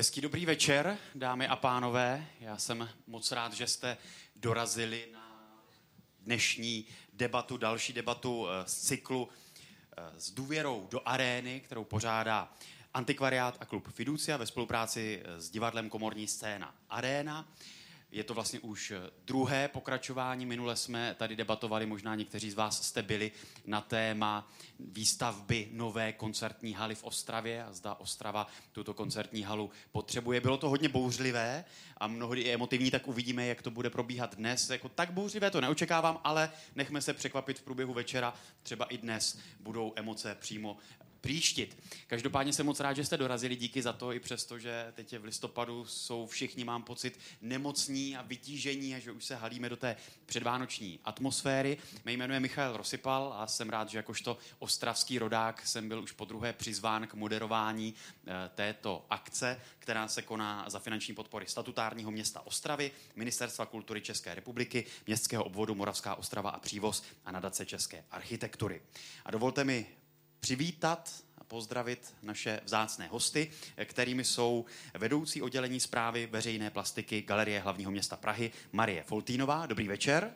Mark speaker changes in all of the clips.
Speaker 1: Hezký dobrý večer, dámy a pánové. Já jsem moc rád, že jste dorazili na dnešní debatu, další debatu eh, z cyklu eh, s důvěrou do arény, kterou pořádá Antikvariát a klub Fiducia ve spolupráci eh, s divadlem Komorní scéna Arena. Je to vlastně už druhé pokračování. Minule jsme tady debatovali, možná někteří z vás jste byli na téma výstavby nové koncertní haly v Ostravě a zda Ostrava tuto koncertní halu potřebuje. Bylo to hodně bouřlivé a mnohdy i emotivní, tak uvidíme, jak to bude probíhat dnes. Jako tak bouřlivé to neočekávám, ale nechme se překvapit v průběhu večera. Třeba i dnes budou emoce přímo příštit. Každopádně jsem moc rád, že jste dorazili, díky za to, i přesto, že teď v listopadu jsou všichni, mám pocit, nemocní a vytížení a že už se halíme do té předvánoční atmosféry. Mé jméno je Michal Rosypal a jsem rád, že jakožto ostravský rodák jsem byl už po druhé přizván k moderování eh, této akce, která se koná za finanční podpory statutárního města Ostravy, Ministerstva kultury České republiky, Městského obvodu Moravská Ostrava a Přívoz a nadace České architektury. A dovolte mi přivítat a pozdravit naše vzácné hosty, kterými jsou vedoucí oddělení zprávy veřejné plastiky Galerie hlavního města Prahy Marie Foltínová. Dobrý večer.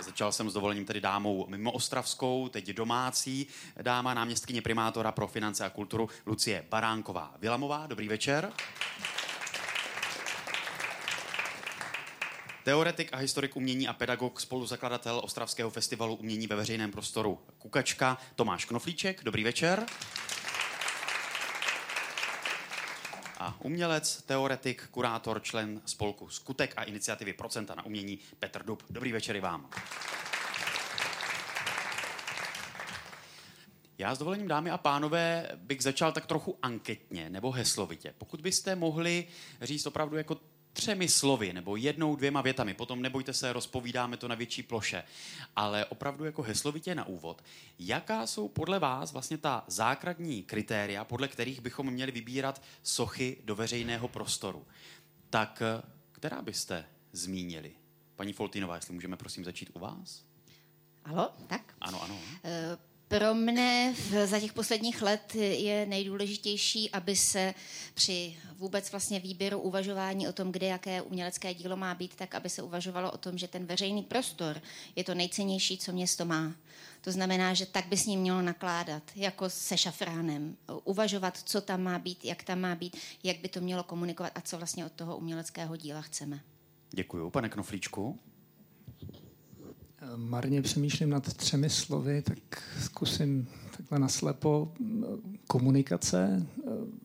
Speaker 1: Začal jsem s dovolením tedy dámou mimo Ostravskou, teď domácí dáma, náměstkyně primátora pro finance a kulturu Lucie Baránková Vilamová. Dobrý večer. Teoretik a historik umění a pedagog, spoluzakladatel Ostravského festivalu umění ve veřejném prostoru Kukačka, Tomáš Knoflíček. Dobrý večer. A umělec, teoretik, kurátor, člen spolku Skutek a iniciativy Procenta na umění Petr Dub. Dobrý večer i vám. Já s dovolením, dámy a pánové, bych začal tak trochu anketně nebo heslovitě. Pokud byste mohli říct opravdu jako třemi slovy nebo jednou, dvěma větami, potom nebojte se, rozpovídáme to na větší ploše, ale opravdu jako heslovitě na úvod, jaká jsou podle vás vlastně ta základní kritéria, podle kterých bychom měli vybírat sochy do veřejného prostoru? Tak která byste zmínili? Paní Foltinová, jestli můžeme prosím začít u vás?
Speaker 2: Alo, tak?
Speaker 1: Ano, ano.
Speaker 2: Uh... Pro mne za těch posledních let je nejdůležitější, aby se při vůbec vlastně výběru uvažování o tom, kde jaké umělecké dílo má být, tak aby se uvažovalo o tom, že ten veřejný prostor je to nejcennější, co město má. To znamená, že tak by s ním mělo nakládat, jako se šafránem. Uvažovat, co tam má být, jak tam má být, jak by to mělo komunikovat a co vlastně od toho uměleckého díla chceme.
Speaker 1: Děkuji. Pane Knoflíčku?
Speaker 3: Marně přemýšlím nad třemi slovy, tak zkusím takhle naslepo komunikace,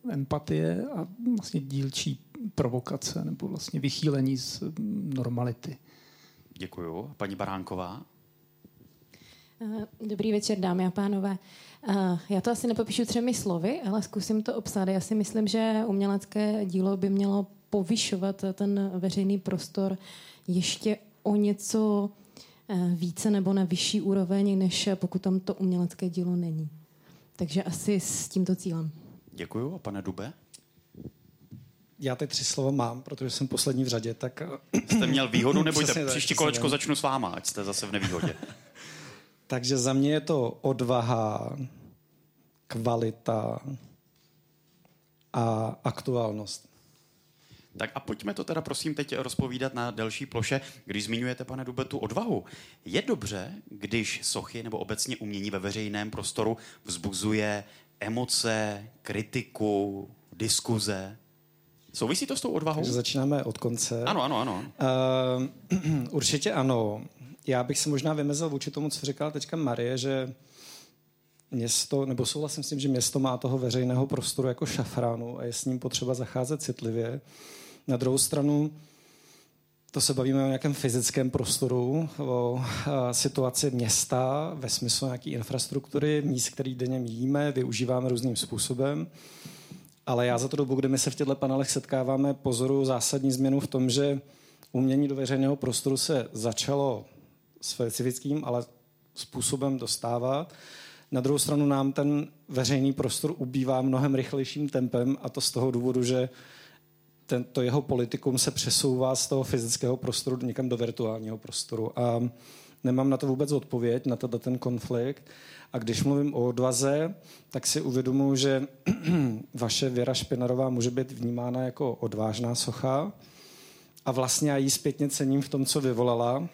Speaker 3: empatie a vlastně dílčí provokace nebo vlastně vychýlení z normality.
Speaker 1: Děkuju. Paní Baránková?
Speaker 4: Dobrý večer, dámy a pánové. Já to asi nepopíšu třemi slovy, ale zkusím to obsát. Já si myslím, že umělecké dílo by mělo povyšovat ten veřejný prostor ještě o něco Eh, více nebo na vyšší úroveň, než pokud tam to umělecké dílo není. Takže asi s tímto cílem.
Speaker 1: Děkuju. A pane Dube?
Speaker 5: Já ty tři slova mám, protože jsem poslední v řadě, tak...
Speaker 1: Eh, jste měl výhodu, Přesně příští tak, kolečko začnu s váma, ať jste zase v nevýhodě.
Speaker 5: Takže za mě je to odvaha, kvalita a aktuálnost.
Speaker 1: Tak a pojďme to teda prosím teď rozpovídat na delší ploše. Když zmiňujete, pane Dube, tu odvahu, je dobře, když sochy nebo obecně umění ve veřejném prostoru vzbuzuje emoce, kritiku, diskuze? Souvisí to s tou odvahou?
Speaker 5: Takže začínáme od konce.
Speaker 1: Ano, ano, ano.
Speaker 5: Uh, určitě ano. Já bych se možná vymezil vůči tomu, co říkala teďka Marie, že město, nebo souhlasím s tím, že město má toho veřejného prostoru jako šafránu a je s ním potřeba zacházet citlivě. Na druhou stranu, to se bavíme o nějakém fyzickém prostoru, o situaci města ve smyslu nějaké infrastruktury, míst, který denně míjíme, využíváme různým způsobem. Ale já za tu dobu, kdy my se v těchto panelech setkáváme, pozoru zásadní změnu v tom, že umění do veřejného prostoru se začalo specifickým, ale způsobem dostávat. Na druhou stranu nám ten veřejný prostor ubývá mnohem rychlejším tempem a to z toho důvodu, že tento jeho politikum se přesouvá z toho fyzického prostoru někam do virtuálního prostoru. A nemám na to vůbec odpověď, na to ten konflikt. A když mluvím o odvaze, tak si uvědomuji, že vaše Věra Špinarová může být vnímána jako odvážná socha a vlastně já jí zpětně cením v tom, co vyvolala.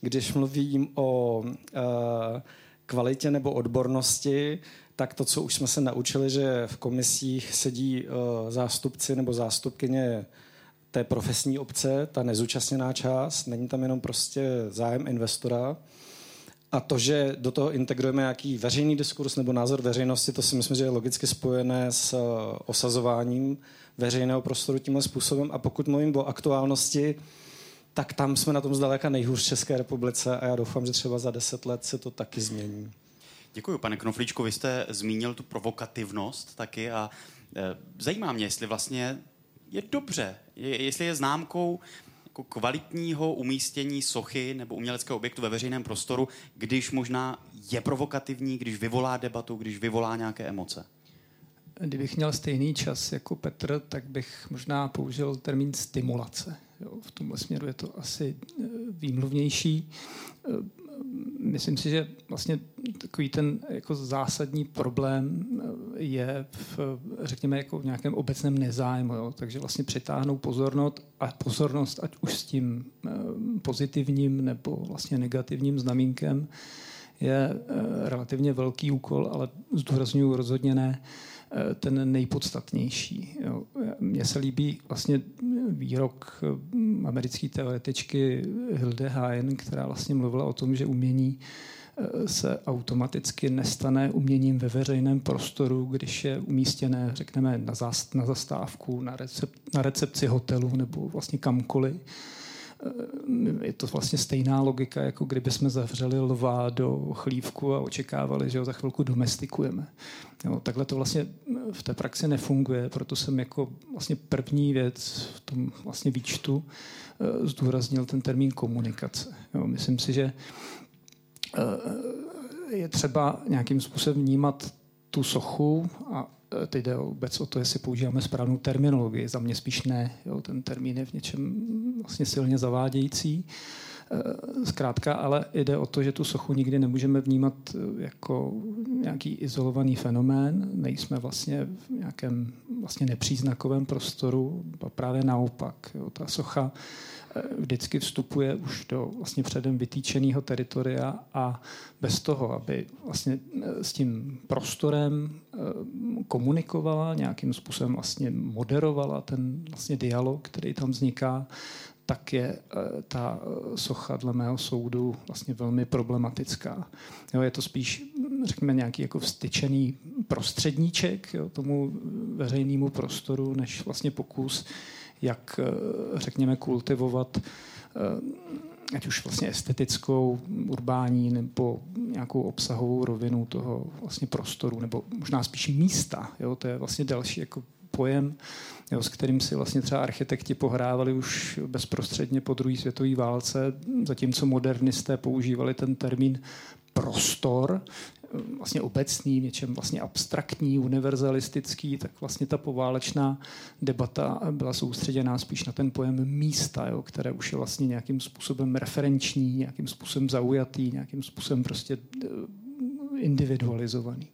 Speaker 5: Když mluvím o uh, kvalitě nebo odbornosti, tak to, co už jsme se naučili, že v komisích sedí uh, zástupci nebo zástupkyně té profesní obce, ta nezúčastněná část, není tam jenom prostě zájem investora. A to, že do toho integrujeme nějaký veřejný diskurs nebo názor veřejnosti, to si myslím, že je logicky spojené s uh, osazováním veřejného prostoru tímhle způsobem. A pokud mluvím o aktuálnosti, tak tam jsme na tom zdaleka nejhůř v České republice a já doufám, že třeba za deset let se to taky změní.
Speaker 1: Děkuji, pane Knoflíčku. Vy jste zmínil tu provokativnost taky a e, zajímá mě, jestli vlastně je dobře, je, jestli je známkou jako kvalitního umístění sochy nebo uměleckého objektu ve veřejném prostoru, když možná je provokativní, když vyvolá debatu, když vyvolá nějaké emoce.
Speaker 3: Kdybych měl stejný čas jako Petr, tak bych možná použil termín stimulace. Jo, v tomhle směru je to asi eh, výmluvnější. Eh, myslím si, že vlastně takový ten jako zásadní problém eh, je v, řekněme, jako v nějakém obecném nezájmu. Jo? Takže vlastně přitáhnout pozornost, a pozornost, ať už s tím pozitivním nebo vlastně negativním znamínkem, je relativně velký úkol, ale zdůraznuju rozhodně ne Eh, ten nejpodstatnější. Mně se líbí vlastně výrok hm, americké teoretičky Hilde Hayen, která vlastně mluvila o tom, že umění eh, se automaticky nestane uměním ve veřejném prostoru, když je umístěné, řekneme, na, zastávku, na, recep, na recepci hotelu nebo vlastně kamkoliv Eh, je to vlastně stejná logika, jako kdyby jsme zavřeli lva do chlívku a očekávali, že ho za chvilku domestikujeme. Jo, takhle to vlastně v té praxi nefunguje, proto jsem jako vlastně první věc v tom vlastně výčtu eh, zdůraznil ten termín komunikace. Jo, myslím si, že eh, je třeba nějakým způsobem vnímat tu sochu a Eh, teď jde vůbec o to, jestli používáme správnou terminologii. Za mě spíš ne. Jo, ten termín je v něčem vlastně silně zavádějící. Eh, zkrátka, ale jde o to, že tu sochu nikdy nemůžeme vnímat eh, jako nějaký izolovaný fenomén. Nejsme vlastně v nějakém vlastně nepříznakovém prostoru, a právě naopak. Jo, ta socha vždycky vstupuje už do vlastně předem vytýčeného teritoria a bez toho, aby vlastně eh, s tím prostorem eh, komunikovala, nějakým způsobem vlastně moderovala ten vlastně dialog, který tam vzniká, tak je eh, ta socha dle mého soudu vlastně velmi problematická. Jo, je to spíš, řekněme, nějaký jako vstyčený prostředníček jo, tomu veřejnému prostoru, než vlastně pokus jak, eh, řekněme, kultivovat eh, ať už vlastně estetickou, urbání nebo nějakou obsahovou rovinu toho vlastně prostoru, nebo možná spíš místa. Jo? To je vlastně další jako pojem, jo, s kterým si vlastně třeba architekti pohrávali už bezprostředně po druhé světové válce, zatímco modernisté používali ten termín prostor, vlastně obecný, něčem vlastně abstraktní, univerzalistický, tak vlastně ta poválečná debata byla soustředěná spíš na ten pojem místa, jo, které už je vlastně nějakým způsobem referenční, nějakým způsobem zaujatý, nějakým způsobem prostě eh, individualizovaný.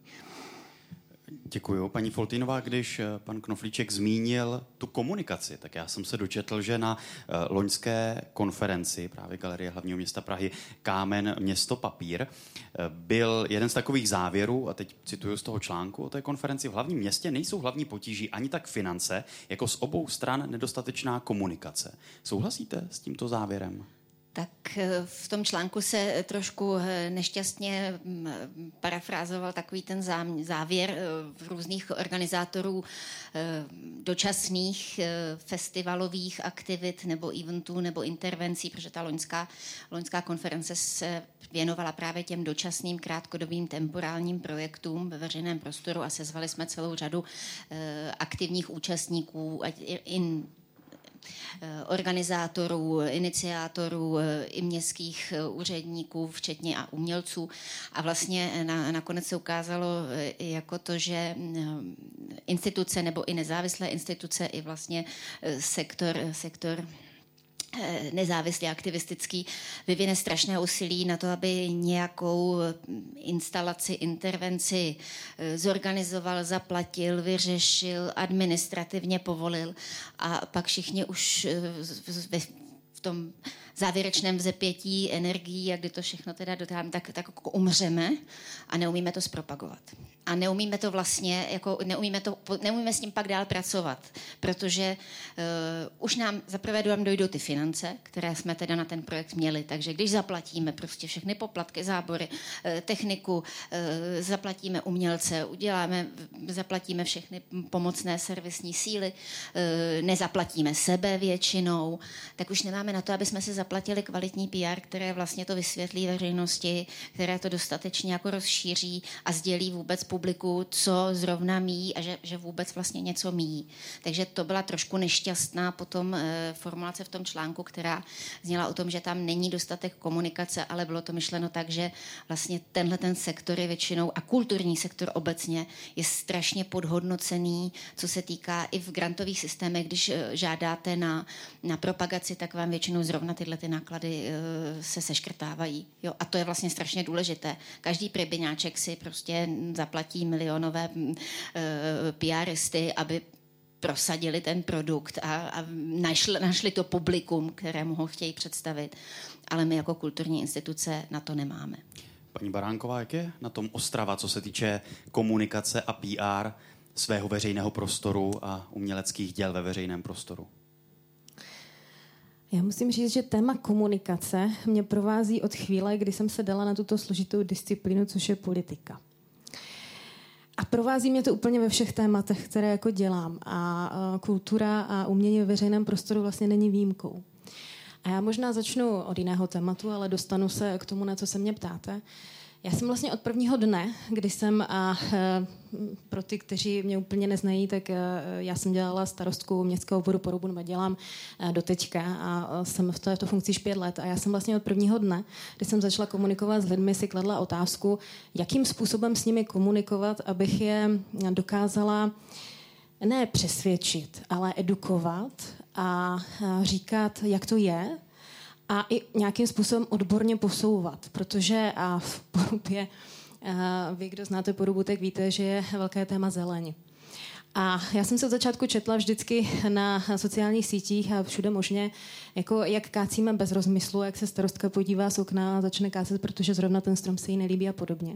Speaker 1: Děkuji. Paní Foltinová, když eh, pan Knoflíček zmínil tu komunikaci, tak já jsem se dočetl, že na eh, loňské konferenci právě Galerie hlavního města Prahy Kámen, město, papír eh, byl jeden z takových závěrů, a teď cituju z toho článku o té konferenci, v hlavním městě nejsou hlavní potíží ani tak finance, jako z obou stran nedostatečná komunikace. Souhlasíte s tímto závěrem?
Speaker 2: Tak eh, v tom článku se trošku eh, nešťastně mm, parafrázoval takový ten závěr eh, různých organizátorů dočasných festivalových aktivit nebo eventů nebo intervencí, protože ta loňská, loňská konference se věnovala právě těm dočasným krátkodobým temporálním projektům ve veřejném prostoru a sezvali jsme celou řadu aktivních účastníků, in Eh, organizátorů, iniciátorů eh, i městských eh, úředníků, včetně a umělců. A vlastně na, nakonec se ukázalo jako to, že instituce nebo i nezávislé instituce, i vlastně sektor, sektor Eh, nezávislý aktivistický, vyvine strašné úsilí na to, aby nějakou hm, instalaci, intervenci eh, zorganizoval, zaplatil, vyřešil, administrativně povolil a pak všichni už eh, v tom závěrečném vzepětí energií a kdy to všechno teda dotáhneme, tak, tak jako umřeme a neumíme to zpropagovat. A neumíme to vlastně, jako neumíme, to, neumíme s tím pak dál pracovat, protože uh, už nám zaprvé nám dojdou ty finance, které jsme teda na ten projekt měli, takže když zaplatíme prostě všechny poplatky, zábory, uh, techniku, uh, zaplatíme umělce, uděláme, zaplatíme všechny pomocné servisní síly, uh, nezaplatíme sebe většinou, tak už nemáme na to, aby jsme si zaplatili kvalitní PR, které vlastně to vysvětlí veřejnosti, které to dostatečně jako rozšíří a sdělí vůbec publiku, co zrovna míjí a že, že vůbec vlastně něco míjí. Takže to byla trošku nešťastná potom e, formulace v tom článku, která zněla o tom, že tam není dostatek komunikace, ale bylo to myšleno tak, že vlastně tenhle ten sektor je většinou a kulturní sektor obecně je strašně podhodnocený, co se týká i v grantových systémech, když e, žádáte na, na propagaci, tak vám většinou zrovna tyhle ty náklady e, se seškrtávají. Jo? A to je vlastně strašně důležité. Každý prebyňáček si prostě zaplatí platí milionové mm, eh, PRisty, aby prosadili ten produkt a, a našli, našli to publikum, kterému ho chtějí představit. Ale my jako kulturní instituce na to nemáme.
Speaker 1: Paní Baránková, jak je na tom Ostrava, co se týče komunikace a PR svého veřejného prostoru a uměleckých děl ve veřejném prostoru?
Speaker 4: Já musím říct, že téma komunikace mě provází od chvíle, kdy jsem se dala na tuto složitou disciplínu, což je politika. A provází mě to úplně ve všech tématech, které jako dělám. A kultura a umění ve veřejném prostoru vlastně není výjimkou. A já možná začnu od jiného tématu, ale dostanu se k tomu, na co se mě ptáte. Já jsem vlastně od prvního dne, kdy jsem, a e, pro ty, kteří mě úplně neznají, tak e, já jsem dělala starostku městského obvodu Porubu, nebo dělám e, do teďka a jsem v této funkci už pět let. A já jsem vlastně od prvního dne, kdy jsem začala komunikovat s lidmi, si kladla otázku, jakým způsobem s nimi komunikovat, abych je dokázala ne přesvědčit, ale edukovat a říkat, jak to je, a i nějakým způsobem odborně posouvat, protože a v porubě, vy, kdo znáte porubu, tak víte, že je velké téma zeleň. A já jsem se od začátku četla vždycky na sociálních sítích a všude možně, jako jak kácíme bez rozmyslu, jak se starostka podívá z okna a začne kácet, protože zrovna ten strom se jí nelíbí a podobně.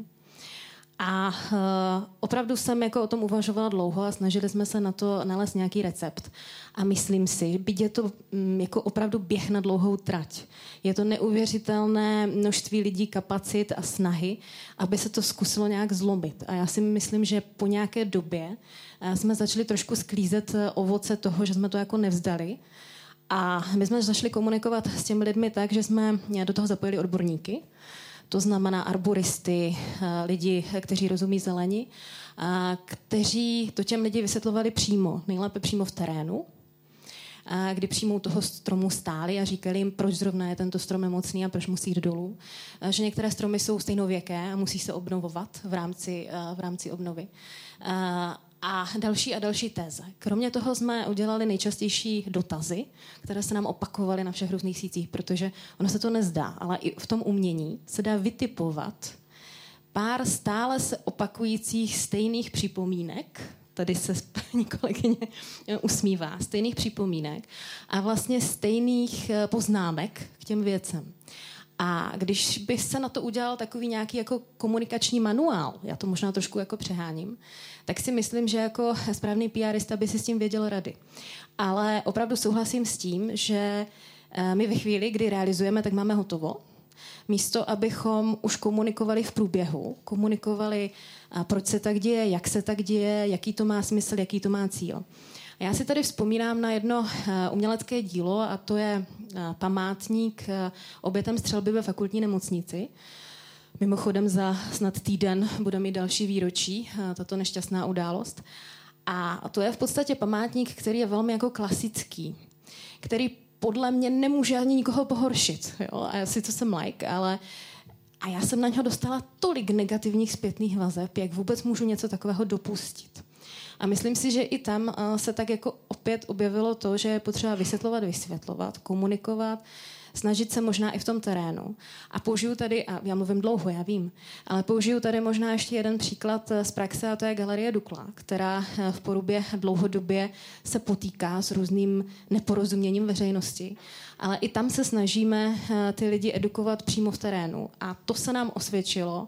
Speaker 4: A uh, opravdu jsem jako o tom uvažovala dlouho a snažili jsme se na to nalézt nějaký recept. A myslím si, byť je to um, jako opravdu běh na dlouhou trať. Je to neuvěřitelné množství lidí, kapacit a snahy, aby se to zkusilo nějak zlomit. A já si myslím, že po nějaké době uh, jsme začali trošku sklízet uh, ovoce toho, že jsme to jako nevzdali. A my jsme začali komunikovat s těmi lidmi tak, že jsme do toho zapojili odborníky to znamená arboristy, eh, lidi, kteří rozumí zelení, kteří to těm lidi vysvětlovali přímo, nejlépe přímo v terénu, kdy přímo toho stromu stáli a říkali jim, proč zrovna je tento strom mocný a proč musí jít dolů. Že některé stromy jsou stejnověké a musí se obnovovat v rámci, eh, v rámci obnovy a další a další téze. Kromě toho jsme udělali nejčastější dotazy, které se nám opakovaly na všech různých sících, protože ono se to nezdá, ale i v tom umění se dá vytipovat pár stále se opakujících stejných připomínek, tady se paní kolegyně usmívá, stejných připomínek a vlastně stejných eh, poznámek k těm věcem. A když by se na to udělal takový nějaký jako komunikační manuál, já to možná trošku jako přeháním, tak si myslím, že jako správný PRista by si s tím věděl rady. Ale opravdu souhlasím s tím, že eh, my ve chvíli, kdy realizujeme, tak máme hotovo. Místo, abychom už komunikovali v průběhu, komunikovali, proč se tak děje, jak se tak děje, jaký to má smysl, jaký to má cíl. A já si tady vzpomínám na jedno eh, umělecké dílo a to je eh, památník obětem střelby ve fakultní nemocnici. Mimochodem za snad týden bude mít další výročí, eh, tato nešťastná událost. A to je v podstatě památník, který je velmi jako klasický, který podle mě nemůže ani nikoho pohoršit. Jo? A já si to jsem like, ale a já jsem na něho dostala tolik negativních zpětných vazeb, jak vůbec můžu něco takového dopustit. A myslím si, že i tam se tak jako opět objevilo to, že je potřeba vysvětlovat, vysvětlovat, komunikovat, snažit se možná i v tom terénu. A použiju tady, a já mluvím dlouho, já vím, ale použiju tady možná ještě jeden příklad z praxe, a to je Galerie Dukla, která eh, v porubě dlouhodobě se potýká s různým neporozuměním veřejnosti. Ale i tam se snažíme eh, ty lidi edukovat přímo v terénu. A to se nám osvědčilo,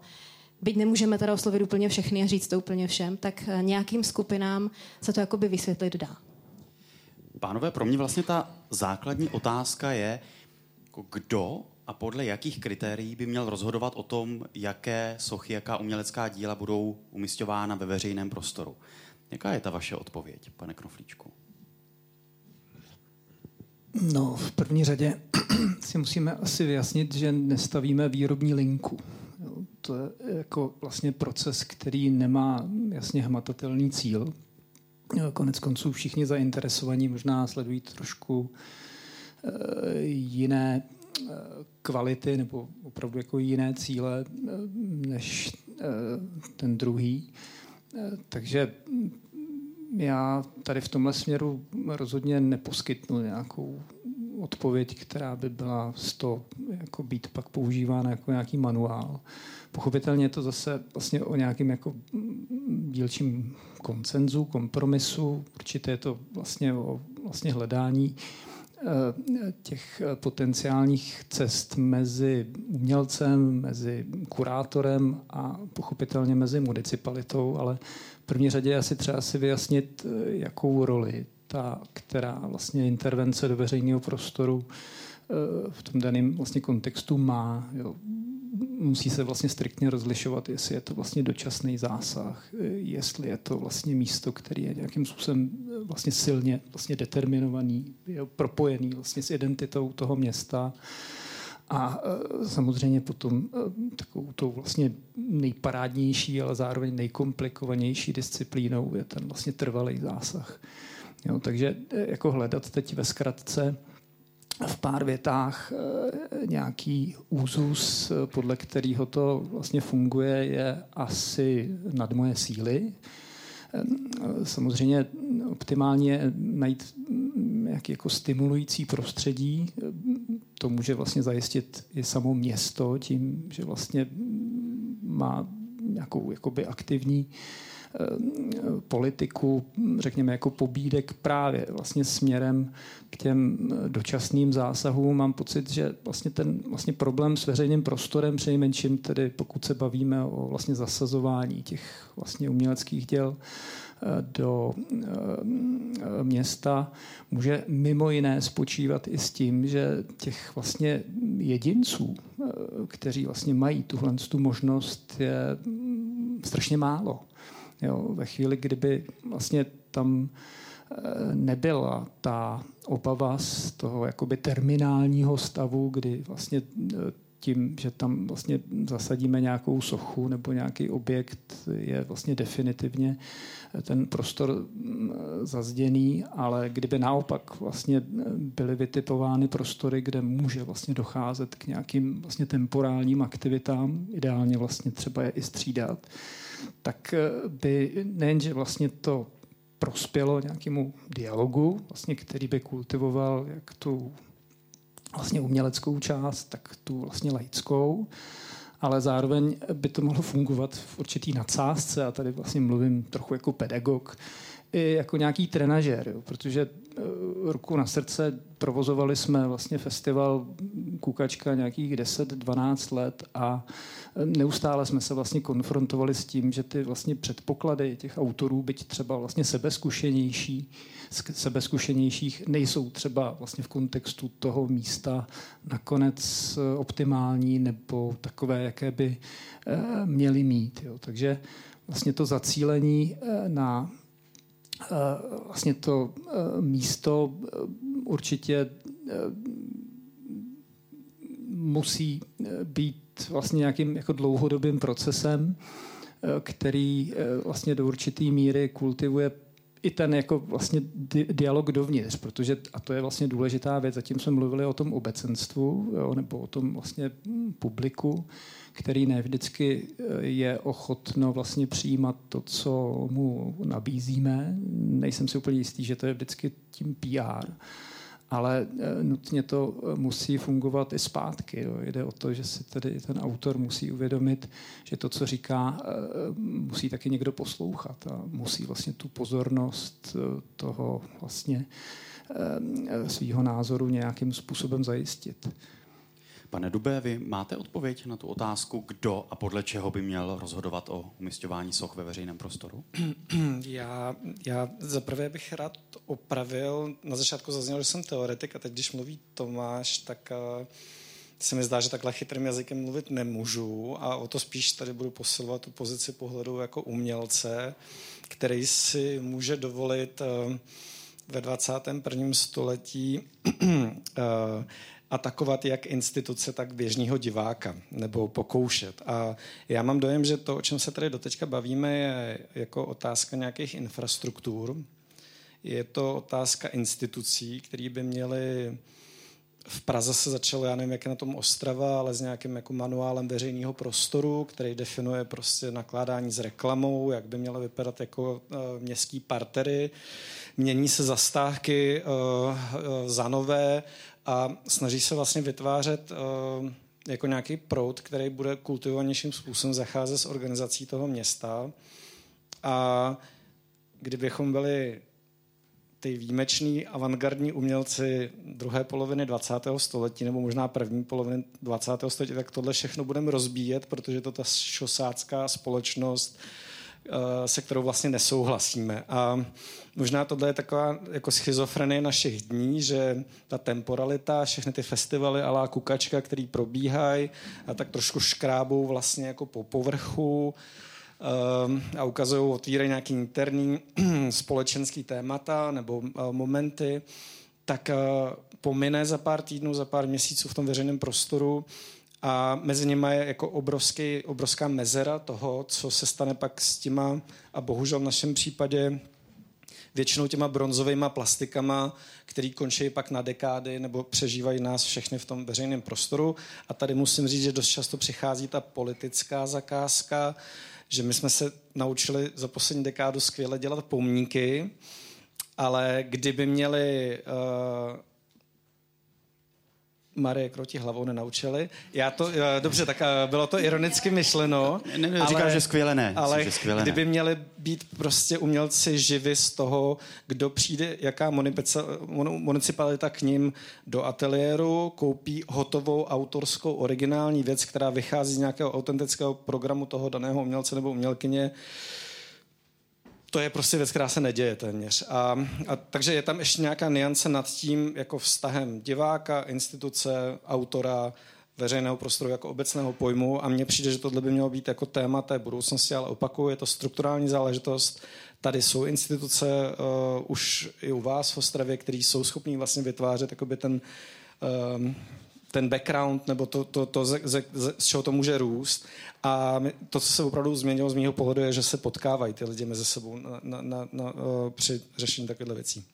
Speaker 4: byť nemůžeme teda oslovit úplně všechny a říct to úplně všem, tak eh, nějakým skupinám se to jakoby vysvětlit dá.
Speaker 1: Pánové, pro mě vlastně ta základní otázka je, jako kdo a podle jakých kritérií by měl rozhodovat o tom, jaké sochy, jaká umělecká díla budou umistována ve veřejném prostoru. Jaká je ta vaše odpověď, pane Knoflíčku?
Speaker 3: No, v první řadě si musíme asi vyjasnit, že nestavíme výrobní linku. To je jako vlastně proces, který nemá jasně hmatatelný cíl. Konec konců všichni zainteresovaní možná sledují trošku Eh, jiné eh, kvality nebo opravdu jako jiné cíle eh, než ten druhý. Takže já tady v tomhle směru rozhodně neposkytnu nějakou odpověď, která by byla z to jako být pak používána jako nějaký manuál. Pochopitelně je to zase vlastně o nějakým jako dílčím koncenzu, kompromisu. Určitě je to vlastně o vlastně hledání Eh, těch potenciálních cest mezi umělcem, mezi kurátorem a pochopitelně mezi municipalitou, ale v první řadě asi třeba si vyjasnit, eh, jakou roli ta, která vlastně intervence do veřejného prostoru eh, v tom daném vlastně kontextu má. Jo musí se vlastně striktně rozlišovat, jestli je to vlastně dočasný zásah, jestli je to vlastně místo, který je nějakým způsobem vlastně silně vlastně determinovaný, je propojený vlastně s identitou toho města. A samozřejmě potom takovou tou vlastně nejparádnější, ale zároveň nejkomplikovanější disciplínou je ten vlastně trvalý zásah. Jo, takže e, jako hledat teď ve zkratce v pár větách eh, nějaký úzus, podle kterého to vlastně funguje, je asi nad moje síly. Eh, samozřejmě optimálně najít nějaký jako stimulující prostředí. To může vlastně zajistit i samo město tím, že vlastně má nějakou jakoby aktivní uh, Eh, politiku, řekněme, jako pobídek právě vlastně směrem k těm eh, dočasným zásahům. Mám pocit, že vlastně ten vlastně problém s veřejným prostorem přejmenším, tedy pokud se bavíme o vlastně zasazování těch vlastně uměleckých děl, eh, do města může mimo jiné spočívat i s tím, že těch vlastně jedinců, kteří vlastně mají tuhle tu možnost, je strašně málo. Jo, ve chvíli, kdyby vlastně tam eh, nebyla ta obava z toho jakoby terminálního stavu, kdy vlastně eh, tím, že tam vlastně zasadíme nějakou sochu nebo nějaký objekt, je vlastně definitivně eh, ten prostor mm, zazděný, ale kdyby naopak vlastně byly vytipovány prostory, kde může vlastně docházet k nějakým vlastně temporálním aktivitám, ideálně vlastně třeba je i střídat, tak eh, by nejenže vlastně to prospělo nějakému dialogu, vlastně, který by kultivoval jak tu vlastně uměleckou část, tak tu vlastně laickou, ale zároveň by to mohlo fungovat v určitý nadsázce, a tady vlastně mluvím trochu jako pedagog, i jako nějaký trenažér, jo, protože eh, ruku na srdce provozovali jsme vlastně festival Kukačka nějakých 10-12 let a eh, neustále jsme se vlastně konfrontovali s tím, že ty vlastně předpoklady těch autorů, byť třeba vlastně sebeskušenější, sebeskušenějších, nejsou třeba vlastně v kontextu toho místa nakonec eh, optimální nebo takové, jaké by měly mít. Jo. Takže vlastně to zacílení na vlastně to eh, místo eh, určitě musí být vlastně nějakým jako dlouhodobým procesem, který vlastně do určité míry kultivuje i ten jako vlastně di- dialog dovnitř, protože, a to je vlastně důležitá věc, zatím jsme mluvili o tom obecenstvu, jo, nebo o tom vlastně publiku, který ne vždycky eh, je ochotno vlastně přijímat to, co mu nabízíme. Nejsem si úplně jistý, že to je vždycky tím PR ale eh, nutně to eh, musí fungovat i zpátky. Jo. Jde o to, že si tedy ten autor musí uvědomit, že to, co říká, musí taky někdo poslouchat a musí vlastně tu pozornost toho vlastně svého názoru nějakým způsobem zajistit.
Speaker 1: Pane Dube, vy máte odpověď na tu otázku, kdo a podle čeho by měl rozhodovat o umistování soch ve veřejném prostoru?
Speaker 5: Já, já zaprvé bych rád opravil. Na začátku zaznělo, že jsem teoretik a teď, když mluví Tomáš, tak uh, se mi zdá, že takhle chytrým jazykem mluvit nemůžu a o to spíš tady budu posilovat tu pozici pohledu jako umělce, který si může dovolit uh, ve 21. století uh, atakovat jak instituce, tak běžného diváka, nebo pokoušet. A já mám dojem, že to, o čem se tady doteďka bavíme, je jako otázka nějakých infrastruktur. Je to otázka institucí, které by měly v Praze se začalo, já nevím, jak je na tom Ostrava, ale s nějakým jako manuálem veřejného prostoru, který definuje prostě nakládání s reklamou, jak by měly vypadat jako uh, městský partery. Mění se zastávky uh, uh, za nové a snaží se vlastně vytvářet uh, jako nějaký proud, který bude kultivovanějším způsobem zacházet s organizací toho města. A kdybychom byli ty výjimeční avantgardní umělci druhé poloviny 20. století nebo možná první poloviny 20. století, tak tohle všechno budeme rozbíjet, protože to ta šosácká společnost Eh, se kterou vlastně nesouhlasíme. A možná tohle je taková jako schizofrenie našich dní, že ta temporalita, všechny ty festivaly alá kukačka, který probíhají a tak trošku škrábou vlastně jako po povrchu um, a ukazují, otvírají nějaký interní společenský témata nebo uh, momenty, tak pomine za pár týdnů, za pár měsíců v tom veřejném prostoru a mezi nimi je jako obrovský, obrovská mezera toho, co se stane pak s těma, a bohužel v našem případě většinou těma bronzovými plastikama, který končí pak na dekády nebo přežívají nás všechny v tom veřejném prostoru. A tady musím říct, že dost často přichází ta politická zakázka, že my jsme se naučili za poslední dekádu skvěle dělat pomníky, ale kdyby měli uh, Marie Kroti hlavou nenaučili. Já to, dobře, tak eh, bylo to ironicky myšleno.
Speaker 1: Ne, ne, ale, říkám, že skvěle ne.
Speaker 5: Ale
Speaker 1: že skvěle
Speaker 5: kdyby ne. měli být prostě umělci živi z toho, kdo přijde, jaká municipalita k ním do ateliéru, koupí hotovou autorskou originální věc, která vychází z nějakého autentického programu toho daného umělce nebo umělkyně, to je prostě věc, která se neděje téměř. A, a, takže je tam ještě nějaká niance nad tím jako vztahem diváka, instituce, autora, veřejného prostoru jako obecného pojmu a mně přijde, že tohle by mělo být jako téma té budoucnosti, ale opakuju, je to strukturální záležitost. Tady jsou instituce uh, už i u vás v Ostravě, které jsou schopní vlastně vytvářet ten um, ten background nebo to, to, to ze, ze, ze, z čeho to může růst. A to, co se opravdu změnilo z mého pohledu, je, že se potkávají ty lidi mezi sebou na, na, na, na, při řešení takovýchto věcí.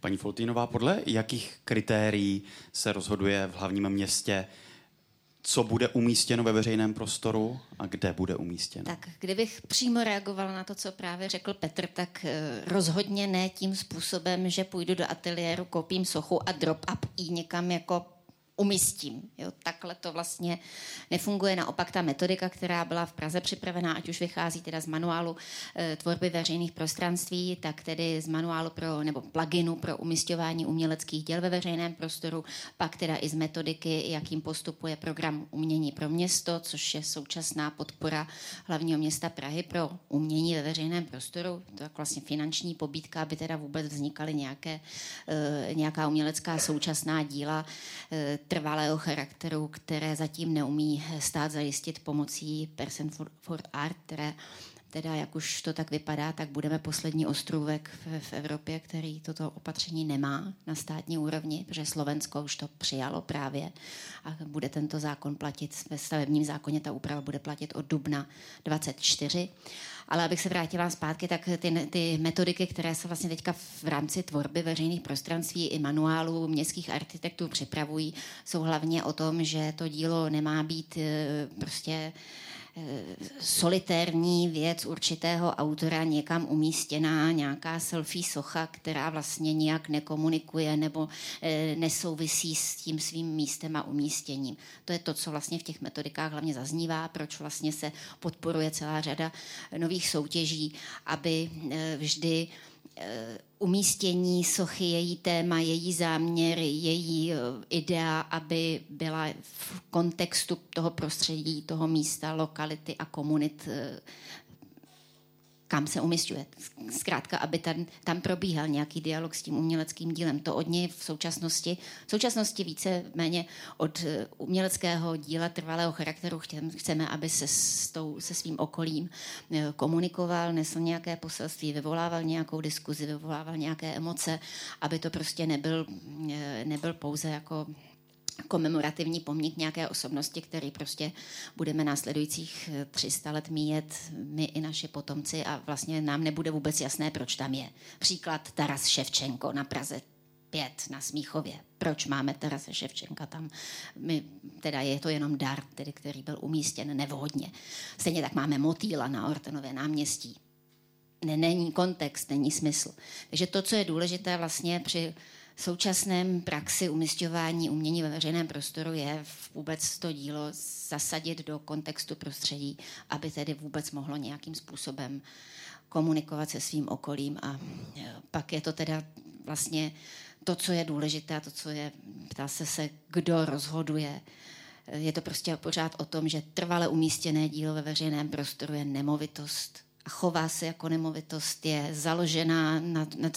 Speaker 1: Paní Foltínová, podle jakých kritérií se rozhoduje v hlavním městě, co bude umístěno ve veřejném prostoru a kde bude umístěno?
Speaker 2: Tak kdybych přímo reagovala na to, co právě řekl Petr, tak eh, rozhodně ne tím způsobem, že půjdu do ateliéru, koupím sochu a drop up i někam jako umístím. Jo, takhle to vlastně nefunguje. Naopak ta metodika, která byla v Praze připravená, ať už vychází teda z manuálu e, tvorby veřejných prostranství, tak tedy z manuálu pro, nebo pluginu pro umistování uměleckých děl ve veřejném prostoru, pak teda i z metodiky, jakým postupuje program Umění pro město, což je současná podpora hlavního města Prahy pro umění ve veřejném prostoru. To je vlastně finanční pobídka, aby teda vůbec vznikaly nějaké, e, nějaká umělecká současná díla e, trvalého charakteru, které zatím neumí stát zajistit pomocí Person for, for Art, které teda jak už to tak vypadá, tak budeme poslední ostrůvek v, v Evropě, který toto opatření nemá na státní úrovni, protože Slovensko už to přijalo právě a bude tento zákon platit ve stavebním zákoně, ta úprava bude platit od dubna 24. Ale abych se vrátila zpátky, tak ty, ty metodiky, které se vlastně teďka v rámci tvorby veřejných prostranství i manuálů městských architektů připravují, jsou hlavně o tom, že to dílo nemá být eh, prostě solitérní věc určitého autora někam umístěná, nějaká selfie socha, která vlastně nijak nekomunikuje nebo eh, nesouvisí s tím svým místem a umístěním. To je to, co vlastně v těch metodikách hlavně zaznívá, proč vlastně se podporuje celá řada nových soutěží, aby eh, vždy umístění sochy, její téma, její záměr, její eh, idea, aby byla v kontextu toho prostředí, toho místa, lokality a komunit eh, kam se umistuje. Zkrátka, aby tam, tam probíhal nějaký dialog s tím uměleckým dílem. To od něj v současnosti, v současnosti více méně od eh, uměleckého díla trvalého charakteru chceme, aby se, s tou, se svým okolím eh, komunikoval, nesl nějaké poselství, vyvolával nějakou diskuzi, vyvolával nějaké emoce, aby to prostě nebyl, eh, nebyl pouze jako komemorativní pomník nějaké osobnosti, který prostě budeme následujících 300 let míjet my i naši potomci a vlastně nám nebude vůbec jasné, proč tam je. Příklad Taras Ševčenko na Praze 5 na Smíchově. Proč máme Tarase Ševčenka tam? My, teda je to jenom dar, tedy, který byl umístěn nevhodně. Stejně tak máme Motýla na Ortenové náměstí. Ne, není kontext, není smysl. Takže to, co je důležité vlastně při současném praxi umistování umění ve veřejném prostoru je vůbec to dílo zasadit do kontextu prostředí, aby tedy vůbec mohlo nějakým způsobem komunikovat se svým okolím a e, pak je to teda vlastně to, co je důležité a to, co je, ptá se se, kdo rozhoduje. E, je to prostě pořád o tom, že trvale umístěné dílo ve veřejném prostoru je nemovitost a chová se jako nemovitost, je založená na, na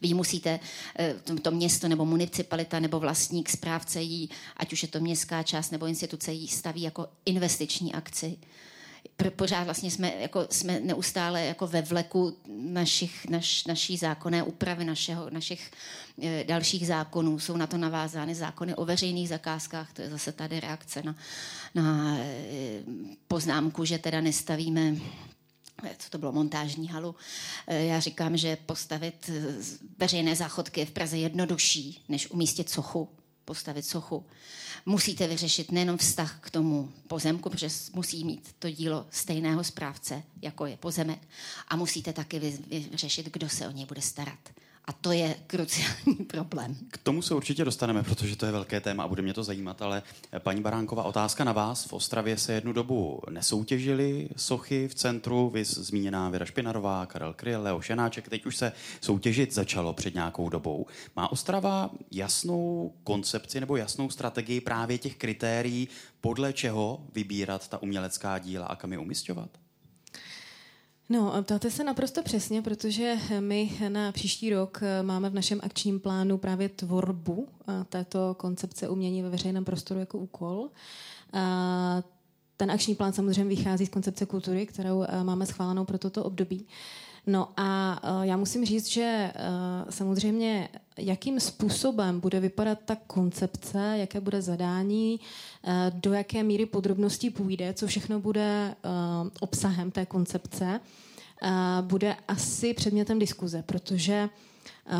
Speaker 2: vy musíte, eh, to, to město nebo municipalita nebo vlastník, správce jí, ať už je to městská část nebo instituce, jí staví jako investiční akci. Pořád vlastně jsme, jako, jsme neustále jako ve vleku našich, naš, naší zákonné úpravy, našeho, našich e, dalších zákonů. Jsou na to navázány zákony o veřejných zakázkách, to je zase tady reakce na, na e, poznámku, že teda nestavíme co to bylo, montážní halu. Eh, já říkám, že postavit eh, veřejné záchodky je v Praze jednodušší, než umístit sochu, postavit sochu. Musíte vyřešit nejenom vztah k tomu pozemku, protože musí mít to dílo stejného správce, jako je pozemek, a musíte taky vyřešit, kdo se o něj bude starat. A to je kruciální problém.
Speaker 1: K tomu se určitě dostaneme, protože to je velké téma a bude mě to zajímat, ale eh, paní Baránková, otázka na vás. V Ostravě se jednu dobu nesoutěžili sochy v centru, vy zmíněná Věra Špinarová, Karel Kryl, Leo Šenáček, teď už se soutěžit začalo před nějakou dobou. Má Ostrava jasnou koncepci nebo jasnou strategii právě těch kritérií, podle čeho vybírat ta umělecká díla a kam je umistovat?
Speaker 4: No, ptáte se naprosto přesně, protože my na příští rok eh, máme v našem akčním plánu právě tvorbu eh, této koncepce umění ve veřejném prostoru jako úkol. Ten akční plán samozřejmě vychází z koncepce kultury, kterou eh, máme schválenou pro toto období. No a já musím říct, že samozřejmě jakým způsobem bude vypadat ta koncepce, jaké bude zadání, do jaké míry podrobností půjde, co všechno bude obsahem té koncepce, bude asi předmětem diskuze, protože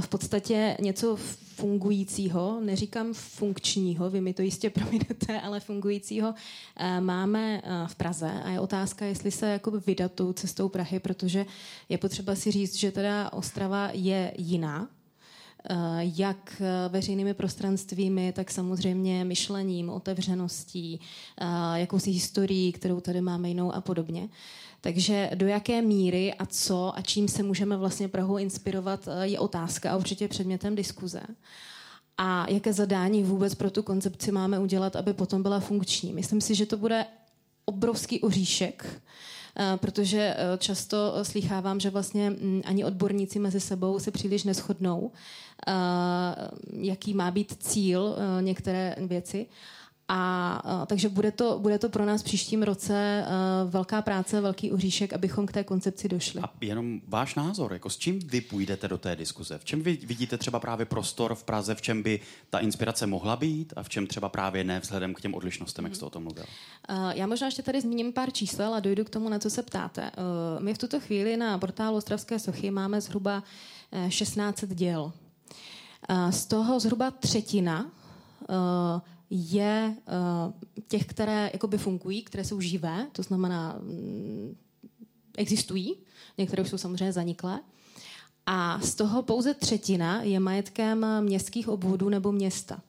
Speaker 4: v podstatě něco fungujícího, neříkám funkčního, vy mi to jistě prominete, ale fungujícího máme v Praze a je otázka, jestli se jakoby vydat tou cestou Prahy, protože je potřeba si říct, že teda Ostrava je jiná, jak veřejnými prostranstvími, tak samozřejmě myšlením, otevřeností, jakousi historií, kterou tady máme jinou a podobně. Takže do jaké míry a co a čím se můžeme vlastně Prahu inspirovat, eh, je otázka a určitě předmětem diskuze. A jaké zadání vůbec pro tu koncepci máme udělat, aby potom byla funkční. Myslím si, že to bude obrovský oříšek, eh, protože eh, často slýchávám, že vlastně mm, ani odborníci mezi sebou se příliš neschodnou, jaký má být cíl některé věci. A, a takže bude to, bude to pro nás příštím roce uh, velká práce, velký oříšek, abychom k té koncepci došli.
Speaker 1: A jenom váš názor, jako s čím vy půjdete do té diskuze? V čem vy vidíte třeba právě prostor v Praze, v čem by ta inspirace mohla být a v čem třeba právě ne vzhledem k těm odlišnostem, jak jste o tom mluvil?
Speaker 4: Uh, já možná ještě tady zmíním pár čísel a dojdu k tomu, na co se ptáte. Uh, my v tuto chvíli na portálu Ostravské sochy máme zhruba 1600 děl. Z toho zhruba třetina je uh, těch, které jakoby fungují, které jsou živé, to znamená mm, existují, některé už jsou samozřejmě zaniklé. A z toho pouze třetina je majetkem městských obvodů nebo města.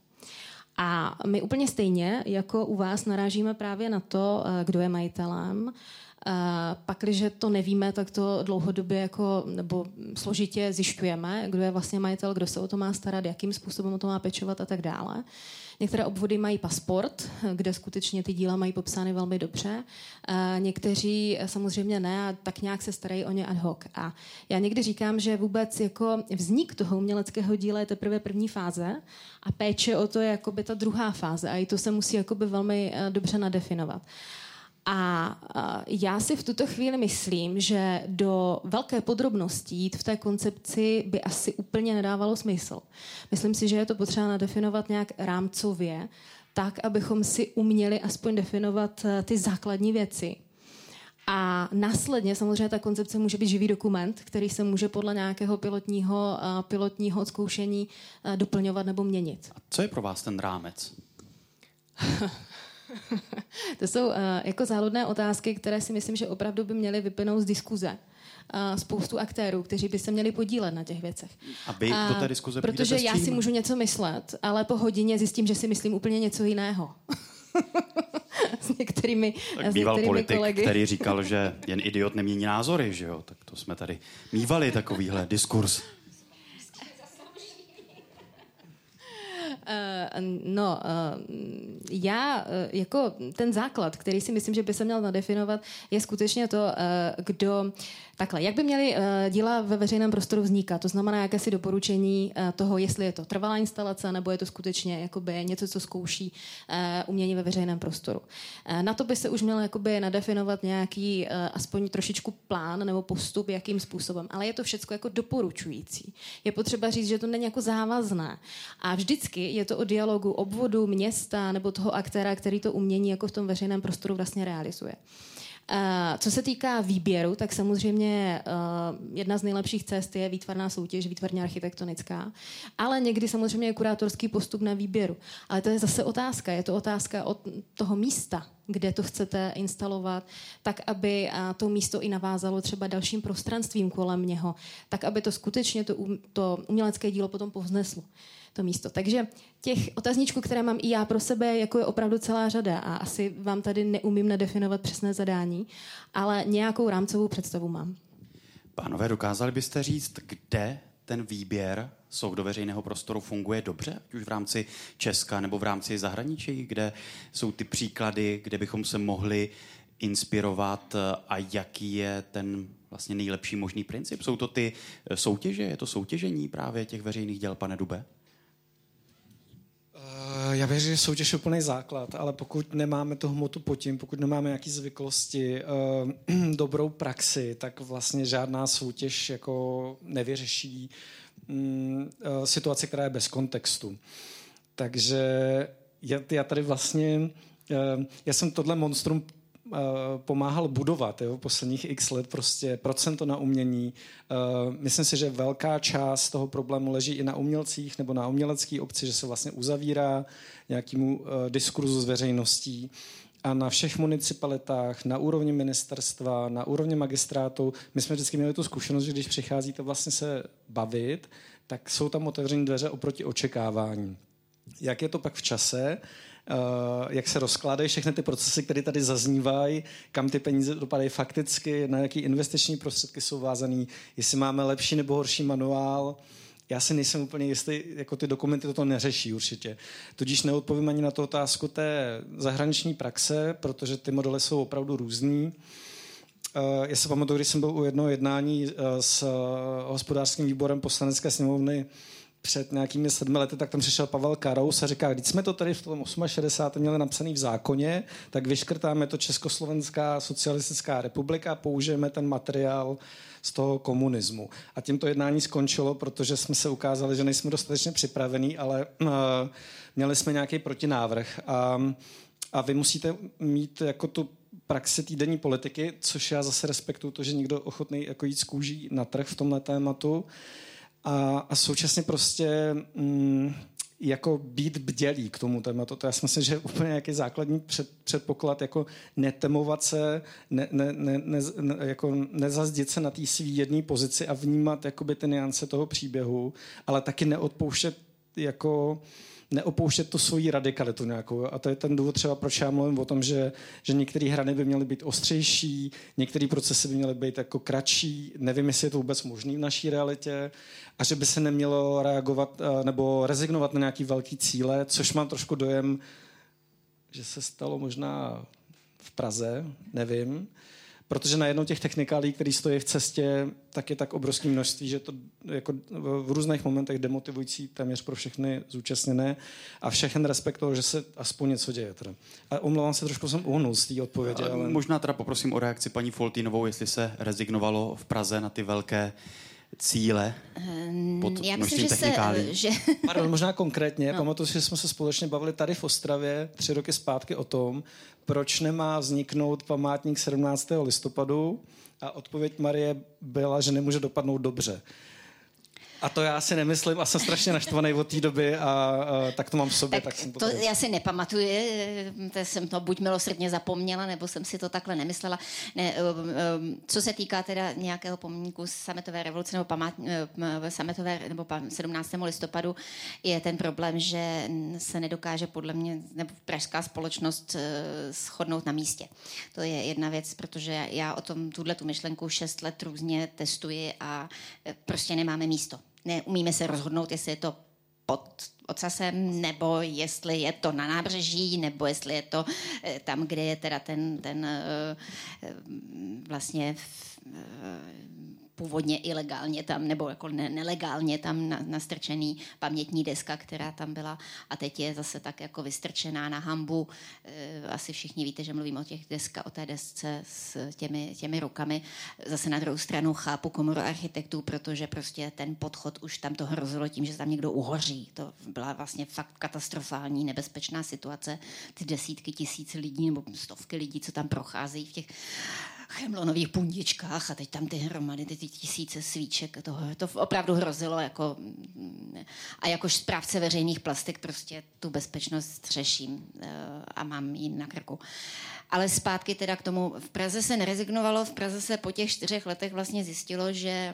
Speaker 4: A my úplně stejně, jako u vás, narážíme právě na to, eh, kdo je majitelem. Eh, pak, když to nevíme, tak to dlouhodobě jako, nebo složitě zjišťujeme, kdo je vlastně majitel, kdo se o to má starat, jakým způsobem o to má pečovat a tak dále. Některé obvody mají pasport, kde skutečně ty díla mají popsány velmi dobře. Někteří samozřejmě ne a tak nějak se starají o ně ad hoc. A já někdy říkám, že vůbec jako vznik toho uměleckého díla je teprve první fáze a péče o to je jakoby ta druhá fáze a i to se musí jakoby velmi eh, dobře nadefinovat. A já si v tuto chvíli myslím, že do velké podrobnosti jít v té koncepci by asi úplně nedávalo smysl. Myslím si, že je to potřeba nadefinovat nějak rámcově, tak, abychom si uměli aspoň definovat eh, ty základní věci. A následně samozřejmě ta koncepce může být živý dokument, který se může podle nějakého pilotního, eh, pilotního zkoušení eh, doplňovat nebo měnit.
Speaker 1: A co je pro vás ten rámec?
Speaker 4: to jsou uh, jako záludné otázky, které si myslím, že opravdu by měly vyplynout z diskuze uh, spoustu aktérů, kteří by se měli podílet na těch věcech.
Speaker 1: A vy uh, do té diskuze
Speaker 4: Protože já si můžu něco myslet, ale po hodině zjistím, že si myslím úplně něco jiného. s některými,
Speaker 1: tak s býval některými politik, kolegy. který říkal, že jen idiot nemění názory, že jo? Tak to jsme tady mývali takovýhle diskurs.
Speaker 4: Uh, no, uh, já uh, jako ten základ, který si myslím, že by se měl nadefinovat, je skutečně to, kdo Takhle, jak by měly uh, díla ve veřejném prostoru vznikat? To znamená jakési doporučení uh, toho, jestli je to trvalá instalace, nebo je to skutečně jakoby něco, co zkouší uh, umění ve veřejném prostoru. Na to by se už měl jakoby nadefinovat nějaký aspoň trošičku plán nebo postup, jakým způsobem. Ale je to všechno jako doporučující. Je potřeba říct, že to není jako závazné. A vždycky je to o dialogu obvodu, města nebo toho aktéra, který to umění jako v tom veřejném prostoru vlastně realizuje. Eh, co se týká výběru, tak samozřejmě eh, jedna z nejlepších cest je výtvarná soutěž, výtvarně architektonická, ale někdy samozřejmě je kurátorský postup na výběru. Ale to je zase otázka. Je to otázka od toho místa, kde to chcete instalovat, tak aby to místo i navázalo třeba dalším prostranstvím kolem něho, tak aby to skutečně to, to umělecké dílo potom povzneslo to místo. Takže těch otazníčků, které mám i já pro sebe, jako je opravdu celá řada a asi vám tady neumím nadefinovat přesné zadání, ale nějakou rámcovou představu mám.
Speaker 1: Pánové, dokázali byste říct, kde ten výběr soud do veřejného prostoru funguje dobře, ať už v rámci Česka nebo v rámci zahraničí, kde jsou ty příklady, kde bychom se mohli inspirovat a jaký je ten vlastně nejlepší možný princip? Jsou to ty soutěže, je to soutěžení právě těch veřejných děl, pane Dube?
Speaker 5: Eh, já věřím, že soutěž je úplný základ, ale pokud nemáme tu hmotu pod tím, pokud nemáme nějaké zvyklosti, uh, dobrou praxi, tak vlastně žádná soutěž jako nevyřeší um, uh, situaci, která je bez kontextu. Takže já, já tady vlastně, já jsem tohle monstrum Eh, pomáhal budovat jo, posledních x let prostě procento na umění. Eh, myslím si, že velká část toho problému leží i na umělcích nebo na umělecké obci, že se vlastně uzavírá nějakému eh, diskurzu s veřejností a na všech municipalitách, na úrovni ministerstva, na úrovni magistrátu, my jsme vždycky měli tu zkušenost, že když přicházíte vlastně se bavit, tak jsou tam otevřené dveře oproti očekávání. Jak je to pak v čase? Uh, jak se rozkládají všechny ty procesy, které tady zaznívají, kam ty peníze dopadají fakticky, na jaký investiční prostředky jsou vázaný, jestli máme lepší nebo horší manuál. Já si nejsem úplně jistý, jako ty dokumenty toto neřeší určitě. Tudíž neodpovím ani na tu otázku té zahraniční praxe, protože ty modely jsou opravdu různý. Uh, já se pamatuju, když jsem byl u jednoho jednání uh, s hospodářským výborem poslanecké sněmovny před nějakými sedmi lety, tak tam přišel Pavel Karous a říká, když jsme to tady v tom 68. měli napsaný v zákoně, tak vyškrtáme to Československá socialistická republika, použijeme ten materiál z toho komunismu. A tím to jednání skončilo, protože jsme se ukázali, že nejsme dostatečně připravení, ale uh, měli jsme nějaký protinávrh. A, a vy musíte mít jako tu praxi týdenní politiky, což já zase respektuju to, že někdo ochotný jako jít z kůží na trh v tomhle tématu. A, a současně prostě mm, jako být bdělý k tomu tématu. To já si myslím, že je úplně nějaký základní před, předpoklad, jako netemovat se, ne, ne, ne, ne, jako nezazdit se na té svý jedné pozici a vnímat jakoby ty niance toho příběhu, ale taky neodpouštět jako neopouštět tu svoji radikalitu nějakou. A to je ten důvod třeba, proč já mluvím o tom, že, že některé hrany by měly být ostřejší, některé procesy by měly být jako kratší. Nevím, jestli je to vůbec možné v naší realitě a že by se nemělo reagovat eh, nebo rezignovat na nějaký velký cíle, což mám trošku dojem, že se stalo možná v Praze, nevím protože najednou těch technikálí, které stojí v cestě, tak je tak obrovské množství, že to jako v různých momentech demotivující téměř pro všechny zúčastněné a všechny respektoval, že se aspoň něco děje. Teda. A omlouvám se, trošku jsem uhnul z té odpovědi. Ale...
Speaker 1: Možná teda poprosím o reakci paní Foltínovou, jestli se rezignovalo v Praze na ty velké cíle
Speaker 2: ehm, pod Já myslím, že, se, že...
Speaker 5: Pardon, možná konkrétně. No. Pamatuju si, že jsme se společně bavili tady v Ostravě tři roky zpátky o tom, proč nemá vzniknout památník 17. listopadu a odpověď Marie byla, že nemůže dopadnout dobře. A to já si nemyslím a jsem strašně naštvaný od té doby a, a tak to mám v sobě.
Speaker 2: Tak,
Speaker 5: tak jsem
Speaker 2: to, to já si nepamatuju, to jsem to buď milosrdně zapomněla, nebo jsem si to takhle nemyslela. Ne, um, um, co se týká teda nějakého pomníku sametové revoluce nebo památ, um, sametové, nebo 17. listopadu, je ten problém, že se nedokáže podle mě, nebo pražská společnost shodnout na místě. To je jedna věc, protože já o tom tuhle tu myšlenku šest let různě testuji a prostě nemáme místo neumíme se rozhodnout, jestli je to pod ocasem, nebo jestli je to na nábřeží, nebo jestli je to eh, tam, kde je teda ten, ten eh, eh, vlastně původně ilegálně tam, nebo jako ne, nelegálně tam na, nastrčený pamětní deska, která tam byla a teď je zase tak jako vystrčená na hambu. E, asi všichni víte, že mluvím o těch deska, o té desce s těmi, těmi rukami. Zase na druhou stranu chápu komoru architektů, protože prostě ten podchod už tam to hrozilo tím, že tam někdo uhoří. To byla vlastně fakt katastrofální, nebezpečná situace. Ty desítky tisíc lidí nebo stovky lidí, co tam procházejí v těch chemlonových pundičkách a teď tam ty hromady, ty, tisíce svíček, to, to opravdu hrozilo jako a jakož správce veřejných plastik prostě tu bezpečnost řeším eh, a mám ji na krku. Ale zpátky teda k tomu, v Praze se nerezignovalo, v Praze se po těch čtyřech letech vlastně zjistilo, že e,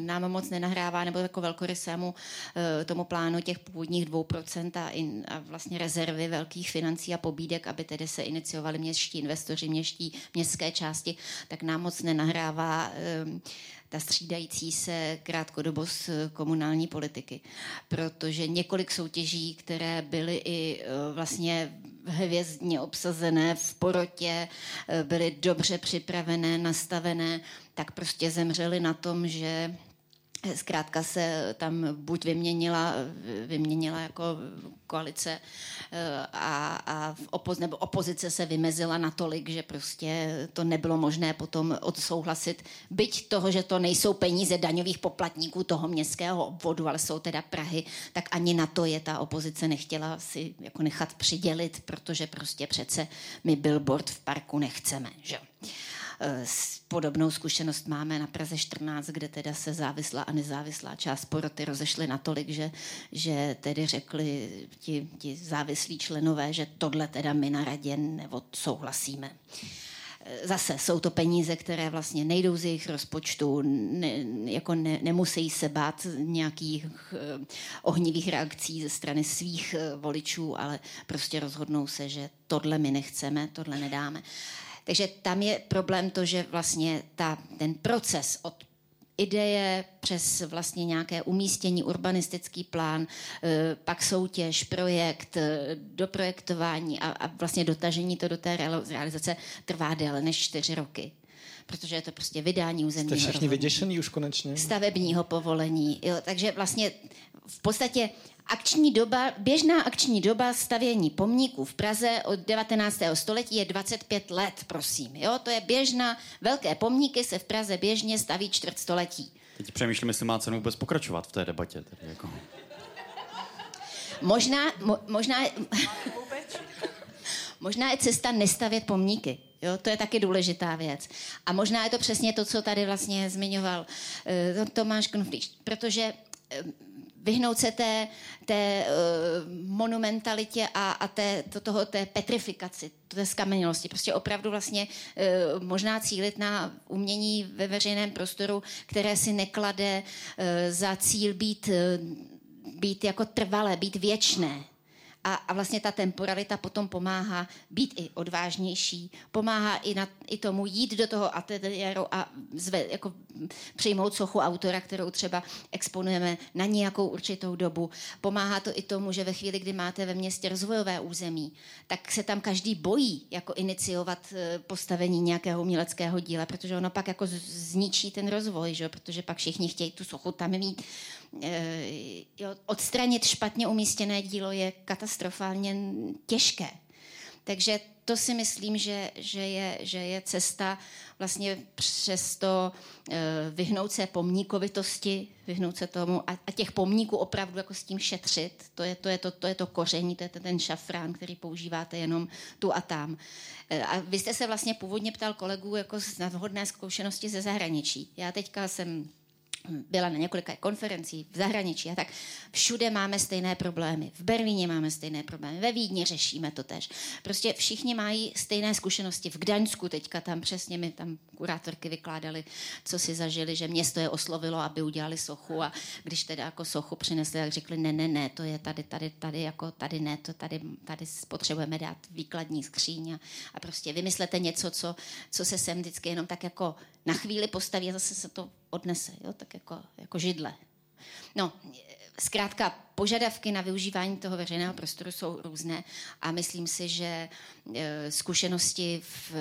Speaker 2: nám moc nenahrává, nebo jako velkorysému e, tomu plánu těch původních 2% a, in, a vlastně rezervy velkých financí a pobídek, aby tedy se iniciovali městští investoři, městští městské části, tak nám moc nenahrává e, ta střídající se krátkodobost komunální politiky. Protože několik soutěží, které byly i vlastně hvězdně obsazené v porotě, eh, byly dobře připravené, nastavené, tak prostě zemřeli na tom, že Zkrátka se tam buď vyměnila, vyměnila jako koalice eh, a, a opoz, nebo opozice se vymezila natolik, že prostě to nebylo možné potom odsouhlasit. Byť toho, že to nejsou peníze daňových poplatníků toho městského obvodu, ale jsou teda Prahy, tak ani na to je ta opozice nechtěla si jako nechat přidělit, protože prostě přece my billboard v parku nechceme. Že? Podobnou zkušenost máme na Praze 14, kde teda se závislá a nezávislá část poroty rozešly natolik, že, že tedy řekli ti, ti závislí členové, že tohle teda my na radě neodsouhlasíme eh, zase jsou to peníze, které vlastně nejdou z jejich rozpočtu, ne, jako ne, nemusí se bát nějakých eh, ohnivých reakcí ze strany svých eh, voličů, ale prostě rozhodnou se, že tohle my nechceme, tohle nedáme. Eh, takže tam je problém to, že vlastně ta, ten proces od ideje přes vlastně nějaké umístění, urbanistický plán, e, pak soutěž, projekt, e, doprojektování a, a vlastně dotažení to do té realizace trvá déle než čtyři roky protože je to prostě vydání územního
Speaker 5: Jste všichni vyděšený už konečně?
Speaker 2: stavebního povolení. Jo, takže vlastně v podstatě akční doba, běžná akční doba stavění pomníků v Praze od 19. století je 25 let, prosím. Jo, to je běžná, velké pomníky se v Praze běžně staví čtvrt století.
Speaker 1: Teď přemýšlím, jestli má cenu vůbec pokračovat v té debatě. Tedy jako.
Speaker 2: Možná, mo, možná, možná je cesta nestavět pomníky. Jo, to je taky důležitá věc. A možná je to přesně to, co tady vlastně zmiňoval uh, Tomáš Knuflíš. Protože uh, vyhnout se té, té uh, monumentalitě a, a té, to, toho, té petrifikaci, té skamenělosti. Prostě opravdu vlastně uh, možná cílit na umění ve veřejném prostoru, které si neklade uh, za cíl být, uh, být jako trvalé, být věčné. A, a vlastně ta temporalita potom pomáhá být i odvážnější, pomáhá i, na, i tomu jít do toho ateliéru a zve, jako přijmout sochu autora, kterou třeba exponujeme na nějakou určitou dobu. Pomáhá to i tomu, že ve chvíli, kdy máte ve městě rozvojové území, tak se tam každý bojí jako iniciovat eh, postavení nějakého uměleckého díla, protože ono pak jako zničí ten rozvoj, že? protože pak všichni chtějí tu sochu tam mít jo, odstranit špatně umístěné dílo je katastrofálně těžké. Takže to si myslím, že, že, je, že je cesta vlastně přesto uh, vyhnout se pomníkovitosti, vyhnout se tomu a, a těch pomníků opravdu jako s tím šetřit. To je to, je to, to, je to koření, to je ten šafrán, který používáte jenom tu a tam. Uh, a vy jste se vlastně původně ptal kolegů jako na vhodné zkušenosti ze zahraničí. Já teďka jsem byla na několika konferencích v zahraničí a tak všude máme stejné problémy. V Berlíně máme stejné problémy, ve Vídni řešíme to tež. Prostě všichni mají stejné zkušenosti. V Gdaňsku teďka tam přesně mi tam kurátorky vykládali, co si zažili, že město je oslovilo, aby udělali sochu a když teda jako sochu přinesli, tak řekli, ne, ne, ne, to je tady, tady, tady, jako tady ne, to tady, tady potřebujeme dát výkladní skříň a, a prostě vymyslete něco, co, co se sem vždycky jenom tak jako na chvíli postaví a zase se to odnese, jo, tak jako, jako židle. No, zkrátka požadavky na využívání toho veřejného prostoru jsou různé a myslím si, že e, zkušenosti v,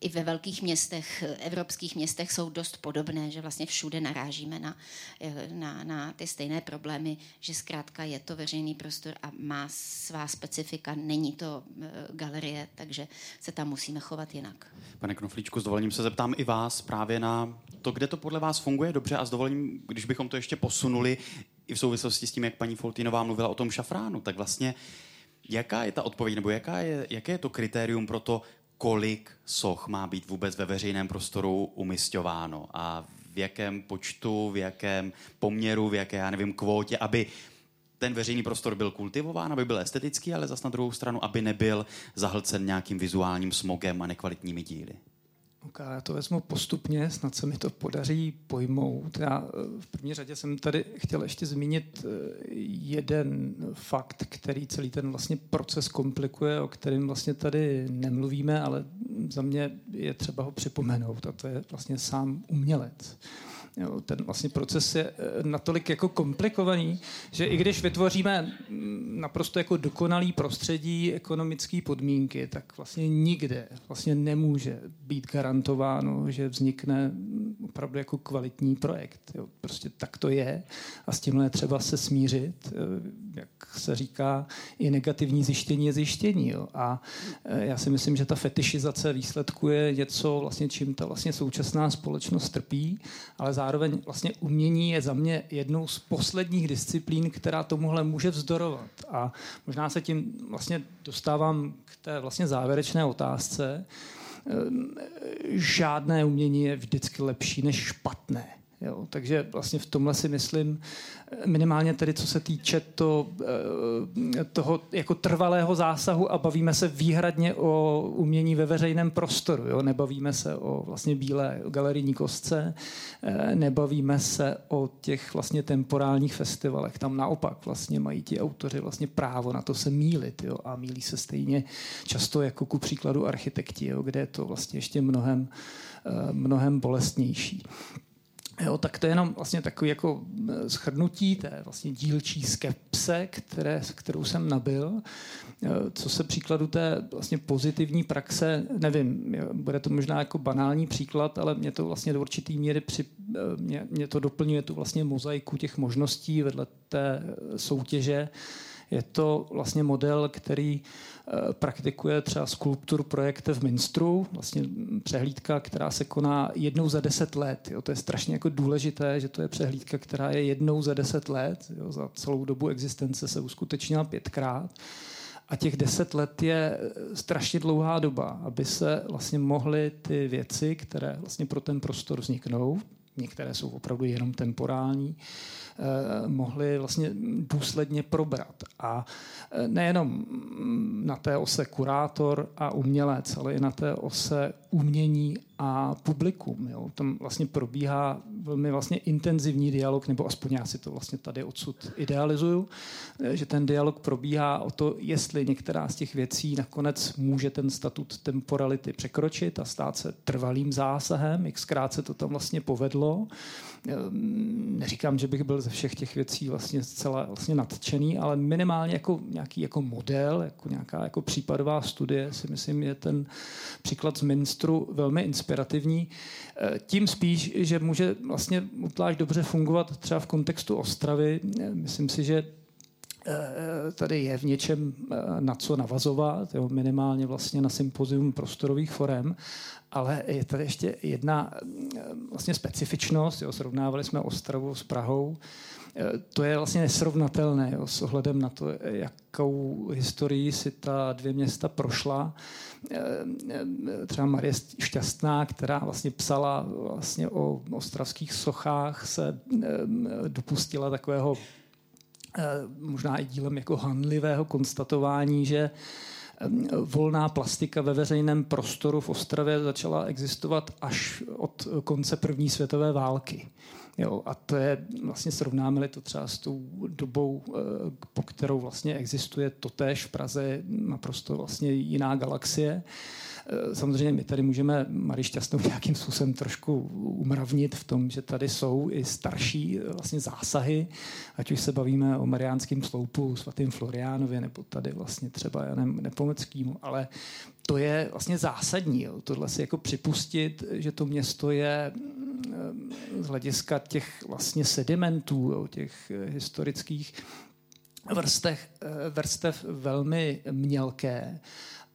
Speaker 2: i ve velkých městech, evropských městech jsou dost podobné, že vlastně všude narážíme na, e, na, na ty stejné problémy, že zkrátka je to veřejný prostor a má svá specifika, není to e, galerie, takže se tam musíme chovat jinak.
Speaker 1: Pane Knoflíčku, s dovolením se zeptám i vás právě na to, kde to podle vás funguje dobře a s dovolením, když bychom to ještě posunuli i v souvislosti s tím, jak paní Foltínová mluvila o tom šafránu, tak vlastně jaká je ta odpověď, nebo jaká je, jaké je to kritérium pro to, kolik soch má být vůbec ve veřejném prostoru umistováno a v jakém počtu, v jakém poměru, v jaké, já nevím, kvótě, aby ten veřejný prostor byl kultivován, aby byl estetický, ale zas na druhou stranu, aby nebyl zahlcen nějakým vizuálním smogem a nekvalitními díly.
Speaker 3: Ok, já to vezmu postupně, snad se mi to podaří pojmout. Já eh, v první řadě jsem tady chtěl ještě zmínit eh, jeden fakt, který celý ten vlastně proces komplikuje, o kterém vlastně tady nemluvíme, ale za mě je třeba ho připomenout a to je vlastně sám umělec. Jo, ten vlastně proces je eh, natolik jako komplikovaný, že i když vytvoříme mm, naprosto jako dokonalý prostředí, ekonomické podmínky, tak vlastně nikde vlastně nemůže být garantováno, že vznikne mm, opravdu jako kvalitní projekt. Jo, prostě tak to je a s tímhle třeba se smířit. Eh, jak se říká, i negativní zjištění je zjištění. Jo. A eh, já si myslím, že ta fetišizace výsledku je něco, vlastně, čím ta vlastně současná společnost trpí, ale zároveň vlastně umění je za mě jednou z posledních disciplín, která tomuhle může vzdorovat. A možná se tím vlastně dostávám k té vlastně závěrečné otázce. Ehm, žádné umění je vždycky lepší než špatné. Jo, takže vlastně v tomhle si myslím, minimálně tedy co se týče to, eh, toho jako trvalého zásahu a bavíme se výhradně o umění ve veřejném prostoru. Jo? Nebavíme se o vlastně bílé galerijní kostce, eh, nebavíme se o těch vlastně temporálních festivalech. Tam naopak vlastně mají ti autoři vlastně právo na to se mílit jo? a mílí se stejně často jako ku příkladu architekti, jo? kde je to vlastně ještě mnohem, eh, mnohem bolestnější. Jo, tak to je jenom vlastně takový jako eh, schrnutí té vlastně dílčí skepse, které, kterou jsem nabil. Eh, co se příkladu té vlastně pozitivní praxe, nevím, bude to možná jako banální příklad, ale mě to vlastně do určitý míry při, eh, mě, mě to doplňuje tu vlastně mozaiku těch možností vedle té soutěže. Je to vlastně model, který praktikuje třeba skulptur projekt v Minstru, vlastně přehlídka, která se koná jednou za deset let. Jo. To je strašně jako důležité, že to je přehlídka, která je jednou za deset let. Jo. Za celou dobu existence se uskutečnila pětkrát. A těch deset let je eh, strašně dlouhá doba, aby se vlastně mohly ty věci, které vlastně pro ten prostor vzniknou, některé jsou opravdu jenom temporální, Eh, mohli vlastně důsledně probrat. A eh, nejenom na té ose kurátor a umělec, ale i na té ose umění a publikum. Jo. Tam vlastně probíhá velmi vlastně intenzivní dialog, nebo aspoň já si to vlastně tady odsud idealizuju, eh, že ten dialog probíhá o to, jestli některá z těch věcí nakonec může ten statut temporality překročit a stát se trvalým zásahem, xkrát se to tam vlastně povedlo. Neříkám, že bych byl ze všech těch věcí vlastně zcela vlastně nadčený, ale minimálně jako nějaký jako model, jako nějaká jako případová studie si myslím je ten příklad z Minstru velmi inspirativní. E, tím spíš, že může vlastně utlášť dobře fungovat třeba v kontextu Ostravy. E, myslím si, že tady je v něčem na co navazovat, jo, minimálně vlastně na sympozium prostorových forem, ale je tady ještě jedna vlastně specifičnost. Jo, srovnávali jsme Ostravu s Prahou. To je vlastně nesrovnatelné jo, s ohledem na to, jakou historii si ta dvě města prošla. Třeba Marie Šťastná, která vlastně psala vlastně o ostravských sochách, se dopustila takového možná i dílem jako hanlivého konstatování, že volná plastika ve veřejném prostoru v Ostravě začala existovat až od konce první světové války. Jo, a to je, vlastně srovnáme to třeba s tou dobou, eh, po kterou vlastně existuje totéž v Praze, naprosto vlastně jiná galaxie. Eh, samozřejmě my tady můžeme Marii Šťastnou nějakým způsobem trošku umravnit v tom, že tady jsou i starší eh, vlastně zásahy, ať už se bavíme o Mariánském sloupu, svatým Floriánově, nebo tady vlastně třeba Janem Nepomeckým, ale to je vlastně zásadní. Jo. Tohle si jako připustit, že to město je z hlediska těch vlastně sedimentů, těch historických vrstech, vrstev velmi mělké.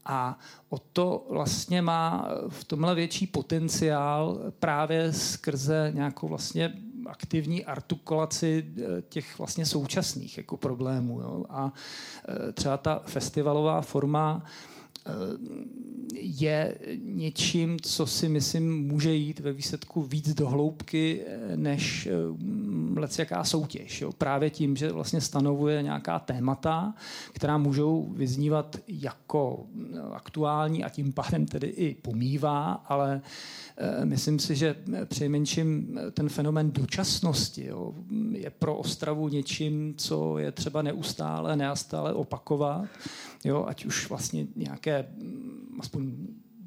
Speaker 3: A o to vlastně má v tomhle větší potenciál právě skrze nějakou vlastně aktivní artikulaci těch vlastně současných jako problémů. Jo. A třeba ta festivalová forma je něčím, co si myslím může jít ve výsledku víc do hloubky než eh, jaká soutěž. Jo. Právě tím, že vlastně stanovuje nějaká témata, která můžou vyznívat jako eh, aktuální a tím pádem tedy i pomývá, ale eh, myslím si, že přejmenším ten fenomen dočasnosti jo, je pro Ostravu něčím, co je třeba neustále, neustále opakovat Jo, ať už vlastně nějaké, mm, aspoň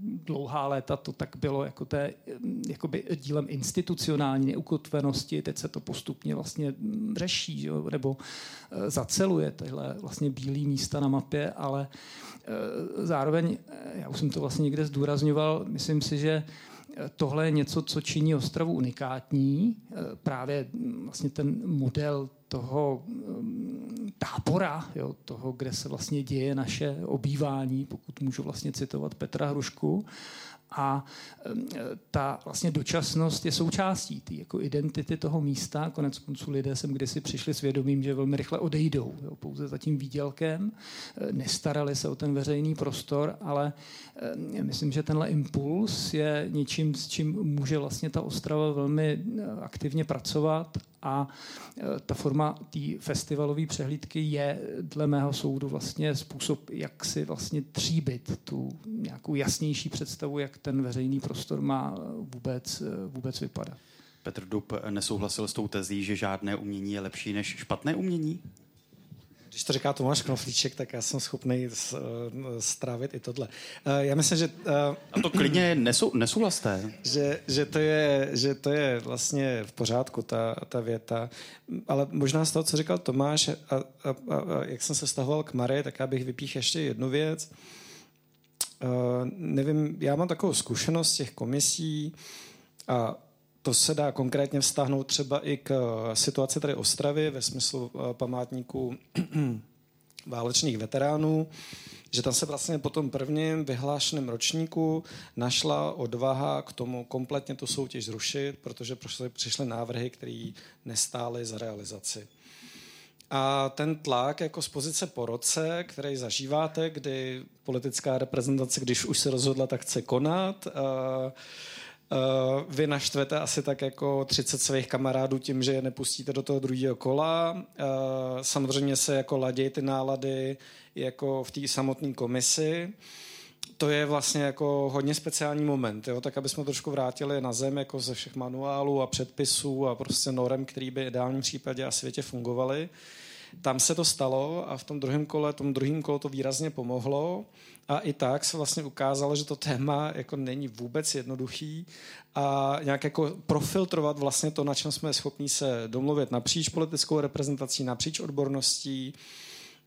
Speaker 3: dlouhá léta to tak bylo jako té, mm, jakoby dílem institucionální neukotvenosti, teď se to postupně vlastně mm, řeší, jo, nebo zaceluje tyhle vlastně bílé místa na mapě, ale zároveň, já už jsem to vlastně někde zdůrazňoval, myslím si, že tohle je něco, co činí Ostravu unikátní. Právě vlastně ten model toho um, tábora, jo, toho, kde se vlastně děje naše obývání, pokud můžu vlastně citovat Petra Hrušku, a ta vlastně dočasnost je součástí té jako identity toho místa. Konec konců lidé sem kdysi přišli svědomím, že velmi rychle odejdou, jo, pouze za tím výdělkem, e, nestarali se o ten veřejný prostor, ale myslím, že tenhle impuls je něčím, s čím může vlastně ta Ostrava velmi e, aktivně pracovat a e, ta forma té festivalové přehlídky je dle mého soudu vlastně způsob, jak si vlastně tříbit tu nějakou jasnější představu, jak ten veřejný prostor má vůbec, vůbec vypadat.
Speaker 1: Petr Dub nesouhlasil s tou tezí, že žádné umění je lepší než špatné umění?
Speaker 5: Když to říká Tomáš Knoflíček, tak já jsem schopný strávit i tohle. Já myslím, že...
Speaker 1: A to klidně nesou, nesouhlasté.
Speaker 5: Že, že, to je, že to je vlastně v pořádku, ta, ta věta. Ale možná z toho, co říkal Tomáš, a, a, a, a jak jsem se stahoval k Marii, tak já bych vypích ještě jednu věc. Uh, nevím, já mám takovou zkušenost z těch komisí a to se dá konkrétně vztáhnout třeba i k eh, situaci tady Ostravy ve smyslu eh, památníků válečných veteránů, že tam se vlastně po tom prvním vyhlášeném ročníku našla odvaha k tomu kompletně tu soutěž zrušit, protože přišly návrhy, které nestály za realizaci. A ten tlak jako z pozice po roce, který zažíváte, kdy politická reprezentace, když už se rozhodla, tak chce konat, Uh, vy naštvete asi tak jako 30 svých kamarádů tím, že je nepustíte do toho druhého kola. Samozřejmě se jako ladějí ty nálady jako v té samotné komisi. To je vlastně jako hodně speciální moment, jo? tak aby jsme trošku vrátili na zem jako ze všech manuálů a předpisů a prostě norem, který by v ideálním případě a světě fungovaly. Tam se to stalo a v tom druhém kole, tom druhém kole to výrazně pomohlo. A i tak se vlastně ukázalo, že to téma jako není vůbec jednoduchý a nějak jako profiltrovat vlastně to, na čem jsme schopni se domluvit napříč politickou reprezentací, napříč odborností,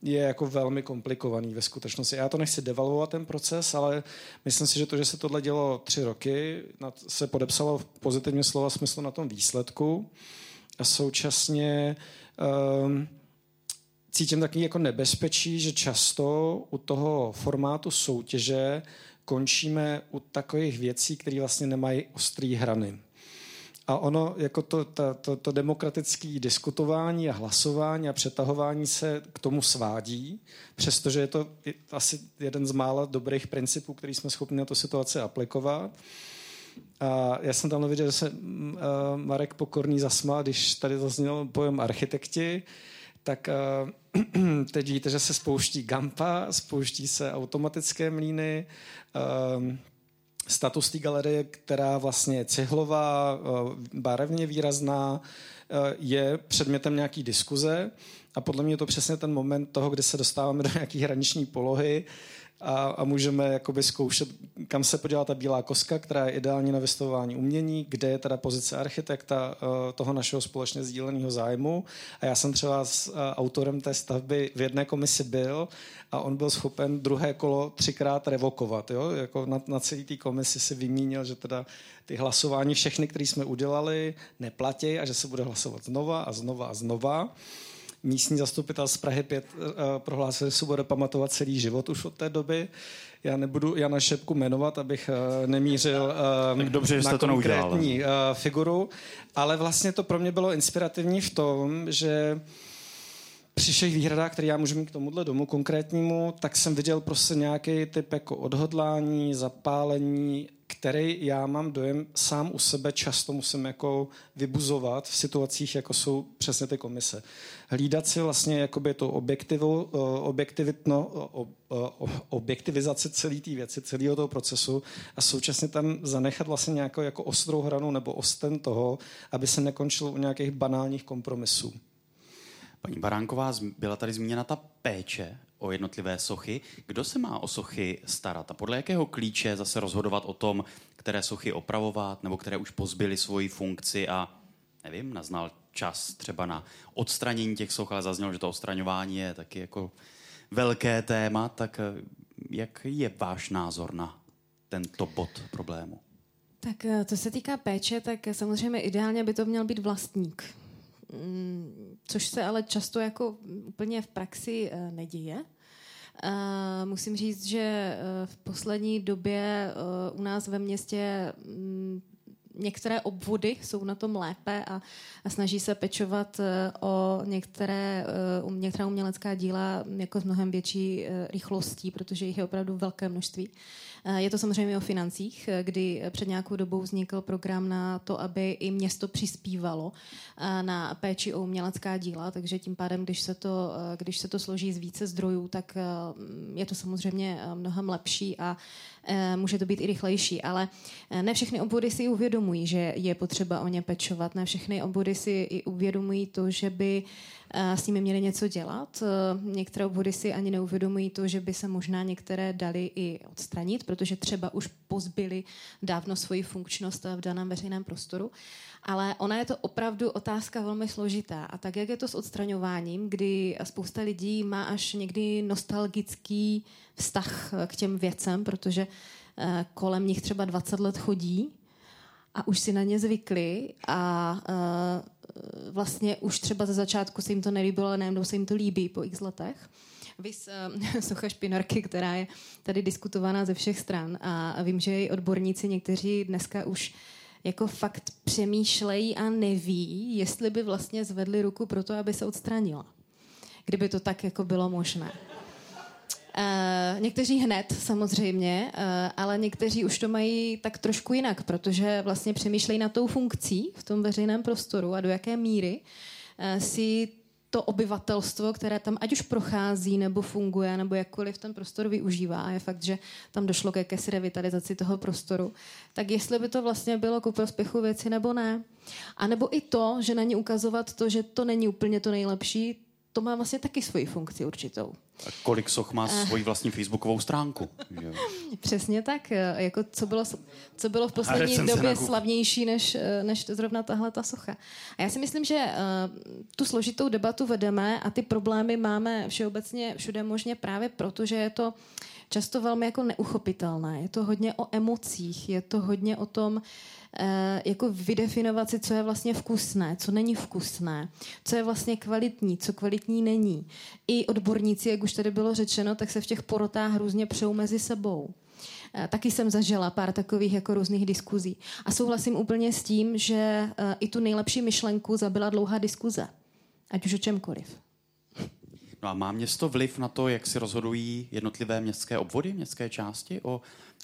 Speaker 5: je jako velmi komplikovaný ve skutečnosti. Já to nechci devalvovat ten proces, ale myslím si, že to, že se tohle dělo tři roky, se podepsalo v pozitivně slova smyslu na tom výsledku a současně um, cítím takový jako nebezpečí, že často u toho formátu soutěže končíme u takových věcí, které vlastně nemají ostrý hrany. A ono, jako to, to, to, to demokratické diskutování a hlasování a přetahování se k tomu svádí, přestože je to asi jeden z mála dobrých principů, který jsme schopni na tu situaci aplikovat. A já jsem tam viděl, že se Marek Pokorný zasmál, když tady zazněl pojem architekti, tak teď víte, že se spouští Gampa, spouští se automatické mlíny, status té galerie, která vlastně je cihlová, uh, barevně výrazná, uh, je předmětem nějaký diskuze. A podle mě je to přesně ten moment toho, kdy se dostáváme do nějaké hraniční polohy, a, a můžeme jakoby zkoušet, kam se podívá ta bílá koska, která je ideální na vystavování umění, kde je teda pozice architekta uh, toho našeho společně sdíleného zájmu. A já jsem třeba s uh, autorem té stavby v jedné komisi byl a on byl schopen druhé kolo třikrát revokovat. Jo? Jako na, na celý té komisi si vymínil, že teda ty hlasování všechny, které jsme udělali, neplatí a že se bude hlasovat znova a znova a znova místní zastupitel z Prahy 5 uh, eh, prohlásil, že se bude pamatovat celý život už od té doby. Já nebudu Jana Šepku jmenovat, abych uh, nemířil uh,
Speaker 1: dobře,
Speaker 5: na
Speaker 1: to
Speaker 5: konkrétní uh, figuru, ale vlastně to pro mě bylo inspirativní v tom, že při všech výhradách, které já můžu mít k tomuhle domu konkrétnímu, tak jsem viděl prostě nějaký typ jako odhodlání, zapálení který já mám dojem sám u sebe často musím jako vybuzovat v situacích, jako jsou přesně ty komise. Hlídat si vlastně jakoby to objektivu, eh, objektivitno, objektivizaci celé té věci, celého toho procesu a současně tam zanechat vlastně nějakou jako ostrou hranu nebo osten toho, aby se nekončilo u nějakých banálních kompromisů.
Speaker 1: Paní Baránková, byla tady zmíněna ta péče o jednotlivé sochy. Kdo se má o sochy starat a podle jakého klíče zase rozhodovat o tom, které sochy opravovat nebo které už pozbyly svoji funkci a nevím, naznal čas třeba na odstranění těch soch, ale zaznělo, že to odstraňování je taky jako velké téma, tak eh, jak je váš názor na tento bod problému?
Speaker 4: Tak eh, co se týká péče, tak samozřejmě ideálně by to měl být vlastník. Mm, což se ale často jako úplně v praxi eh, neděje. Uh, musím říct, že uh, v poslední době uh, u nás ve městě um, některé obvody jsou na tom lépe a, a snaží se pečovat o některé, uh, některá umělecká díla jako s mnohem větší rychlostí, protože jich je opravdu velké množství. Eh, je to samozřejmě o financích, eh, kdy před nějakou dobou vznikl program na to, aby i město přispívalo eh, na péči o umělecká díla, takže tím pádem, když se to, když se to složí z více zdrojů, tak je to samozřejmě mnohem lepší a může to být i rychlejší, ale ne všechny obvody si uvědomují, že je potřeba o ně pečovat, ne všechny obvody si i uvědomují to, že by s nimi měli něco dělat. Některé obvody si ani neuvědomují to, že by se možná některé dali i odstranit, protože třeba už pozbyli dávno svoji funkčnost v daném veřejném prostoru. Ale ona je to opravdu otázka velmi složitá. A tak, jak je to s odstraňováním, kdy spousta lidí má až někdy nostalgický vztah k těm věcem, protože eh, kolem nich třeba 20 let chodí a už si na ně zvykli a uh, vlastně už třeba ze začátku se jim to nelíbilo, ale najednou se jim to líbí po x letech. Vys uh, Socha Špinarky, která je tady diskutovaná ze všech stran a vím, že i odborníci někteří dneska už jako fakt přemýšlejí a neví, jestli by vlastně zvedli ruku pro to, aby se odstranila. Kdyby to tak jako bylo možné. Uh, někteří hned samozřejmě, uh, ale někteří už to mají tak trošku jinak, protože vlastně přemýšlejí na tou funkcí v tom veřejném prostoru a do jaké míry uh, si to obyvatelstvo, které tam ať už prochází nebo funguje, nebo jakkoliv ten prostor využívá, a je fakt, že tam došlo ke jakési revitalizaci toho prostoru, tak jestli by to vlastně bylo ku prospěchu věci nebo ne. A nebo i to, že na ní ukazovat to, že to není úplně to nejlepší, to má vlastně taky svoji funkci určitou.
Speaker 1: A kolik soch má uh. svoji vlastní facebookovou stránku?
Speaker 4: Přesně tak. Eh, jako co, bylo, co bylo v poslední době slavnější než, eh, než zrovna tahle ta socha. A já si myslím, že uh, tu složitou debatu vedeme a ty problémy máme všeobecně všude možně právě proto, že je to často velmi jako neuchopitelné. Je to hodně o emocích, je to hodně o tom, Eh, jako vydefinovat si, co je vlastně vkusné, co není vkusné, co je vlastně kvalitní, co kvalitní není. I odborníci, jak už tady bylo řečeno, tak se v těch porotách různě přou mezi sebou. Eh, taky jsem zažila pár takových jako různých diskuzí. A souhlasím úplně s tím, že eh, i tu nejlepší myšlenku zabila dlouhá diskuze. Ať už o čemkoliv.
Speaker 1: No a má město vliv na to, jak si rozhodují jednotlivé městské obvody, městské části o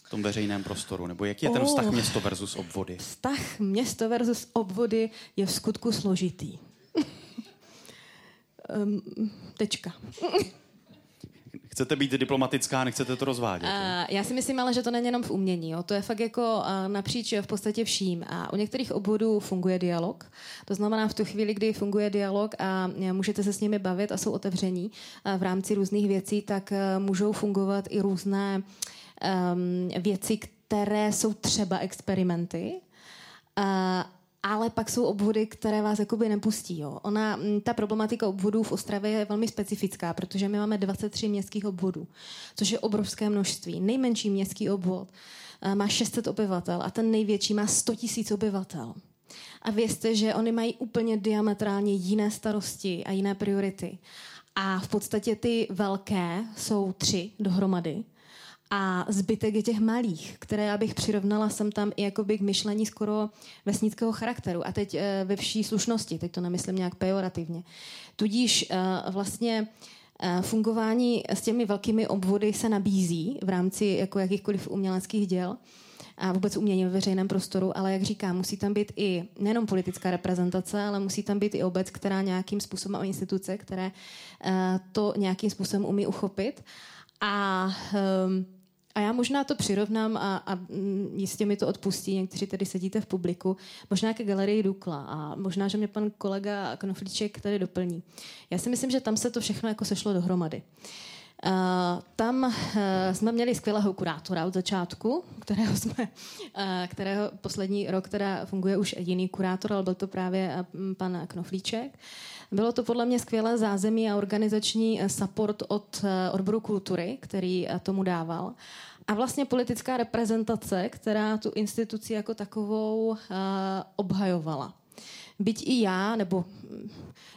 Speaker 1: tom veřejném prostoru? Nebo jaký je ten vztah oh, město versus obvody?
Speaker 4: Vztah město versus obvody je v skutku složitý. um, tečka.
Speaker 1: Chcete být diplomatická, nechcete to rozvádět? Uh,
Speaker 4: já si myslím ale, že to není jenom v umění. Jo. To je fakt jako uh, napříč v podstatě vším. A u některých obvodů funguje dialog. To znamená v tu chvíli, kdy funguje dialog a můžete se s nimi bavit a jsou otevření v rámci různých věcí, tak můžou fungovat i různé um, věci, které jsou třeba experimenty, ale pak jsou obvody, které vás jakoby nepustí. Jo. Ona, ta problematika obvodů v Ostravě je velmi specifická, protože my máme 23 městských obvodů, což je obrovské množství. Nejmenší městský obvod uh, má 600 obyvatel a ten největší má 100 000 obyvatel. A vězte, že oni mají úplně diametrálně jiné starosti a jiné priority. A v podstatě ty velké jsou tři dohromady a zbytek je těch malých, které já bych přirovnala sem tam i jakoby k myšlení skoro vesnického charakteru. A teď e, ve vší slušnosti, teď to nemyslím nějak pejorativně. Tudíž e, vlastně e, fungování s těmi velkými obvody se nabízí v rámci jako jakýchkoliv uměleckých děl a vůbec umění ve veřejném prostoru, ale jak říkám, musí tam být i nejenom politická reprezentace, ale musí tam být i obec, která nějakým způsobem a instituce, které to nějakým způsobem umí uchopit. A um, a já možná to přirovnám a, a mm, jistě mi to odpustí, někteří tady sedíte v publiku, možná ke galerii Dukla a možná, že mě pan kolega Knoflíček tady doplní. Já si myslím, že tam se to všechno jako sešlo dohromady. Uh, tam uh, jsme měli skvělého kurátora od začátku, kterého jsme, uh, kterého poslední rok teda funguje už jiný kurátor, ale byl to právě pan Knoflíček. Bylo to podle mě skvělé zázemí a organizační support od odboru kultury, který tomu dával a vlastně politická reprezentace, která tu instituci jako takovou obhajovala. Byť i já, nebo mm,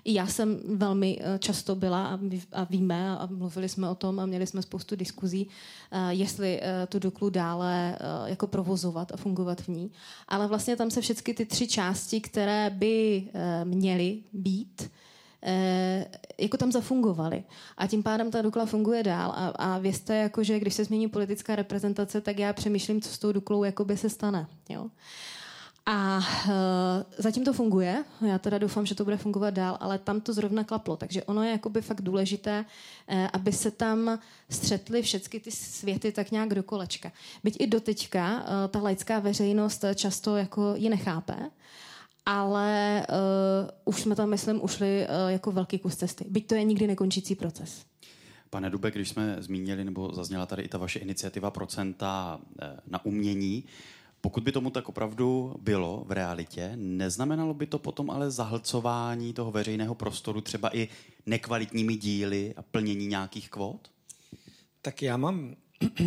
Speaker 4: i já jsem velmi uh, často byla a, víme a mluvili jsme o tom a měli jsme spoustu diskuzí, uh, jestli uh, tu Duklu dále jako provozovat a fungovat v ní. Ale vlastně tam se všechny ty tři části, které by měly být, eh, jako tam zafungovaly. A tím pádem ta Dukla funguje dál. A, a vězte, jako, že když se změní politická reprezentace, tak já přemýšlím, co s tou Duklou jakoby se stane. Jo? A uh, zatím to funguje, já teda doufám, že to bude fungovat dál, ale tam to zrovna klaplo, takže ono je jakoby fakt důležité, uh, aby se tam střetly všechny ty světy tak nějak do kolečka. Byť i doteďka uh, ta laická veřejnost často jako ji nechápe, ale uh, už jsme tam, myslím, ušli uh, jako velký kus cesty. Byť to je nikdy nekončící proces.
Speaker 1: Pane Dube, když jsme zmínili, nebo zazněla tady i ta vaše iniciativa Procenta na umění, pokud by tomu tak opravdu bylo v realitě, neznamenalo by to potom ale zahlcování toho veřejného prostoru třeba i nekvalitními díly a plnění nějakých kvót?
Speaker 5: Tak já mám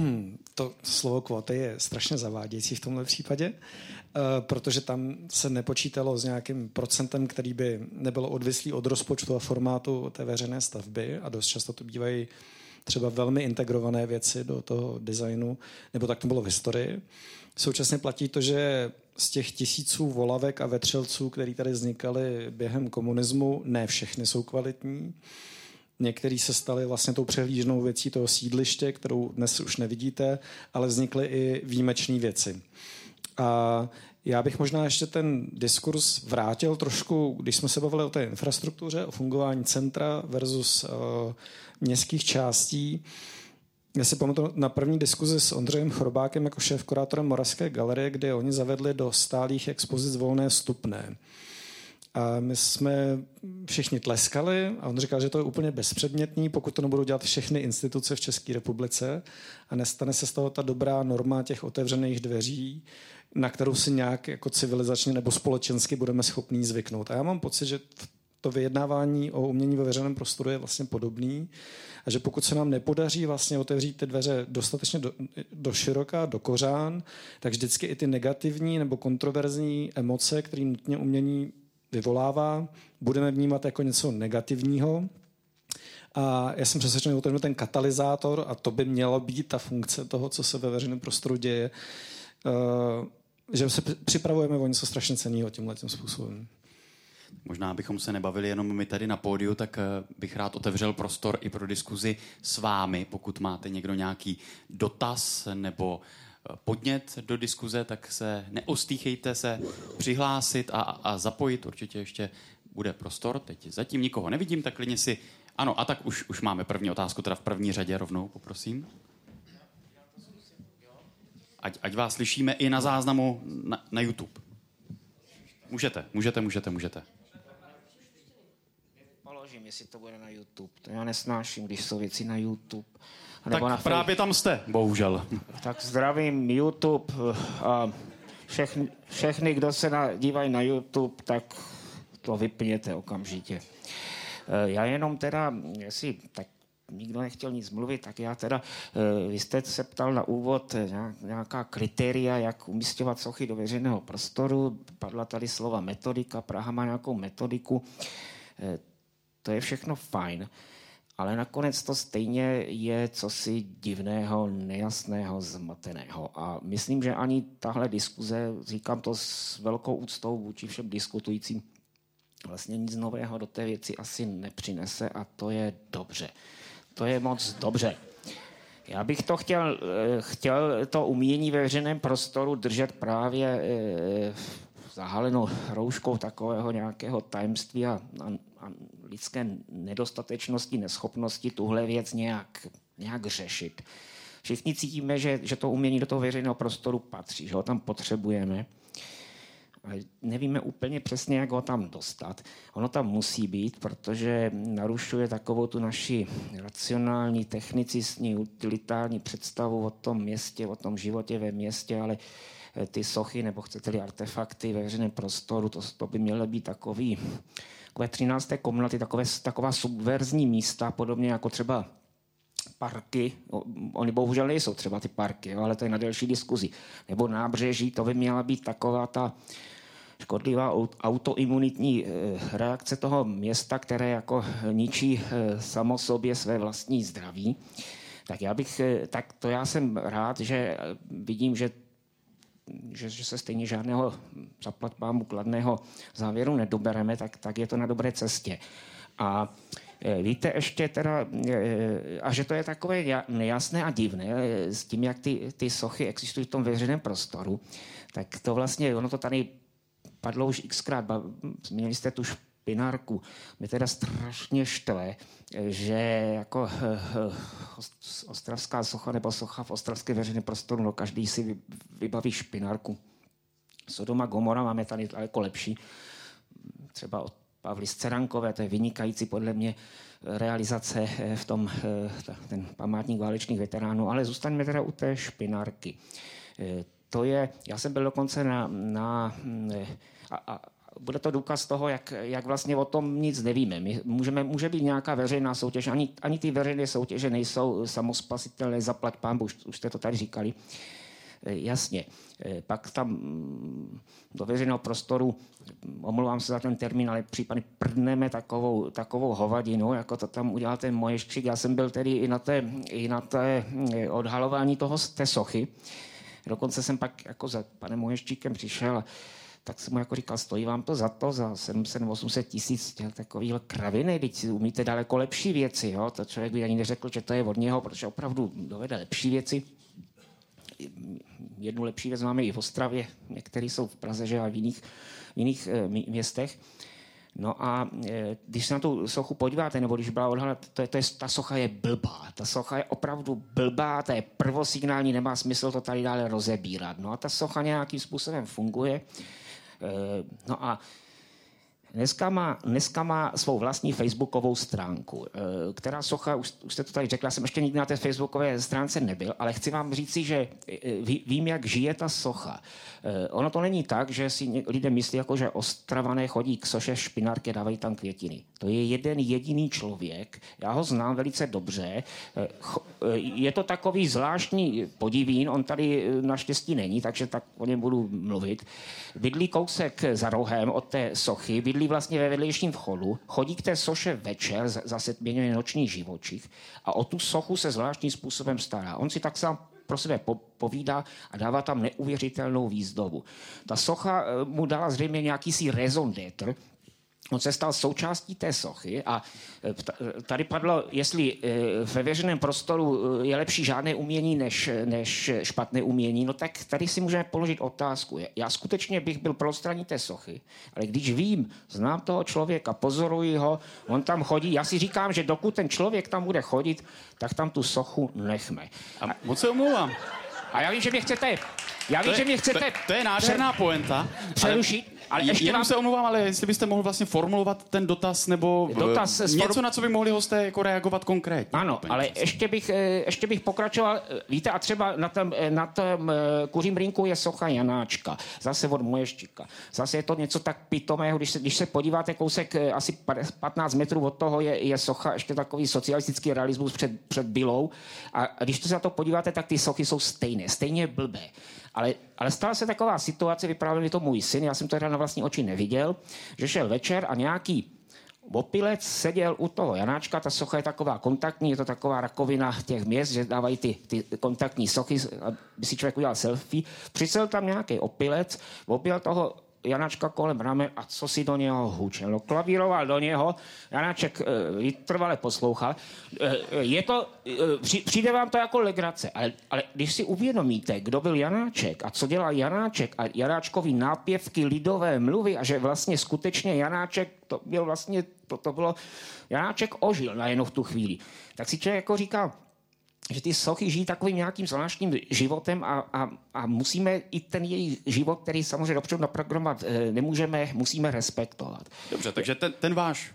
Speaker 5: to slovo kvóty je strašně zavádějící v tomhle případě, eh, protože tam se nepočítalo s nějakým procentem, který by nebylo odvislý od rozpočtu a formátu té veřejné stavby a dost často to bývají třeba velmi integrované věci do toho designu, nebo tak to bylo v historii. Současně platí to, že z těch tisíců volavek a vetřelců, které tady vznikaly během komunismu, ne všechny jsou kvalitní. Některý se stali vlastně tou přehlížnou věcí toho sídliště, kterou dnes už nevidíte, ale vznikly i výjimečné věci. A já bych možná ještě ten diskurs vrátil trošku, když jsme se bavili o té infrastruktuře, o fungování centra versus uh, městských částí. Já si pamatuju na první diskuzi s Ondřejem Chrobákem jako šéf-kurátorem Moravské galerie, kde oni zavedli do stálých expozic volné stupné. A my jsme všichni tleskali a on říkal, že to je úplně bezpředmětný, pokud to nebudou dělat všechny instituce v České republice a nestane se z toho ta dobrá norma těch otevřených dveří, na kterou si nějak jako civilizačně nebo společensky budeme schopní zvyknout. A já mám pocit, že to vyjednávání o umění ve veřejném prostoru je vlastně podobný a že pokud se nám nepodaří vlastně otevřít ty dveře dostatečně do, do široka, do kořán, tak vždycky i ty negativní nebo kontroverzní emoce, které nutně umění vyvolává, budeme vnímat jako něco negativního. A já jsem tom, že ten katalyzátor, a to by mělo být ta funkce toho, co se ve veřejném prostoru děje, uh, že se připravujeme o něco strašně ceného tímhle tím způsobem.
Speaker 1: Možná bychom se nebavili jenom my tady na pódiu, tak eh, bych rád otevřel prostor i pro diskuzi s vámi. Pokud máte někdo nějaký dotaz nebo eh, podnět do diskuze, tak se neostýchejte se přihlásit a, a zapojit. Určitě ještě bude prostor. Teď zatím nikoho nevidím, tak klidně si... Ano, a tak už, už máme první otázku, teda v první řadě rovnou, poprosím. Ať, ať vás slyšíme i na záznamu na, na YouTube. Můžete, můžete, můžete, můžete
Speaker 6: jestli to bude na YouTube. To já nesnáším, když jsou věci na YouTube.
Speaker 1: Nebo tak na právě tam jste, bohužel.
Speaker 6: Tak zdravím YouTube a všechny, všechny kdo se na, dívají na YouTube, tak to vypněte okamžitě. E, já jenom teda, jestli tak nikdo nechtěl nic mluvit, tak já teda, e, vy jste se ptal na úvod e, nějaká kritéria, jak umístěvat sochy do veřejného prostoru. Padla tady slova metodika, Praha má nějakou metodiku to je všechno fajn, ale nakonec to stejně je cosi divného, nejasného, zmateného. A myslím, že ani tahle diskuze, říkám to s velkou úctou vůči všem diskutujícím, vlastně nic nového do té věci asi nepřinese a to je dobře. To je moc dobře. Já bych to chtěl, eh, chtěl to umění ve veřejném prostoru držet právě eh, zahalenou rouškou takového nějakého tajemství a, a, a lidské nedostatečnosti, neschopnosti tuhle věc nějak, nějak řešit. Všichni cítíme, že, že to umění do toho veřejného prostoru patří, že ho tam potřebujeme. Ale nevíme úplně přesně, jak ho tam dostat. Ono tam musí být, protože narušuje takovou tu naši racionální, technicistní, utilitární představu o tom městě, o tom životě ve městě, ale eh, ty sochy, nebo chcete-li artefakty ve veřejném prostoru, to, to by mělo být takový takové 13. komnaty, takové, taková subverzní místa, podobně jako třeba parky, oni bohužel nejsou třeba ty parky, jo, ale to je na delší diskuzi, nebo nábřeží, to by měla být taková ta škodlivá autoimunitní eh, reakce toho města, které jako ničí eh, samo sobě své vlastní zdraví. Tak já bych, eh, tak to já jsem rád, že vidím, že že, že se stejně žádného zaplat pámu kladného závěru nedobereme, tak, tak je to na dobré cestě. A e, Víte ještě teda, e, a že to je takové nejasné a divné e, s tím, jak ty, ty sochy existují v tom veřejném prostoru, tak to vlastně, ono to tady padlo už xkrát, změnili jste tu špinárku. Mě teda strašně štve, že jako ostravská socha nebo socha v ostravské veřejné prostoru, no každý si vybaví špinárku. Sodoma Gomora máme tady daleko lepší. Třeba od Pavly Scerankové, to je vynikající podle mě realizace eh, v tom, eh, ten památník válečných veteránů, ale zůstaňme teda u té špinárky. Eh, to je, já jsem byl dokonce na, na a, a, bude to důkaz toho, jak, jak vlastně o tom nic nevíme. My můžeme, může být nějaká veřejná soutěž, ani, ani ty veřejné soutěže nejsou samospasitelné, zaplať pán, už, už jste to tady říkali. Jasně. Pak tam mm, do veřejného prostoru, omlouvám se za ten termín, ale případně prdneme takovou, takovou hovadinu, jako to tam udělal ten Moješčík. Já jsem byl tedy i na té, i na té eh, odhalování toho, té sochy. Dokonce jsem pak jako za panem Moješčíkem přišel tak jsem mu jako říkal, stojí vám to za to, za 700-800 tisíc takovýhle kraviny, teď umíte daleko lepší věci, jo? to člověk by ani neřekl, že to je od něho, protože opravdu dovede lepší věci jednu lepší věc máme i v Ostravě, některé jsou v Praze že a v jiných, v jiných e, městech. No a e, když se na tu sochu podíváte, nebo když byla odhalena, to, to je, ta socha je blbá. Ta socha je opravdu blbá, to je prvosignální, nemá smysl to tady dále rozebírat. No a ta socha nějakým způsobem funguje. 呃，那啊，Dneska má, dneska má svou vlastní facebookovou stránku, eh, která socha, už, už jste to tady řekla, jsem ještě nikdy na té facebookové stránce nebyl, ale chci vám říci, že eh, vím, jak žije ta socha. Eh, ono to není tak, že si lidé myslí, jako, že ostravané chodí k soše špinárky, dávají tam květiny. To je jeden jediný člověk, já ho znám velice dobře. Je to takový zvláštní podivín, on tady naštěstí není, takže tak o něm budu mluvit. Bydlí kousek za rohem od té sochy, bydlí bydlí vlastně ve vedlejším vchodu, chodí k té soše večer, zase měňuje noční živočich a o tu sochu se zvláštním způsobem stará. On si tak sám pro sebe povídá a dává tam neuvěřitelnou výzdobu. Ta socha eh, mu dala zřejmě nějaký si raison d'être, On se stal součástí té sochy a e, e, tady padlo, jestli e, ve veřejném prostoru je lepší žádné umění než, než špatné umění, no tak tady si můžeme položit otázku. Já skutečně bych byl pro odstraní té sochy, ale když vím, znám toho člověka, pozoruji ho, on tam chodí, já si říkám, že dokud ten člověk tam bude chodit, tak tam tu sochu nechme.
Speaker 1: A moc se omlouvám.
Speaker 6: A já vím, že mě chcete... Já vím,
Speaker 1: to je,
Speaker 6: že mě chcete...
Speaker 1: To, to je nádherná poenta.
Speaker 6: Přerušit.
Speaker 1: Ale ještě jenom vám... se omlouvám, ale jestli byste mohl vlastně formulovat ten dotaz nebo dotaz uh, něco, na co by mohli hosté jako reagovat konkrétně.
Speaker 6: Ano, ale ještě bych, eh, ještě bych pokračoval. Víte, a třeba na tom, eh, na tom kuřím rinku je socha Janáčka, zase od Moješčíka. Zase je to něco tak pitomého, když se, když se podíváte kousek asi 15 metrů od toho je, je socha, ještě takový socialistický realismus před, před Bylou. A když se na to podíváte, tak ty sochy jsou stejné, stejně blbé. Ale, ale stala se taková situace, vyprávěl mi to můj syn, já jsem to teda na vlastní oči neviděl, že šel večer a nějaký Opilec seděl u toho Janáčka, ta socha je taková kontaktní, je to taková rakovina těch měst, že dávají ty, ty kontaktní sochy, aby si člověk udělal selfie. Přisel tam nějaký opilec, opil toho Janačka kolem rame a co si do něho hučel. No, klavíroval do něho, Janaček e, vytrvale poslouchal. E, je to, e, přijde vám to jako legrace, ale, ale když si uvědomíte, kdo byl Janáček a co dělal Janáček a Janáčkovi nápěvky lidové mluvy a že vlastně skutečně Janáček, to byl vlastně, to, to bylo, Janáček ožil najednou v tu chvíli. Tak si člověk jako říká, že ty sochy žijí takovým nějakým zvláštním životem a, a, a musíme i ten její život, který samozřejmě dopředu naprogramovat eh, nemůžeme, musíme respektovat.
Speaker 1: Dobře, takže ten, ten váš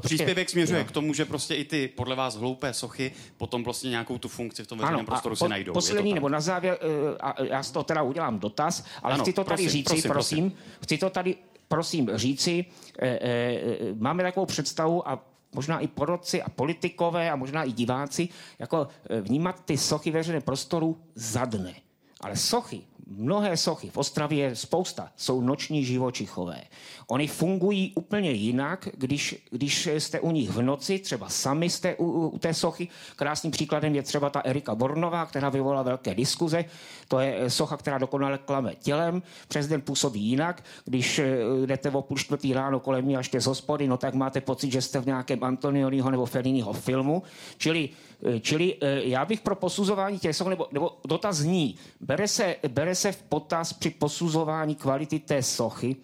Speaker 1: Příspěvek směřuje jo. k tomu, že prostě i ty podle vás hloupé sochy potom vlastně nějakou tu funkci v tom veřejném prostoru po, si najdou.
Speaker 6: Poslední nebo na závěr, eh, a já z toho teda udělám dotaz, ale ano, chci to tady prosím, říci, prosím, prosím, prosím, chci to tady prosím říci, e, e, máme takovou představu a možná i porodci a politikové a možná i diváci, jako eh, vnímat ty sochy veřejné prostoru za dne. Ale sochy mnohé sochy, v Ostravě spousta, jsou noční živočichové. Oni fungují úplně jinak, když, když jste u nich v noci, třeba sami jste u, u té sochy. Krásným příkladem je třeba ta Erika Bornová, která vyvolala velké diskuze. To je socha, která dokonale klame tělem. Přes den působí jinak. Když eh, jdete o půl čtvrtý ráno kolem ní a ještě z hospody, no tak máte pocit, že jste v nějakém Antonioniho nebo Felliniho filmu. Čili Eh, čili eh, já bych pro posuzování těch soch, nebo, nebo dotaz zní, bere se, bere se v potaz při posuzování kvality té sochy,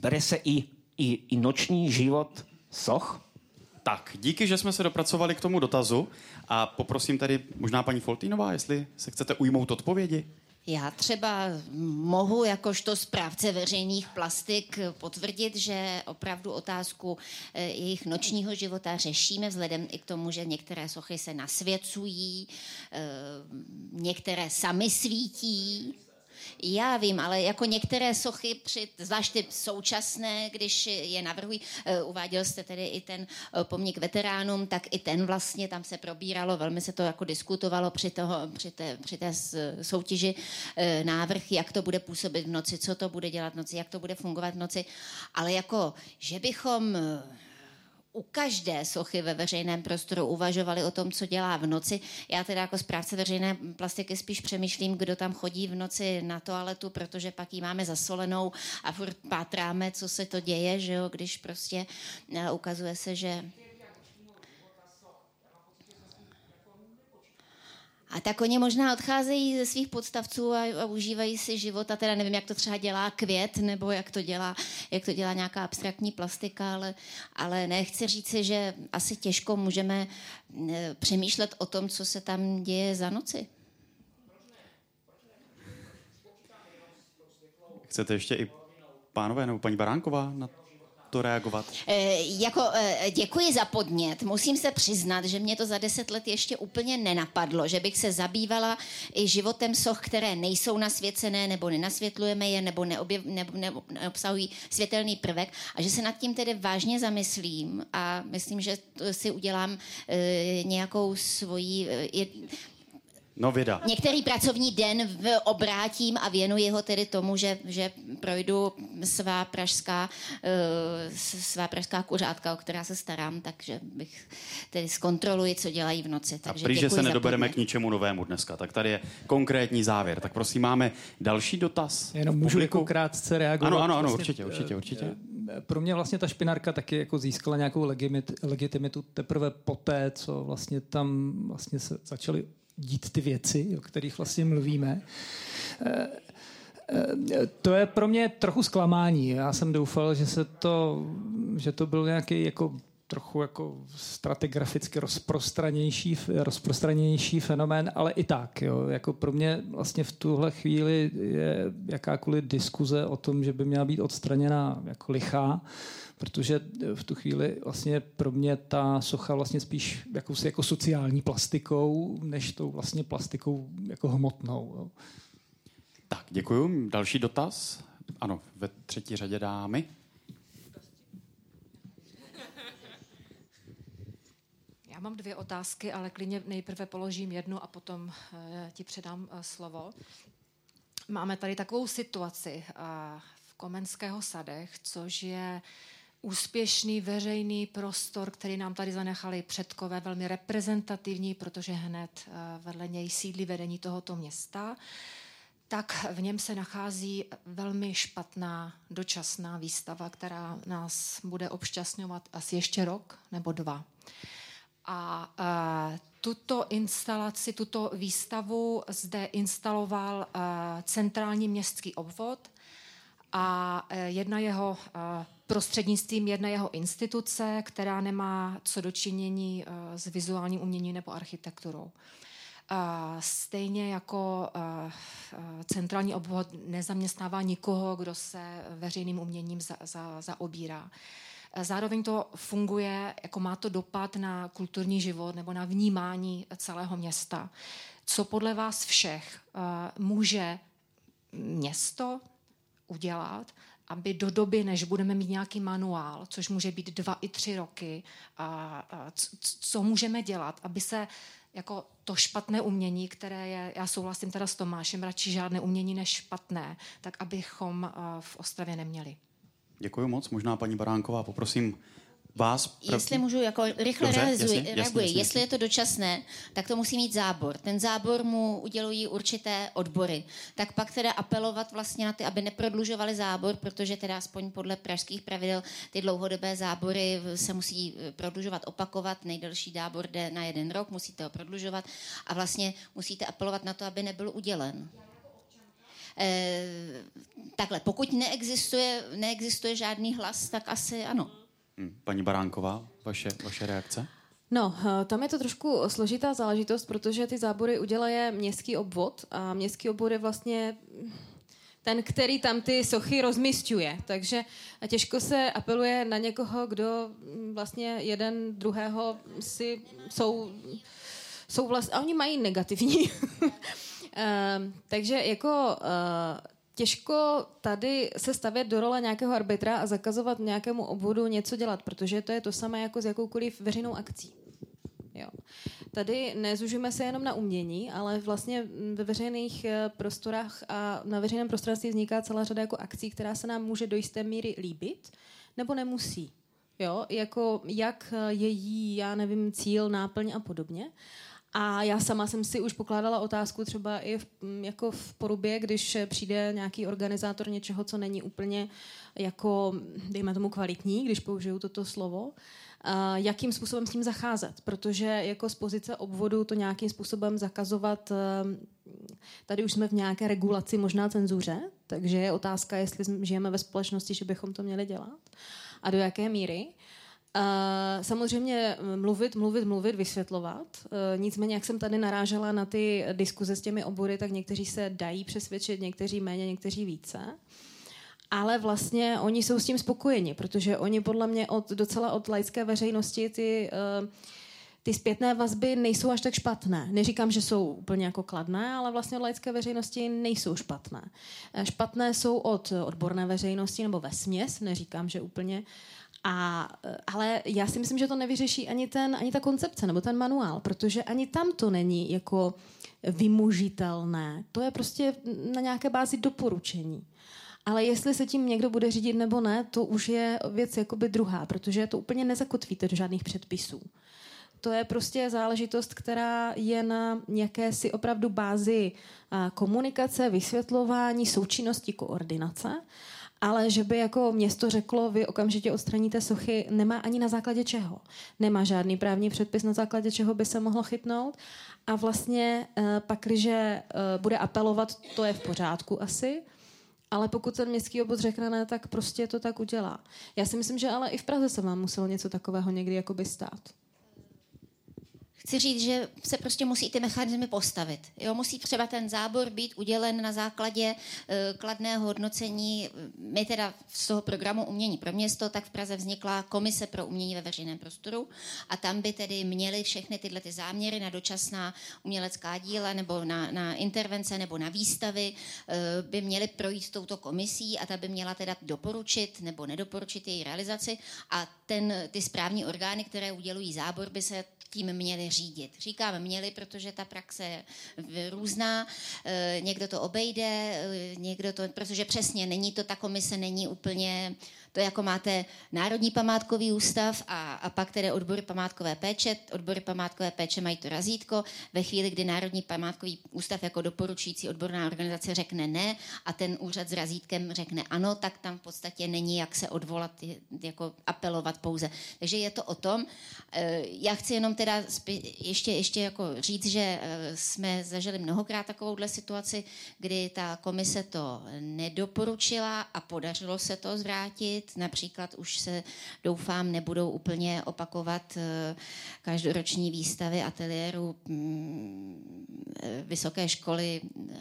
Speaker 6: bere se i, i, i noční život soch?
Speaker 1: Tak, díky, že jsme se dopracovali k tomu dotazu a poprosím tady možná paní Foltínová, jestli se chcete ujmout odpovědi.
Speaker 2: Já třeba mohu jakožto správce veřejných plastik potvrdit, že opravdu otázku eh, jejich nočního života řešíme vzhledem i k tomu, že některé sochy se nasvěcují, eh, některé sami svítí, já vím, ale jako některé sochy, při, zvlášť ty současné, když je navrhují, uh, uváděl jste tedy i ten uh, pomník veteránům, tak i ten vlastně tam se probíralo, velmi se to jako diskutovalo při, toho, při té, při té soutěži uh, návrh, jak to bude působit v noci, co to bude dělat v noci, jak to bude fungovat v noci, ale jako, že bychom u každé sochy ve veřejném prostoru uvažovali o tom, co dělá v noci. Já teda jako správce veřejné plastiky spíš přemýšlím, kdo tam chodí v noci na toaletu, protože pak ji máme zasolenou a furt pátráme, co se to děje, že jo, když prostě eh, ukazuje se, že A tak oni možná odcházejí ze svých podstavců a, a užívají si život a teda nevím, jak to třeba dělá květ, nebo jak to dělá, jak to dělá nějaká abstraktní plastika, ale, ale nechci říci, že asi těžko můžeme přemýšlet o tom, co se tam děje za noci.
Speaker 1: Chcete ještě i pánové nebo paní Baránková na to reagovat?
Speaker 2: E, jako, e, děkuji za podnět. Musím se přiznat, že mě to za deset let ještě úplně nenapadlo, že bych se zabývala i životem soch, které nejsou nasvěcené, nebo nenasvětlujeme je, nebo, neobjev, nebo, neobsahují světelný prvek a že se nad tím tedy vážně zamyslím a myslím, že si udělám e, nějakou svoji... E,
Speaker 1: No věda.
Speaker 2: Některý pracovní den v obrátím a věnuji ho tedy tomu, že, že projdu svá pražská, uh, svá pražská kuřátka, o která se starám, takže bych tedy zkontroluji, co dělají v noci. Takže
Speaker 1: a prý, že se nedobereme k ničemu novému dneska, tak tady je konkrétní závěr. Tak prosím, máme další dotaz.
Speaker 3: Jenom můžu jako krátce reagovat.
Speaker 1: Ano, ano, ano, vlastně, určitě, určitě, určitě.
Speaker 3: Eh, pro mě vlastně ta špinárka taky jako získala nějakou legitimitu teprve poté, co vlastně tam vlastně se začaly dít ty věci, o kterých vlastně mluvíme. Eh, eh, to je pro mě trochu zklamání. Já jsem doufal, že se to, že to byl nějaký jako trochu jako stratigraficky rozprostranější, rozprostranější fenomén, ale i tak. Jo. Jako pro mě vlastně v tuhle chvíli je jakákoliv diskuze o tom, že by měla být odstraněna jako lichá, protože v tu chvíli vlastně pro mě ta socha vlastně spíš jakousi jako sociální plastikou, než tou vlastně plastikou jako hmotnou. Jo.
Speaker 1: Tak, děkuji. Další dotaz? Ano, ve třetí řadě dámy.
Speaker 7: Já mám dvě otázky, ale klidně nejprve položím jednu a potom uh, ti předám uh, slovo. Máme tady takovou situaci v Komenského sadech, což je úspěšný veřejný prostor, který nám tady zanechali předkové, velmi reprezentativní, protože hned eh, vedle něj sídlí vedení tohoto města, tak v něm se nachází velmi špatná dočasná výstava, která nás bude obšťastňovat asi ještě rok nebo dva. A uh, tuto instalaci, tuto výstavu zde instaloval uh, centrální městský obvod a uh, jedna jeho uh, prostřednictvím jedné jeho instituce, která nemá co dočinění eh, s vizuálním uměním nebo architekturou. Stejně jako eh, eh, centrální obvod nezaměstnává nikoho, kdo se veřejným uměním za, za, zaobírá. Zároveň to funguje, jako má to dopad na kulturní život nebo na vnímání celého města. Co podle vás všech může město udělat, aby do doby, než budeme mít nějaký manuál, což může být dva i tři roky, a, a co můžeme dělat, aby se jako to špatné umění, které je, já souhlasím teda s Tomášem, radši žádné umění než špatné, tak abychom v Ostravě neměli.
Speaker 1: Děkuji moc. Možná paní Baránková, poprosím vás...
Speaker 2: Prav... Jestli můžu jako rychle Dobře, reaguji, jasně, jasně, jasně, jestli je to dočasné, tak to musí mít zábor. Ten zábor mu udělují určité odbory. Tak pak teda apelovat vlastně na ty, aby neprodlužovali zábor, protože teda aspoň podle pražských pravidel ty dlouhodobé zábory se musí eh, prodlužovat, opakovat. Nejdelší zábor jde na jeden rok, musíte ho prodlužovat a vlastně musíte apelovat na to, aby nebyl udělen. E, takhle, pokud neexistuje, neexistuje žádný hlas, tak asi ano.
Speaker 1: Hm, paní Baránková, vaše, vaše reakce?
Speaker 4: No, eh, tam je to trošku složitá záležitost, protože ty zábory udělají městský obvod a městský obvod je vlastně ten, který tam ty sochy rozmistuje. Takže těžko se apeluje na někoho, kdo mm, vlastně jeden druhého si jsou, jsou vlastně, a oni mají negativní. uh, takže jako uh, těžko tady se stavět do role nějakého arbitra a zakazovat nějakému obvodu něco dělat, protože to je to samé jako s jakoukoliv veřejnou akcí. Jo. Tady nezužíme se jenom na umění, ale vlastně ve veřejných eh, prostorách a na veřejném prostranství vzniká celá řada jako akcí, která se nám může do jisté míry líbit, nebo nemusí. Jo, jako jak eh, její, já nevím, cíl, náplň a podobně. A já sama jsem si už pokládala otázku třeba i v, jako v porubě, když přijde nějaký organizátor něčeho, co není úplně jako, dejme tomu, kvalitní, když použiju toto slovo, jakým způsobem s tím zacházet, protože jako z pozice obvodu to nějakým způsobem zakazovat, tady už jsme v nějaké regulaci, možná cenzuře, takže je otázka, jestli žijeme ve společnosti, že bychom to měli dělat a do jaké míry. Uh, samozřejmě mluvit, mluvit, mluvit, vysvětlovat. Uh, nicméně, jak jsem tady narážela na ty diskuze s těmi obory, tak někteří se dají přesvědčit, někteří méně, někteří více ale vlastně oni jsou s tím spokojeni, protože oni podle mě od, docela od laické veřejnosti ty, ty zpětné vazby nejsou až tak špatné. Neříkám, že jsou úplně jako kladné, ale vlastně od laické veřejnosti nejsou špatné. Eh, špatné jsou od odborné veřejnosti nebo ve směs, neříkám, že úplně. A, eh, ale já si myslím, že to nevyřeší ani, ten, ani ta koncepce nebo ten manuál, protože ani tam to není jako vymužitelné. To je prostě na nějaké bázi doporučení. Ale jestli se tím někdo bude řídit nebo ne, to už je věc jakoby druhá, protože to úplně nezakotvíte do žádných předpisů. To je prostě záležitost, která je na jakési opravdu bázi komunikace, vysvětlování, součinnosti, koordinace. Ale že by jako město řeklo, vy okamžitě odstraníte sochy, nemá ani na základě čeho. Nemá žádný právní předpis, na základě čeho by se mohlo chytnout. A vlastně e, pak, když e, bude apelovat, to je v pořádku asi, ale pokud ten městský obvod řekne ne, tak prostě to tak udělá. Já si myslím, že ale i v Praze se vám muselo něco takového někdy jakoby stát
Speaker 2: chci říct, že se prostě musí ty mechanismy postavit. Jo, musí třeba ten zábor být udělen na základě uh, kladného hodnocení. My teda z toho programu Umění pro město, tak v Praze vznikla komise pro umění ve veřejném prostoru a tam by tedy měly všechny tyhle ty záměry na dočasná umělecká díla nebo na, na intervence nebo na výstavy uh, by měly projít touto komisí a ta by měla teda doporučit nebo nedoporučit její realizaci a ten, ty správní orgány, které udělují zábor, by se tím měli řídit. Říkám měli, protože ta praxe je různá, eh, někdo to obejde, eh, někdo to, protože přesně není to, ta komise není úplně to je jako máte Národní památkový ústav a, a pak tedy odbory památkové péče. Odbory památkové péče mají to razítko. Ve chvíli, kdy Národní památkový ústav jako doporučující odborná organizace řekne ne a ten úřad s razítkem řekne ano, tak tam v podstatě není jak se odvolat, jako apelovat pouze. Takže je to o tom. Eh, já chci jenom teda ještě, ještě jako říct, že eh, jsme zažili mnohokrát takovouhle situaci, kdy ta komise to nedoporučila a podařilo se to zvrátit změnit. Například už se, doufám, nebudou úplně opakovat eh, každoroční výstavy ateliéru mm, eh, vysoké školy eh,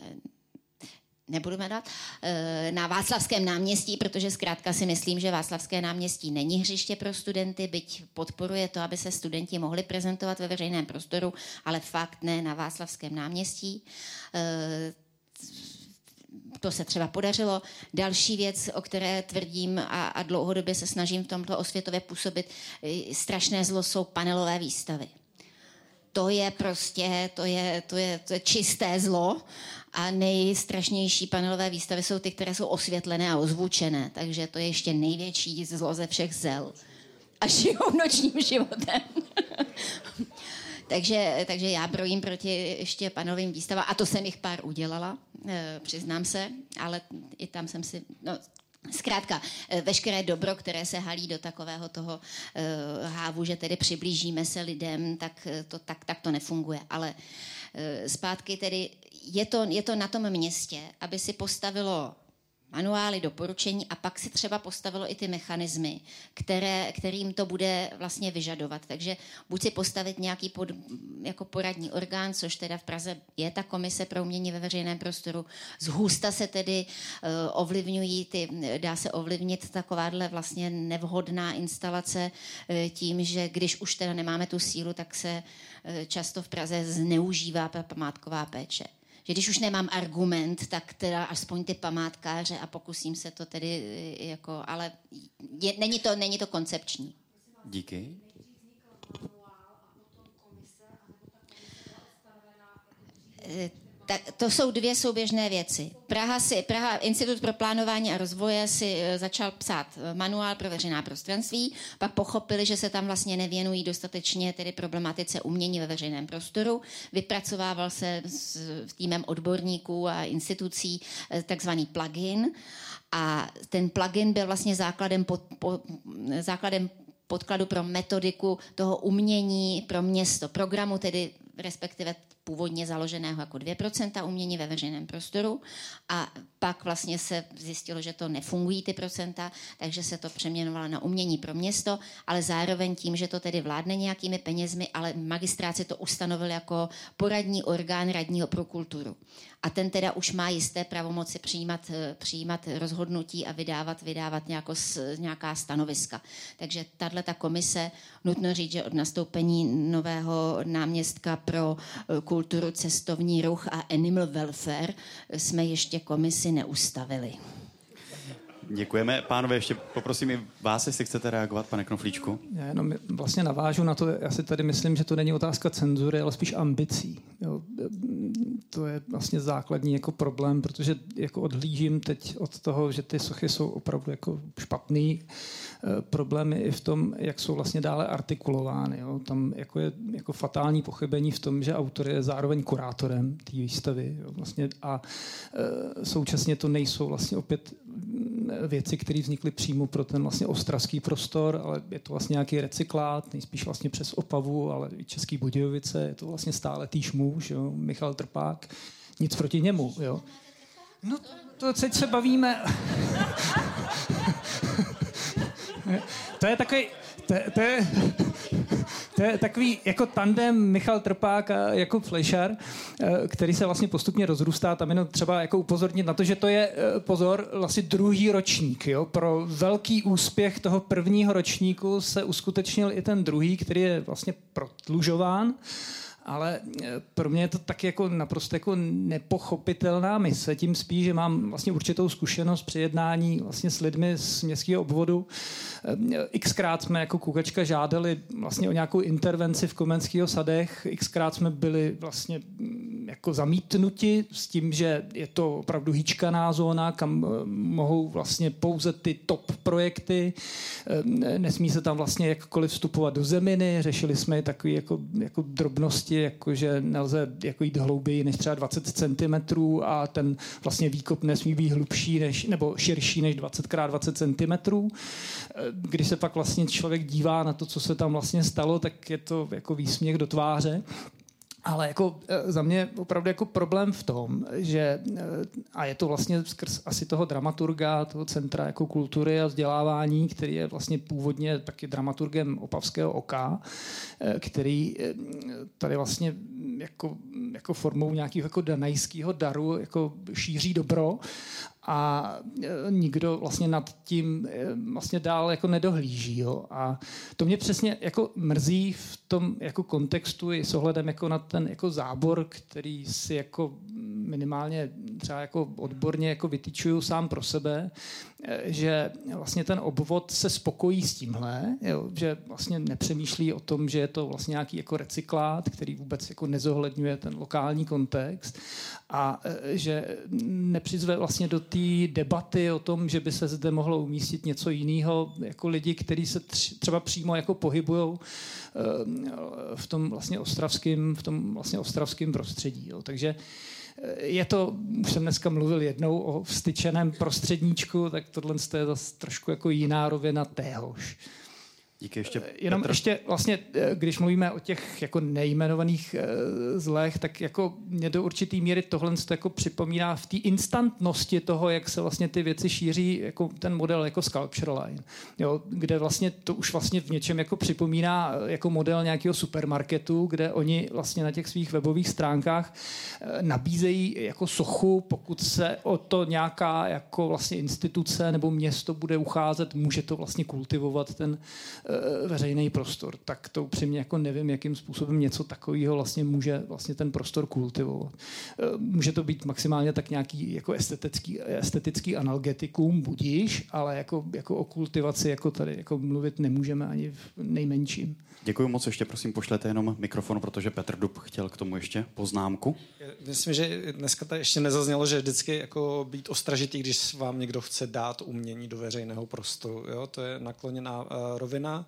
Speaker 2: nebudu jmenovat, na Václavském náměstí, protože zkrátka si myslím, že Václavské náměstí není hřiště pro studenty, byť podporuje to, aby se studenti mohli prezentovat ve veřejném prostoru, ale fakt ne na Václavském náměstí to se třeba podařilo. Další věc, o které tvrdím a, a dlouhodobě se snažím v tomto osvětově působit, strašné zlo jsou panelové výstavy. To je prostě, to je, to je, to je čisté zlo a nejstrašnější panelové výstavy jsou ty, které jsou osvětlené a ozvučené, takže to je ještě největší zlo ze všech zel. A žijou nočním životem. Takže, takže já brojím proti ještě panelovým výstavám a to jsem jich pár udělala, e, přiznám se, ale i tam jsem si, no, Zkrátka, eh, veškeré dobro, které se halí do takového toho uh, hávu, že tedy přiblížíme se lidem, tak to, tak, tak to nefunguje. Ale uh, zpátky tedy je to, je to na tom městě, aby si postavilo manuály, doporučení a pak si třeba postavilo i ty mechanismy, které, kterým to bude vlastně vyžadovat. Takže buď si postavit nějaký pod, jako poradní orgán, což teda v Praze je ta komise pro umění ve veřejném prostoru. Z hůsta se tedy uh, ovlivňují ty, dá se ovlivnit takováhle vlastně nevhodná instalace uh, tím, že když už teda nemáme tu sílu, tak se uh, často v Praze zneužívá památková péče že když už nemám argument, tak teda aspoň ty památkáře a pokusím se to tedy eh, jako, ale je, není, to, není to koncepční.
Speaker 1: Díky.
Speaker 2: Tak to jsou dvě souběžné věci. Praha, si, Praha, Institut pro plánování a rozvoje si e, začal psát e, manuál pro veřejná prostranství, pak pochopili, že se tam vlastně nevěnují dostatečně tedy problematice umění ve veřejném prostoru. Vypracovával se s týmem odborníků a institucí e, takzvaný plugin a ten plugin byl vlastně základem, pod, po, základem podkladu pro metodiku toho umění pro město, programu tedy respektive původně založeného jako 2% umění ve veřejném prostoru a pak vlastně se zjistilo, že to nefungují ty procenta, takže se to přeměnovalo na umění pro město, ale zároveň tím, že to tedy vládne nějakými penězmi, ale magistráci to ustanovil jako poradní orgán radního pro kulturu a ten teda už má jisté pravomoci přijímat, eh, přijímat rozhodnutí a vydávat, vydávat nějako, nějaká stanoviska. Takže tahle ta komise, nutno říct, že od nastoupení nového náměstka pro eh, kulturu, cestovní ruch a animal welfare jsme ještě komisi neustavili.
Speaker 1: Děkujeme. Pánové, ještě poprosím i vás, jestli chcete reagovat, pane Knoflíčku.
Speaker 3: Já jenom vlastně navážu na to, já si tady myslím, že to není otázka cenzury, ale spíš ambicí. Jo. To je vlastně základní jako problém, protože jako odhlížím teď od toho, že ty sochy jsou opravdu jako špatný. Eh, problém i v tom, jak jsou vlastně dále artikulovány. Jo. Tam jako je jako fatální pochybení v tom, že autor je zároveň kurátorem té výstavy. Jo. Vlastně a e, současně to nejsou vlastně opět věci, které vznikly přímo pro ten vlastně ostravský prostor, ale je to vlastně nějaký recyklát, nejspíš vlastně přes Opavu, ale i Český Budějovice, je to vlastně stále týž muž, jo, Michal Trpák, nic proti němu, jo. No to teď se bavíme... to je takový, to, to je, to je takový jako tandem Michal Trpák a Jakub Flešar, eh, který se vlastně postupně rozrůstá. Tam jenom třeba jako upozornit na to, že to je, eh, pozor, vlastně druhý ročník. Jo? Pro velký úspěch toho prvního ročníku se uskutečnil i ten druhý, který je vlastně protlužován ale eh, pro mě je to tak jako naprosto jako nepochopitelná mise, tím spíš, že mám vlastně určitou zkušenost při jednání vlastně s lidmi z městského obvodu. Eh, xkrát jsme jako kukačka žádali vlastně o nějakou intervenci v Komenského sadech, xkrát jsme byli vlastně mm, jako zamítnuti s tím, že je to opravdu hýčkaná zóna, kam eh, mohou vlastně pouze ty top projekty, nesmí se tam vlastně jakkoliv vstupovat do zeminy, řešili jsme takové jako, jako drobnosti oblasti, jakože nelze jako jít hlouběji než třeba 20 cm a ten vlastně výkop nesmí být hlubší než, nebo širší než 20 x 20 cm. Když se pak vlastně člověk dívá na to, co se tam vlastně stalo, tak je to jako výsměch do tváře. Ale jako e, za mě opravdu jako problém v tom, že e, a je to vlastně skrz asi toho dramaturga, toho centra jako kultury a vzdělávání, který je vlastně původně taky dramaturgem Opavského oka, e, který tady vlastně jako, jako formou nějakého jako danajského daru jako šíří dobro a e, nikdo vlastně nad tím e, vlastně dál jako nedohlíží. Jo? A to mě přesně jako mrzí v tom jako kontextu i s ohledem jako na ten jako zábor, který si jako minimálně třeba jako odborně jako vytýčuju sám pro sebe, že vlastně ten obvod se spokojí s tímhle, jo, že vlastně nepřemýšlí o tom, že je to vlastně nějaký jako recyklát, který vůbec jako nezohledňuje ten lokální kontext a eh, že nepřizve vlastně do té debaty o tom, že by se zde mohlo umístit něco jiného, jako lidi, kteří se třeba přímo jako pohybují eh, v tom vlastně ostravském, v tom vlastně ostravském prostředí. Jo. Takže je to, už jsem dneska mluvil jednou o vstyčeném prostředníčku, tak tohle je zase trošku jako jiná rovina téhož.
Speaker 1: Díky ještě.
Speaker 3: Eh, jenom
Speaker 1: Petr.
Speaker 3: ještě vlastně, eh, když mluvíme o těch jako nejmenovaných e, zlech, tak jako mě do určitý míry tohle to jako připomíná v té instantnosti toho, jak se vlastně ty věci šíří, jako ten model jako Sculpture Line, jo, kde vlastně to už vlastně v něčem jako připomíná jako model nějakého supermarketu, kde oni vlastně na těch svých webových stránkách nabízejí jako sochu, pokud se o to nějaká jako vlastně instituce nebo město bude ucházet, může to vlastně kultivovat ten Eh, veřejný prostor, tak to upřímně jako nevím, jakým způsobem něco takového vlastně může vlastně ten prostor kultivovat. Eh, může to být maximálně tak nějaký jako estetický, estetický analgetikum, budíš, ale jako, jako o kultivaci jako tady jako mluvit nemůžeme ani v nejmenším.
Speaker 1: Děkuji moc, ještě prosím pošlete jenom mikrofon, protože Petr Dub chtěl k tomu ještě poznámku.
Speaker 5: Myslím, že dneska tady ještě nezaznělo, že vždycky jako být ostražitý, když vám někdo chce dát umění do veřejného prostoru. Jo? To je nakloněná uh, rovina.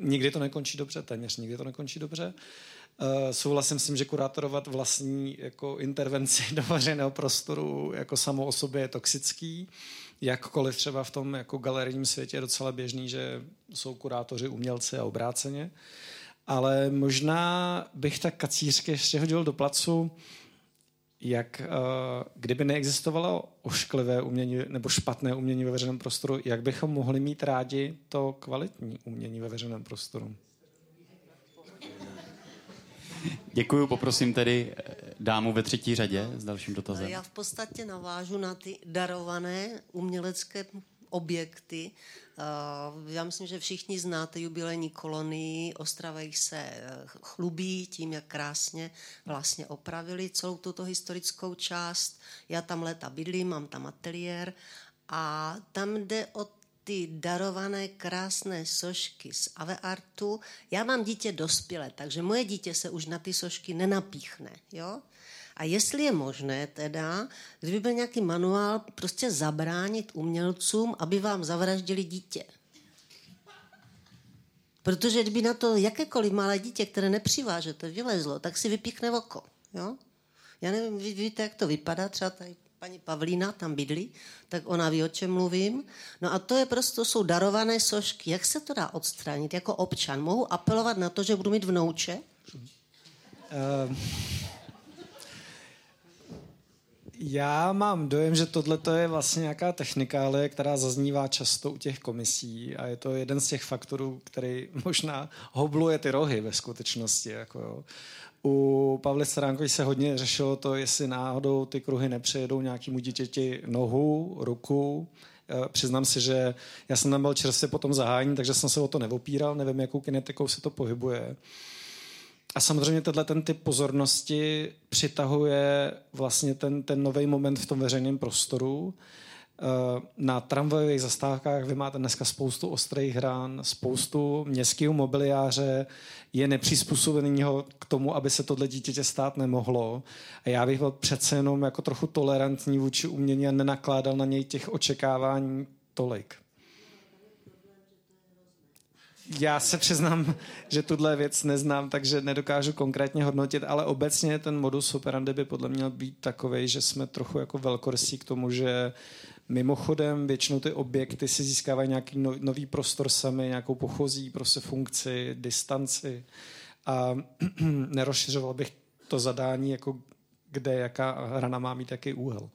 Speaker 5: Nikdy to nekončí dobře, téměř nikdy to nekončí dobře. Uh, souhlasím s tím, že kurátorovat vlastní jako intervenci do veřejného prostoru jako samo o sobě je toxický. Jakkoliv třeba v tom jako galerijním světě je docela běžný, že jsou kurátoři umělci a obráceně. Ale možná bych tak kacířky ještě hodil do placu, jak uh, kdyby neexistovalo ošklivé umění nebo špatné umění ve veřejném prostoru, jak bychom mohli mít rádi to kvalitní umění ve veřejném prostoru?
Speaker 1: Děkuji, poprosím tedy eh, dámu ve třetí řadě s dalším dotazem.
Speaker 8: Já v podstatě navážu na ty darované umělecké objekty. Já myslím, že všichni znáte jubilejní kolonii. Ostrava jich se eh, chlubí tím, jak krásně vlastně opravili celou tuto historickou část. Já tam leta bydlím, mám tam ateliér a tam jde o ty darované krásné sošky z Aveartu. Já mám dítě dospělé, takže moje dítě se už na ty sošky nenapíchne. Jo? A jestli je možné teda, kdyby byl nějaký manuál, prostě zabránit umělcům, aby vám zavraždili dítě. Protože kdyby na to jakékoliv malé dítě, které nepřivážete, vylezlo, tak si vypíchne oko. Jo? Já nevím, vy víte, jak to vypadá, třeba tady paní Pavlína tam bydlí, tak ona ví, o čem mluvím. No a to je prostě, jsou darované sošky. Jak se to dá odstranit jako občan? Mohu apelovat na to, že budu mít vnouče? Uh,
Speaker 5: já mám dojem, že tohle je vlastně nějaká technikálie, která zaznívá často u těch komisí a je to jeden z těch faktorů, který možná hobluje ty rohy ve skutečnosti. Jako jo. U Pavly Stránkovi se hodně řešilo to, jestli náhodou ty kruhy nepřejedou nějakému dítěti nohu, ruku. Eh, přiznám si, že já jsem tam byl čerstvě po tom zahájení, takže jsem se o to neopíral, nevím, jakou kinetikou se to pohybuje. A samozřejmě tenhle ten typ pozornosti přitahuje vlastně ten, ten nový moment v tom veřejném prostoru. Eh, na tramvajových zastávkách vy máte dneska spoustu ostrých hran, spoustu městského mobiliáře, je nepřizpůsobeného k tomu, aby se tohle dítěte stát nemohlo. A já bych byl přece jenom jako trochu tolerantní vůči umění a nenakládal na něj těch očekávání tolik. Já se přiznám, že tuhle věc neznám, takže nedokážu konkrétně hodnotit, ale obecně ten modus operandi by podle mě měl být takový, že jsme trochu jako velkorysí k tomu, že mimochodem většinou ty objekty si získávají nějaký no, nový prostor sami, nějakou pochozí, prostě funkci, distanci a nerozšiřoval bych to zadání, jako kde jaká hrana má mít jaký úhel.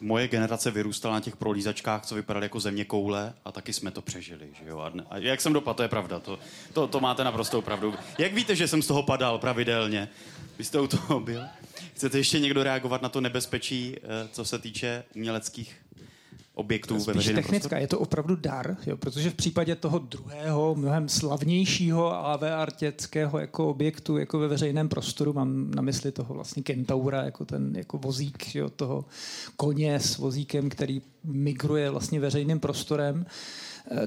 Speaker 1: Moje generace vyrůstala na těch prolízačkách, co vypadaly jako země koule a taky jsme to přežili. Že jo? A, dne, a jak jsem dopadl, to je pravda. To, to, to máte naprostou pravdu. Jak víte, že jsem z toho padal pravidelně? Vy jste u toho byl? Chcete ještě někdo reagovat na to nebezpečí, eh, co se týče uměleckých objektů
Speaker 3: Spíš ve veřejném technická, prostoru? je to opravdu dar, jo, protože v případě toho druhého, mnohem slavnějšího AV artěckého jako objektu jako ve veřejném prostoru, mám na mysli toho vlastně kentaura, jako ten jako vozík jo, toho koně s vozíkem, který migruje vlastně veřejným prostorem,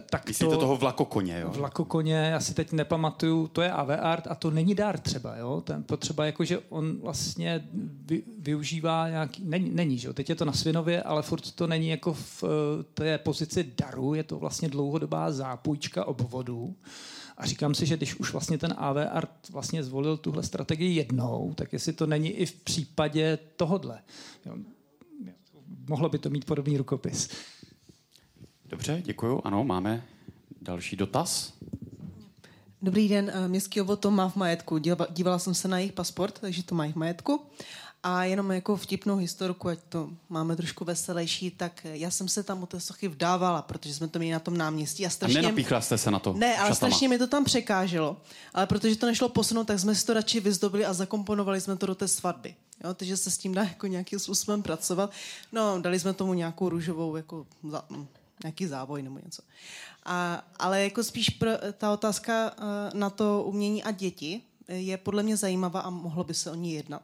Speaker 1: tak Myslíte to, toho vlakokoně, jo?
Speaker 3: Vlakokoně, já si teď nepamatuju, to je AV art a to není dar třeba, jo? Ten potřeba jako, že on vlastně vy, využívá nějaký, není, není, že jo? Teď je to na Svinově, ale furt to není jako v eh, té pozici daru, je to vlastně dlouhodobá zápůjčka obvodu A říkám si, že když už vlastně ten AV Art vlastně zvolil tuhle strategii jednou, tak jestli to není i v případě tohodle. Jo, mohlo by to mít podobný rukopis.
Speaker 1: Dobře, děkuju. Ano, máme další dotaz.
Speaker 9: Dobrý den, eh, městský obvod to má v majetku. Dívala jsem se na jejich pasport, takže to mají v majetku. A jenom jako vtipnou historku, ať to máme trošku veselější, tak já jsem se tam u té sochy vdávala, protože jsme to měli na tom náměstí. A, strašně...
Speaker 1: a nenapíchla jste se na to?
Speaker 9: Ne, ale šatama. strašně mi to tam překáželo. Ale protože to nešlo posunout, tak jsme si to radši vyzdobili a zakomponovali jsme to do té svatby. Jo, takže se s tím dá jako nějakým způsobem pracovat. No, dali jsme tomu nějakou růžovou, jako za, hm, nějaký závoj nebo něco. A, ale jako spíš pro, ta otázka uh, na to umění a děti, je podle mě zajímavá a mohlo by se o ní jednat.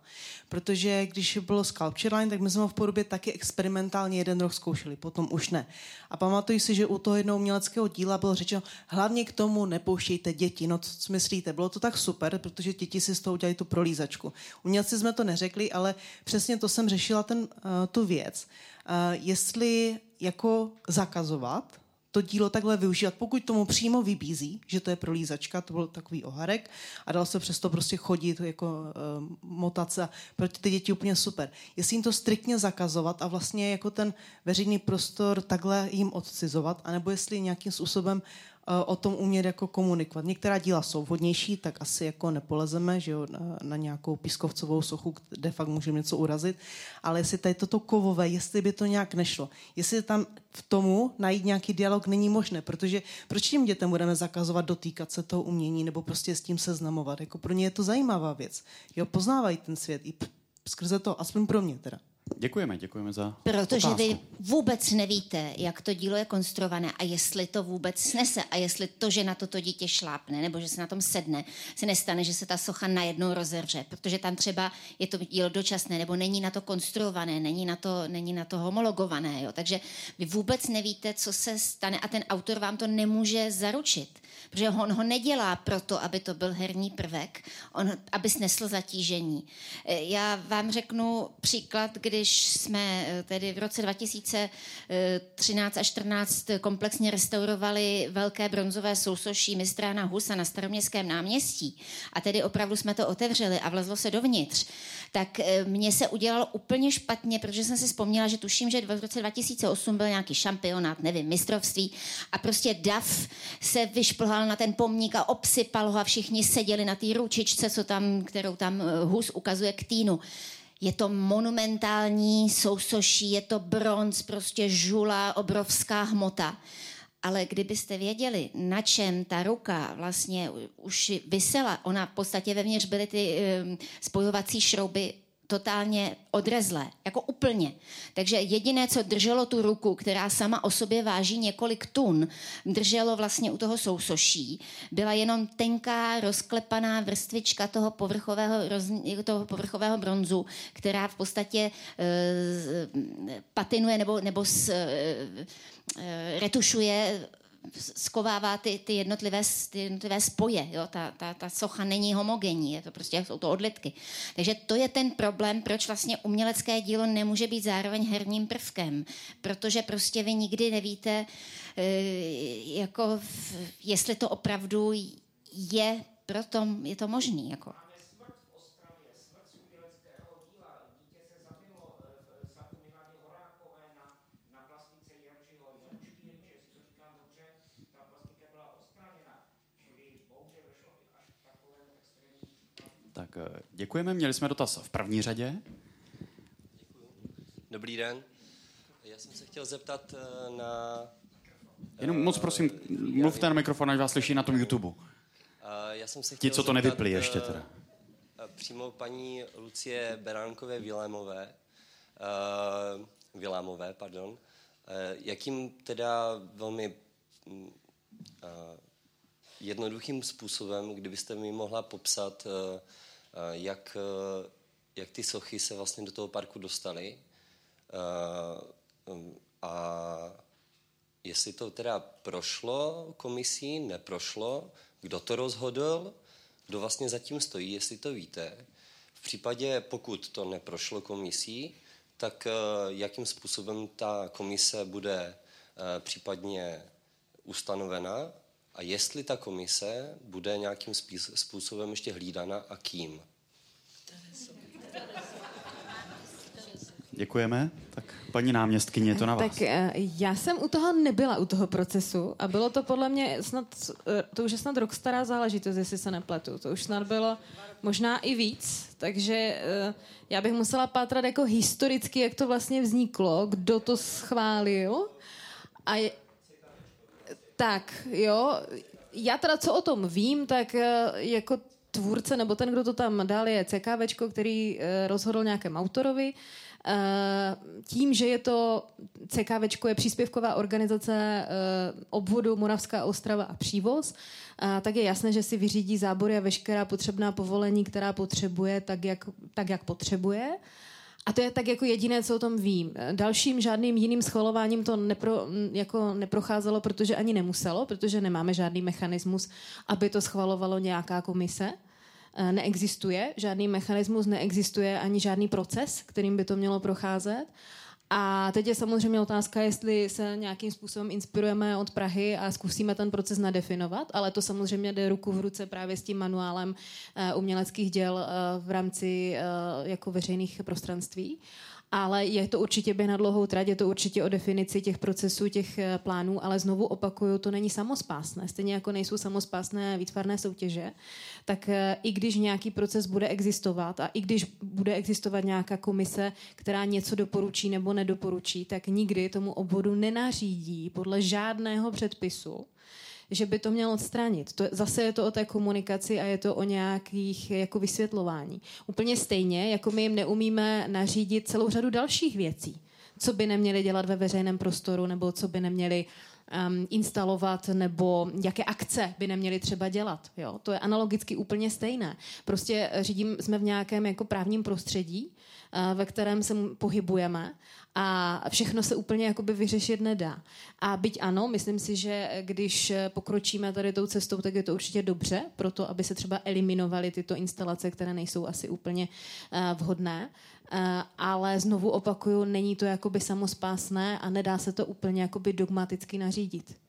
Speaker 9: Protože když bylo Sculpture Line, tak my jsme ho v podobě taky experimentálně jeden rok zkoušeli, potom už ne. A pamatuju si, že u toho jednoho uměleckého díla bylo řečeno, hlavně k tomu nepouštějte děti. No co myslíte? Bylo to tak super, protože děti si z toho udělali tu prolízačku. Umělci jsme to neřekli, ale přesně to jsem řešila ten, uh, tu věc. Uh, jestli jako zakazovat, to dílo takhle využívat, pokud tomu přímo vybízí, že to je prolízačka, to byl takový oharek a dal se přesto prostě chodit jako uh, motat se pro ty děti úplně super. Jestli jim to striktně zakazovat a vlastně jako ten veřejný prostor takhle jim odcizovat, anebo jestli nějakým způsobem Eh, o tom umět jako komunikovat. Některá díla jsou vhodnější, tak asi jako nepolezeme že jo, na, na nějakou pískovcovou sochu, kde fakt můžeme něco urazit, ale jestli tady toto kovové, jestli by to nějak nešlo, jestli tam v tomu najít nějaký dialog není možné, protože proč těm dětem budeme zakazovat dotýkat se toho umění nebo prostě s tím seznamovat? Jako pro ně je to zajímavá věc. Jo, poznávají ten svět i skrze to, aspoň pro mě teda.
Speaker 1: Děkujeme, děkujeme za
Speaker 2: Protože
Speaker 1: otázku.
Speaker 2: vy vůbec nevíte, jak to dílo je konstruované a jestli to vůbec snese a jestli to, že na toto dítě šlápne nebo že se na tom sedne, se nestane, že se ta socha najednou rozevře, protože tam třeba je to dílo dočasné nebo není na to konstruované, není na to, není na to homologované. Jo? Takže vy vůbec nevíte, co se stane a ten autor vám to nemůže zaručit. Protože on ho nedělá proto, aby to byl herní prvek, on, aby snesl zatížení. E, já vám řeknu příklad, když jsme e, tedy v roce 2013 a 14 komplexně restaurovali velké bronzové sousoší mistrána Husa na staroměstském náměstí a tedy opravdu jsme to otevřeli a vlezlo se dovnitř, tak e, mně se udělalo úplně špatně, protože jsem si vzpomněla, že tuším, že v roce 2008 byl nějaký šampionát, nevím, mistrovství a prostě DAF se vyšplhal na ten pomník a obsypal ho a všichni seděli na té ručičce, co tam, kterou tam eh, Hus ukazuje k týnu. Je to monumentální sousoší, je to bronz, prostě žula, obrovská hmota. Ale kdybyste věděli, na čem ta ruka vlastně už vysela, ona v podstatě vevnitř byly ty spojovací šrouby totálně odrezlé, jako úplně. Takže jediné, co drželo tu ruku, která sama o sobě váží několik tun, drželo vlastně u toho sousoší, byla jenom tenká, rozklepaná vrstvička toho povrchového, toho povrchového bronzu, která v podstatě uh, patinuje nebo, nebo s, uh, retušuje skovává ty, ty, jednotlivé, ty jednotlivé spoje. Jo? Ta, ta, ta socha není homogenní, je to prostě, jsou to odlitky. Takže to je ten problém, proč vlastně umělecké dílo nemůže být zároveň herním prvkem. Protože prostě vy nikdy nevíte, eh, jako, jestli to opravdu je, proto je to možný. Jako.
Speaker 1: Tak eh, děkujeme, měli jsme dotaz v první řadě.
Speaker 10: Dobrý den. Já jsem se chtěl zeptat eh, na...
Speaker 1: Jenom moc prosím, mluvte na mikrofon, ať vás slyší na tom YouTube.
Speaker 10: Já jsem se chtěl
Speaker 1: Ti, co to nevypli ještě teda.
Speaker 10: Eh, přímo paní Lucie Beránkové Vilémové, uh, Vilémové, pardon, uh, jakým teda velmi uh, jednoduchým způsobem, kdybyste mi mohla popsat uh, Eh, jak, eh, jak ty sochy se vlastně do toho parku dostaly eh, a jestli to teda prošlo komisí, neprošlo, kdo to rozhodl, kdo vlastně zatím stojí, jestli to víte. V případě, pokud to neprošlo komisí, tak jakým způsobem ta komise bude případně ustanovena A jestli ta komise bude nějakým způsobem ještě hlídána a kým?
Speaker 1: Děkujeme. Tak paní náměstkyně, je to na vás.
Speaker 4: Tak eh, já jsem u toho nebyla, u toho procesu a bylo to podle mě snad, eh, to už je snad rok stará záležitost, jestli se nepletu. To už snad bylo možná i víc, takže eh, já bych musela pátrat jako historicky, jak to vlastně vzniklo, kdo to schválil a tak, jo, já teda co o tom vím, tak jako tvůrce, nebo ten, kdo to tam dal, je CKVčko, který rozhodl nějakém autorovi, Eh, tím, že je to CKV je příspěvková organizace eh, obvodu Moravská Ostrava a Přívoz, eh, tak je jasné, že si vyřídí zábory a veškerá potřebná povolení, která potřebuje, tak jak, tak jak potřebuje. A to je tak jako jediné, co o tom vím. Dalším žádným jiným schvalováním to nepro, jako neprocházelo, protože ani nemuselo, protože nemáme žádný mechanismus, aby to schvalovalo nějaká komise. Eh, neexistuje, žádný mechanismus, neexistuje ani žádný proces, kterým by to mělo procházet. A teď je samozřejmě otázka, jestli se nějakým způsobem inspirujeme od Prahy a zkusíme ten proces nadefinovat, ale to samozřejmě jde ruku v ruce právě s tím manuálem uh, uměleckých děl uh, v rámci uh, jako veřejných prostranství ale je to určitě běh na dlouhou trať, je to určitě o definici těch procesů, těch eh, plánů, ale znovu opakuju, to není samospásné. Stejně jako nejsou samospásné výtvarné soutěže, tak eh, i když nějaký proces bude existovat a i když bude existovat nějaká komise, která něco doporučí nebo nedoporučí, tak nikdy tomu obvodu nenařídí podle žádného předpisu, že by to mělo odstranit. To, zase je to o té komunikaci a je to o nějakých jako vysvětlování. Úplně stejně, jako my jim neumíme nařídit celou řadu dalších věcí, co by neměli dělat ve veřejném prostoru nebo co by neměli um, instalovat nebo jaké akce by neměli třeba dělat. Jo? To je analogicky úplně stejné. Prostě řídím, jsme v nějakém jako právním prostředí, uh, ve kterém se pohybujeme a všechno se úplně jakoby vyřešit nedá. A byť ano, myslím si, že když pokročíme tady tou cestou, tak je to určitě dobře, proto aby se třeba eliminovaly tyto instalace, které nejsou asi úplně uh, vhodné. Uh, ale znovu opakuju, není to jakoby samospásné a nedá se to úplně jakoby dogmaticky nařídit.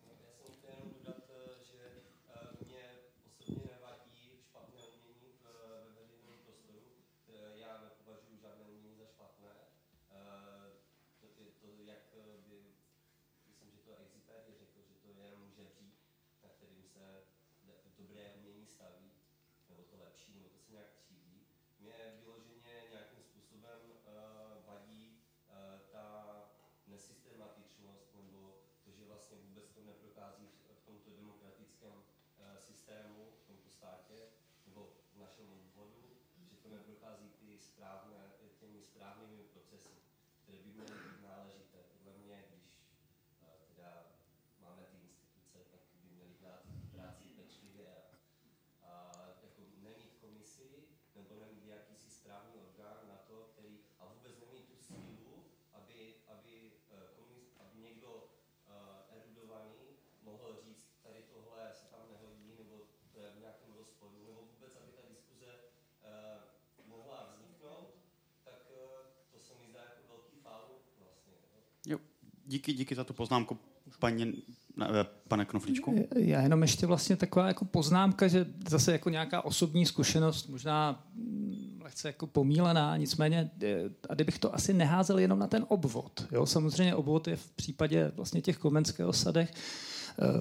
Speaker 1: Díky, díky za tu poznámku, paní, eh, pane Knoflíčku.
Speaker 3: Já jenom ještě vlastně taková jako poznámka, že zase jako nějaká osobní zkušenost, možná mm, lehce jako pomílená, nicméně, eh, a kdybych to asi neházel jenom na ten obvod. Jo? Samozřejmě obvod je v případě vlastně těch komenského sadech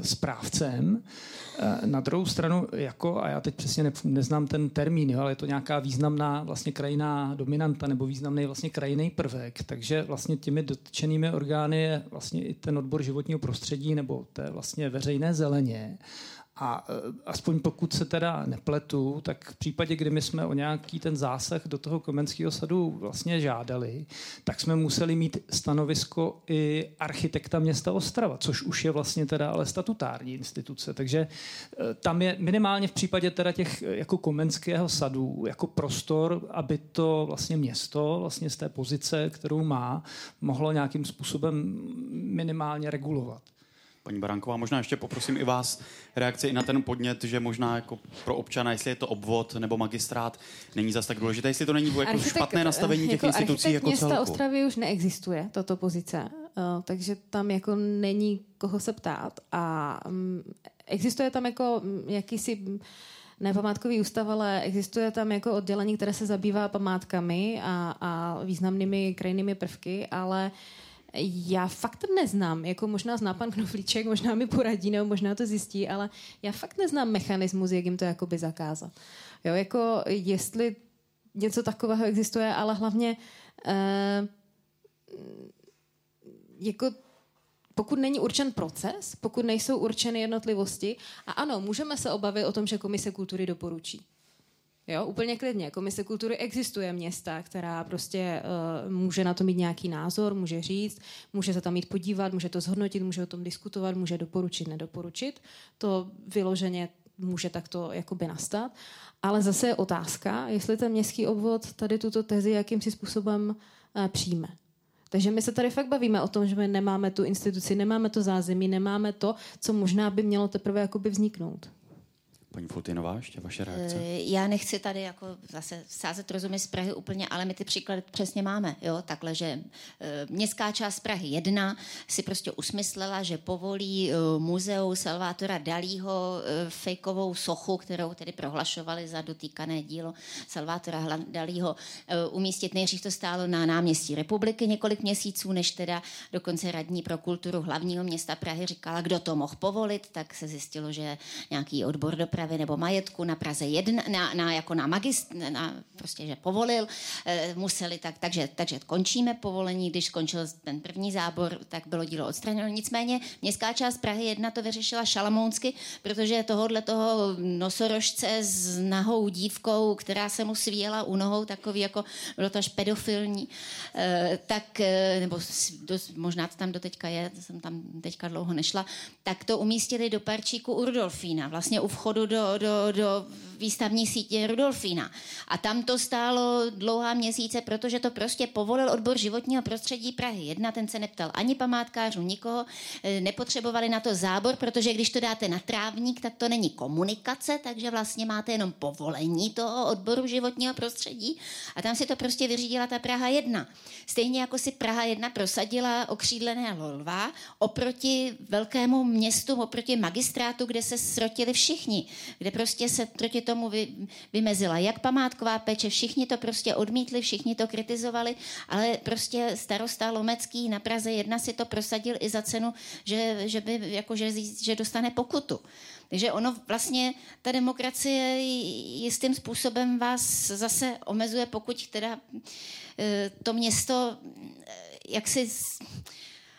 Speaker 3: správcem. Eh, na druhou stranu, jako, a já teď přesně ne, neznám ten termín, jo, ale je to nějaká významná vlastně krajiná dominanta nebo významný vlastně krajinný prvek, takže vlastně těmi dotčenými orgány je vlastně i ten odbor životního prostředí nebo té vlastně veřejné zeleně. A e, aspoň pokud se teda nepletu, tak v případě, kdy my jsme o nějaký ten zásah do toho komenského sadu vlastně žádali, tak jsme museli mít stanovisko i architekta města Ostrava, což už je vlastně teda ale statutární instituce. Takže e, tam je minimálně v případě teda těch e, jako komenského sadu jako prostor, aby to vlastně město vlastně z té pozice, kterou má, mohlo nějakým způsobem minimálně regulovat.
Speaker 1: Paní Baranková, možná ještě poprosím i vás reakci i na ten podnět, že možná jako pro občana, jestli je to obvod nebo magistrát, není zas tak důležité, jestli to není jako architekt, špatné nastavení těch
Speaker 4: jako
Speaker 1: institucí jako
Speaker 4: města
Speaker 1: celku.
Speaker 4: Ostravy už neexistuje, tato pozice, uh, takže tam jako není koho se ptát a um, existuje tam jako um, jakýsi nepamátkový ústav, ale existuje tam jako oddělení, které se zabývá památkami a, a významnými krajinnými prvky, ale já fakt neznám, jako možná zná pan Knoflíček, možná mi poradí, nebo možná to zjistí, ale já fakt neznám mechanismus, jak jim to jakoby zakázat. Jo, jako jestli něco takového existuje, ale hlavně eh, jako pokud není určen proces, pokud nejsou určeny jednotlivosti, a ano, můžeme se obavit o tom, že komise kultury doporučí. Jo, úplně klidně. Komise kultury existuje města, která prostě uh, může na to mít nějaký názor, může říct, může se tam jít podívat, může to zhodnotit, může o tom diskutovat, může doporučit, nedoporučit. To vyloženě může takto jakoby nastat. Ale zase je otázka, jestli ten městský obvod tady tuto tezi jakýmsi způsobem uh, přijme. Takže my se tady fakt bavíme o tom, že my nemáme tu instituci, nemáme to zázemí, nemáme to, co možná by mělo teprve jakoby vzniknout.
Speaker 1: Paní Fultinová, ještě vaše reakce?
Speaker 2: Eh, já nechci tady jako zase sázet rozumy z Prahy úplně, ale my ty příklady přesně máme. Jo? Takhle, že eh, městská část Prahy 1 si prostě usmyslela, že povolí eh, muzeu Salvátora Dalího fejkovou sochu, kterou tedy prohlašovali za dotýkané dílo Salvátora Dalího, umístit. Nejdřív to stálo na náměstí republiky několik měsíců, než teda dokonce radní pro kulturu hlavního města Prahy říkala, kdo to mohl povolit, tak se zjistilo, že nějaký odbor dopravy dopravy nebo majetku na Praze 1, na, na, jako na magist, na, prostě, že povolil, e, museli tak, takže, takže končíme povolení, když skončil ten první zábor, tak bylo dílo odstraněno. Nicméně městská část Prahy 1 to vyřešila šalamounsky, protože tohohle toho nosorožce s nahou dívkou, která se mu svíjela u nohou, takový jako, bylo to až pedofilní, e, tak, e, nebo dost, možná to tam doteďka je, jsem tam teďka dlouho nešla, tak to umístili do parčíku Urdolfína, vlastně u vchodu do do, do, do výstavní sítě Rudolfína. A tam to stálo dlouhá měsíce, protože to prostě povolil odbor životního prostředí Prahy. Jedna ten se neptal ani památkářů, nikoho, e, nepotřebovali na to zábor, protože když to dáte na trávník, tak to není komunikace, takže vlastně máte jenom povolení toho odboru životního prostředí a tam si to prostě vyřídila ta Praha 1. Stejně jako si Praha 1 prosadila okřídlené lva oproti velkému městu, oproti magistrátu, kde se srotili všichni kde prostě se proti tomu vy, vymezila jak památková péče, všichni to prostě odmítli, všichni to kritizovali, ale prostě starosta Lomecký na Praze jedna si to prosadil i za cenu, že, že, by, jako, že, že dostane pokutu. Takže ono vlastně, ta demokracie jistým způsobem vás zase omezuje, pokud teda eh, to město eh, jak si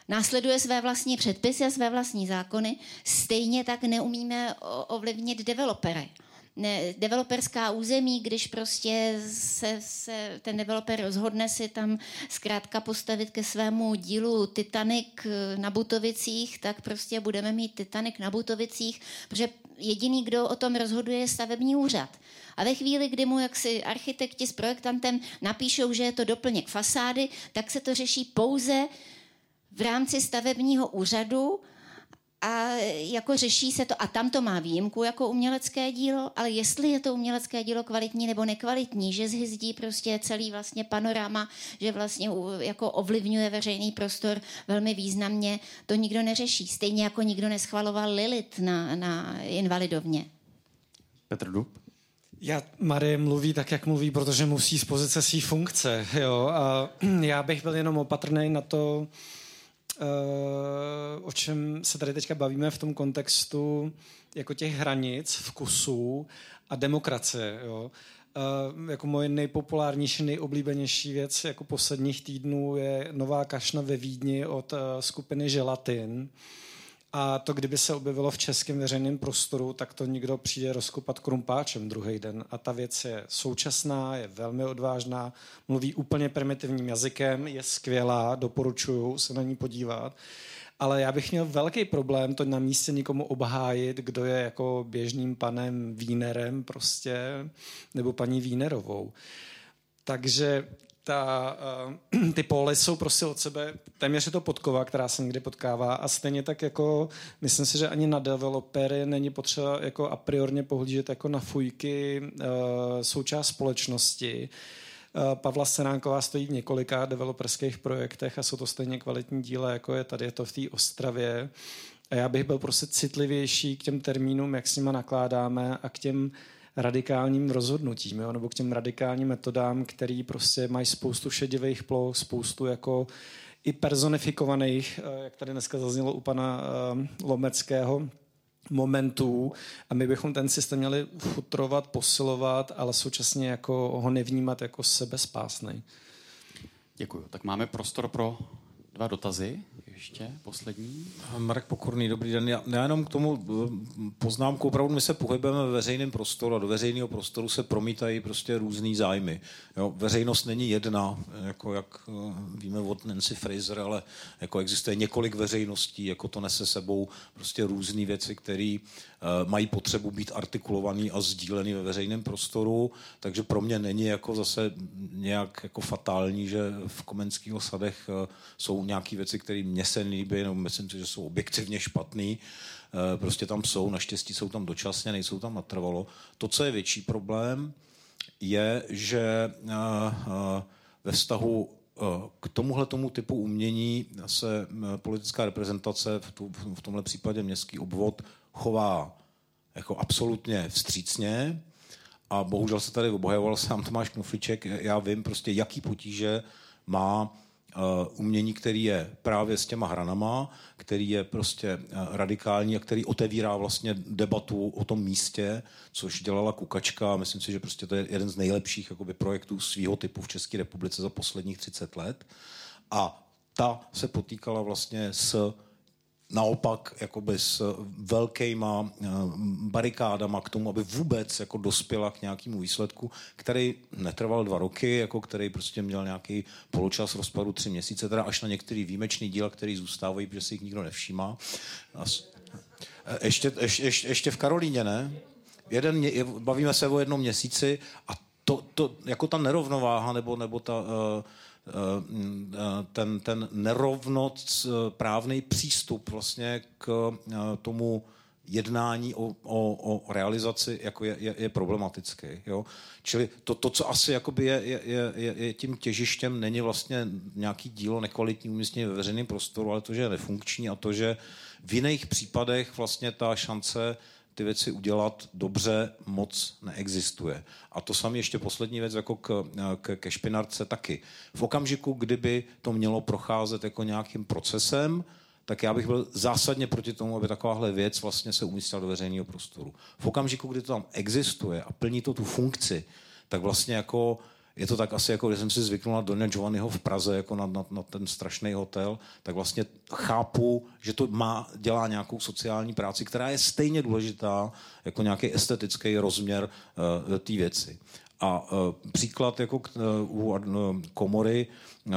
Speaker 2: následuje své vlastní předpisy a své vlastní zákony, stejně tak neumíme ovlivnit developery ne, developerská území, když prostě se, se ten developer rozhodne si tam zkrátka postavit ke svému dílu Titanic eh, na Butovicích, tak prostě budeme mít Titanic na Butovicích, protože jediný, kdo o tom rozhoduje, je stavební úřad. A ve chvíli, kdy mu jaksi architekti s projektantem napíšou, že je to doplněk fasády, tak se to řeší pouze v rámci stavebního úřadu a jako řeší se to, a tam to má výjimku jako umělecké dílo, ale jestli je to umělecké dílo kvalitní nebo nekvalitní, že zhyzdí prostě celý vlastně panorama, že vlastně jako ovlivňuje veřejný prostor velmi významně, to nikdo neřeší. Stejně jako nikdo neschvaloval Lilit na, na invalidovně.
Speaker 1: Petr Dub?
Speaker 5: Já, Marie mluví tak, jak mluví, protože musí z pozice své funkce. Jo? A já bych byl jenom opatrný na to, o čem se tady teďka bavíme v tom kontextu jako těch hranic, vkusů a demokracie. Jo. Uh, jako moje nejpopulárnější, nejoblíbenější věc jako posledních týdnů je nová kašna ve Vídni od uh, skupiny Želatin. A to, kdyby se objevilo v českém veřejném prostoru, tak to někdo přijde rozkopat krumpáčem druhý den. A ta věc je současná, je velmi odvážná, mluví úplně primitivním jazykem, je skvělá, doporučuju se na ní podívat. Ale já bych měl velký problém to na místě nikomu obhájit, kdo je jako běžným panem Vínerem prostě, nebo paní Vínerovou. Takže ta, uh, ty póly jsou prostě od sebe, téměř je to podkova, která se někdy potkává a stejně tak jako, myslím si, že ani na developery není potřeba jako a priorně pohlížet jako na fujky uh, součást společnosti. Uh, Pavla Senánková stojí v několika developerských projektech a jsou to stejně kvalitní díle, jako je tady je to v té Ostravě. A já bych byl prostě citlivější k těm termínům, jak s nima nakládáme a k těm radikálním rozhodnutím, jo? nebo k těm radikálním metodám, který prostě mají spoustu šedivých ploch, spoustu jako i personifikovaných, eh, jak tady dneska zaznělo u pana eh, Lomeckého, momentů a my bychom ten systém měli futrovat, posilovat, ale současně jako ho nevnímat jako sebespásný.
Speaker 1: Děkuji. Tak máme prostor pro dva dotazy ještě poslední.
Speaker 11: Marek Pokorný, dobrý den. Já, já jenom k tomu eh, poznámku, opravdu my se pohybujeme ve veřejném prostoru a do veřejného prostoru se promítají prostě různý zájmy. Jo, veřejnost není jedna, jako jak eh, víme od Nancy Fraser, ale jako existuje několik veřejností, jako to nese sebou prostě různé věci, které mají potřebu být artikulovaný a sdílený ve veřejném prostoru, takže pro mě není jako zase nějak jako fatální, že v komenských osadech jsou nějaké věci, které mě se líbí, nebo myslím si, že jsou objektivně špatný. Uh, prostě tam jsou, naštěstí jsou tam dočasně, nejsou tam natrvalo. To, co je větší problém, je, že uh, uh, ve vztahu k tomuhle tomu typu umění se politická reprezentace, v, tomhle případě městský obvod, chová jako absolutně vstřícně a bohužel se tady obhajoval sám Tomáš Knufliček, já vím prostě, jaký potíže má umění, který je právě s těma hranama, který je prostě uh, radikální a který otevírá vlastně debatu o tom místě, což dělala Kukačka. Myslím si, že prostě to je jeden z nejlepších jakoby, projektů svého typu v České republice za posledních 30 let. A ta se potýkala vlastně s naopak jakoby s velkýma eh, barikádama k tomu, aby vůbec jako dospěla k nějakému výsledku, který netrval dva roky, jako který prostě měl nějaký poločas rozpadu tři měsíce, teda až na některý výjimečný díla, který zůstávají, protože si jich nikdo nevšímá. Eh, ještě, ještě, ještě v Karolíně, ne? Jeden, bavíme se o jednom měsíci a to, to jako ta nerovnováha nebo, nebo ta uh, ten, ten nerovnoc právný přístup vlastně k eh, tomu jednání o, o, o realizaci jako je, je, je problematický. Jo? Čili to, to, co asi jakoby je, je, je, je tím těžištěm, není vlastně nějaký dílo nekvalitní umístění ve veřejném prostoru, ale to, že je nefunkční a to, že v jiných případech vlastně ta šance ty věci udělat dobře moc neexistuje. A to samé ještě poslední věc jako k, k, ke špinarce taky. V okamžiku, kdyby to mělo procházet jako nějakým procesem, tak já bych byl zásadně proti tomu, aby takováhle věc vlastně se umístila do veřejného prostoru. V okamžiku, kdy to tam existuje a plní to tu funkci, tak vlastně jako je to tak asi, jako když jsem si zvyknul na Donia Giovanniho v Praze, jako na, na, na ten strašný hotel, tak vlastně chápu, že to má, dělá nějakou sociální práci, která je stejně důležitá jako nějaký estetický rozměr uh, té věci. A uh, příklad jako k, uh, u komory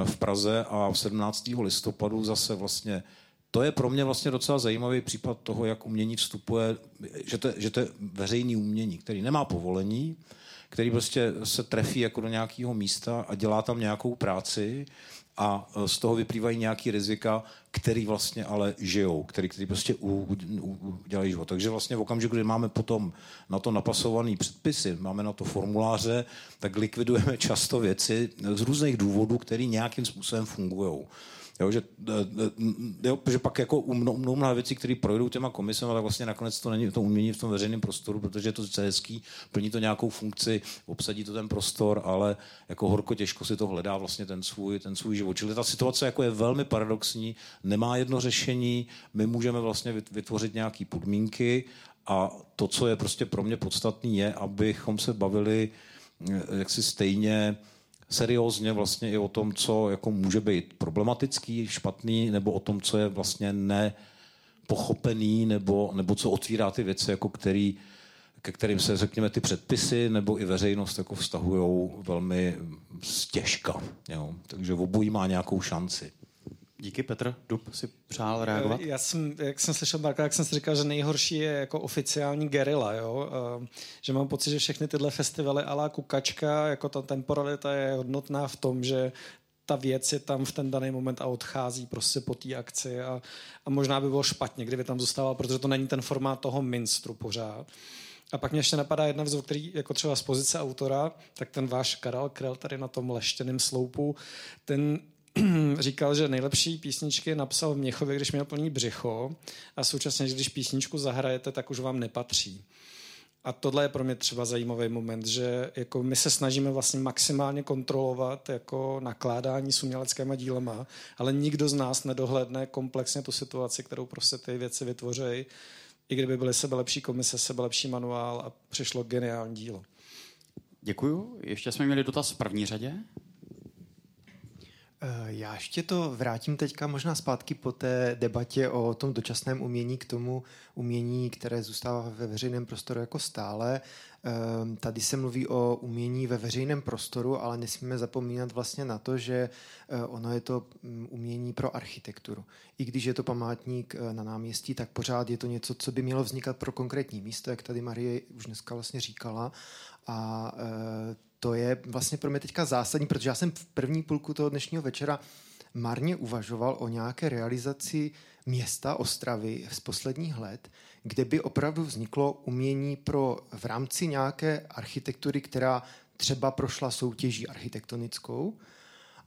Speaker 11: v Praze a 17. listopadu zase vlastně to je pro mě vlastně docela zajímavý případ toho, jak umění vstupuje, že to, že to je veřejný umění, který nemá povolení, který prostě se trefí jako do nějakého místa a dělá tam nějakou práci a e, z toho vyplývají nějaký rizika, který vlastně ale žijou, který, který prostě u, u, u, dělají život. Takže vlastně v okamžiku, kdy máme potom na to napasované předpisy, máme na to formuláře, tak likvidujeme často věci z různých důvodů, které nějakým způsobem fungují. Jo, že, eh, eh, jo, že pak jako u mnoha, mnoha věcí, které projdou těma komisemi, tak vlastně nakonec to není to umění v tom veřejném prostoru, protože je to sice hezký, plní to nějakou funkci, obsadí to ten prostor, ale jako horko těžko si to hledá vlastně ten svůj, ten svůj život. Čili ta situace jako je velmi paradoxní, nemá jedno řešení, my můžeme vlastně vytvořit nějaké podmínky a to, co je prostě pro mě podstatné, je, abychom se bavili eh, jaksi stejně seriózně vlastně i o tom, co jako může být problematický, špatný, nebo o tom, co je vlastně nepochopený, nebo, nebo co otvírá ty věci, jako který, ke kterým se, řekněme, ty předpisy nebo i veřejnost jako vztahují velmi stěžka. Jo. Takže obojí má nějakou šanci.
Speaker 1: Díky, Petr Dub si přál reagovat.
Speaker 5: Já jsem, jak jsem slyšel Marka, jak jsem si říkal, že nejhorší je jako oficiální gerila, jo? že mám pocit, že všechny tyhle festivaly ala kukačka, jako ta temporalita je hodnotná v tom, že ta věc je tam v ten daný moment a odchází prostě po té akci a, a možná by bylo špatně, kdyby tam zůstával, protože to není ten formát toho minstru pořád. A pak mě ještě napadá jedna věc, který jako třeba z pozice autora, tak ten váš Karel Krell tady na tom leštěném sloupu, ten říkal, že nejlepší písničky napsal v Měchově, když měl plný břicho a současně, když písničku zahrajete, tak už vám nepatří. A tohle je pro mě třeba zajímavý moment, že jako my se snažíme vlastně maximálně kontrolovat jako nakládání s uměleckými dílema, ale nikdo z nás nedohledne komplexně tu situaci, kterou prostě ty věci vytvoří, i kdyby byly sebe lepší komise, sebe lepší manuál a přišlo geniální dílo.
Speaker 1: Děkuju. Ještě jsme měli dotaz v první řadě.
Speaker 12: Eh, já ještě to vrátím teďka možná zpátky po té debatě o tom dočasném umění k tomu umění, které zůstává ve veřejném prostoru jako stále. Ehm, tady se mluví o umění ve veřejném prostoru, ale nesmíme zapomínat vlastně na to, že eh, ono je to mm, umění pro architekturu. I když je to památník eh, na náměstí, tak pořád je to něco, co by mělo vznikat pro konkrétní místo, jak tady Marie už dneska vlastně říkala. A to je vlastně pro mě teďka zásadní, protože já jsem v první půlku toho dnešního večera marně uvažoval o nějaké realizaci města Ostravy z posledních let, kde by opravdu vzniklo umění pro v rámci nějaké architektury, která třeba prošla soutěží architektonickou.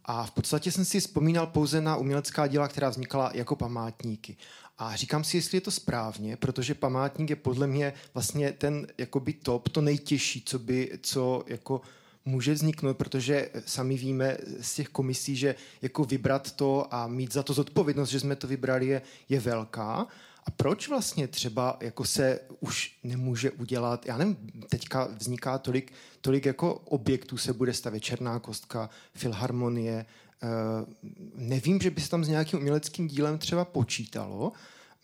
Speaker 12: A v podstatě jsem si vzpomínal pouze na umělecká díla, která vznikala jako památníky. A říkám si, jestli je to správně, protože památník je podle mě vlastně ten jakoby top, to nejtěžší, co by, co jako může vzniknout, protože sami víme z těch komisí, že jako vybrat to a mít za to zodpovědnost, že jsme to vybrali, je, je velká. A proč vlastně třeba jako se už nemůže udělat, já nevím, teďka vzniká tolik, tolik jako objektů se bude stavět Černá kostka, Filharmonie, Uh, nevím, že by se tam s nějakým uměleckým dílem třeba počítalo.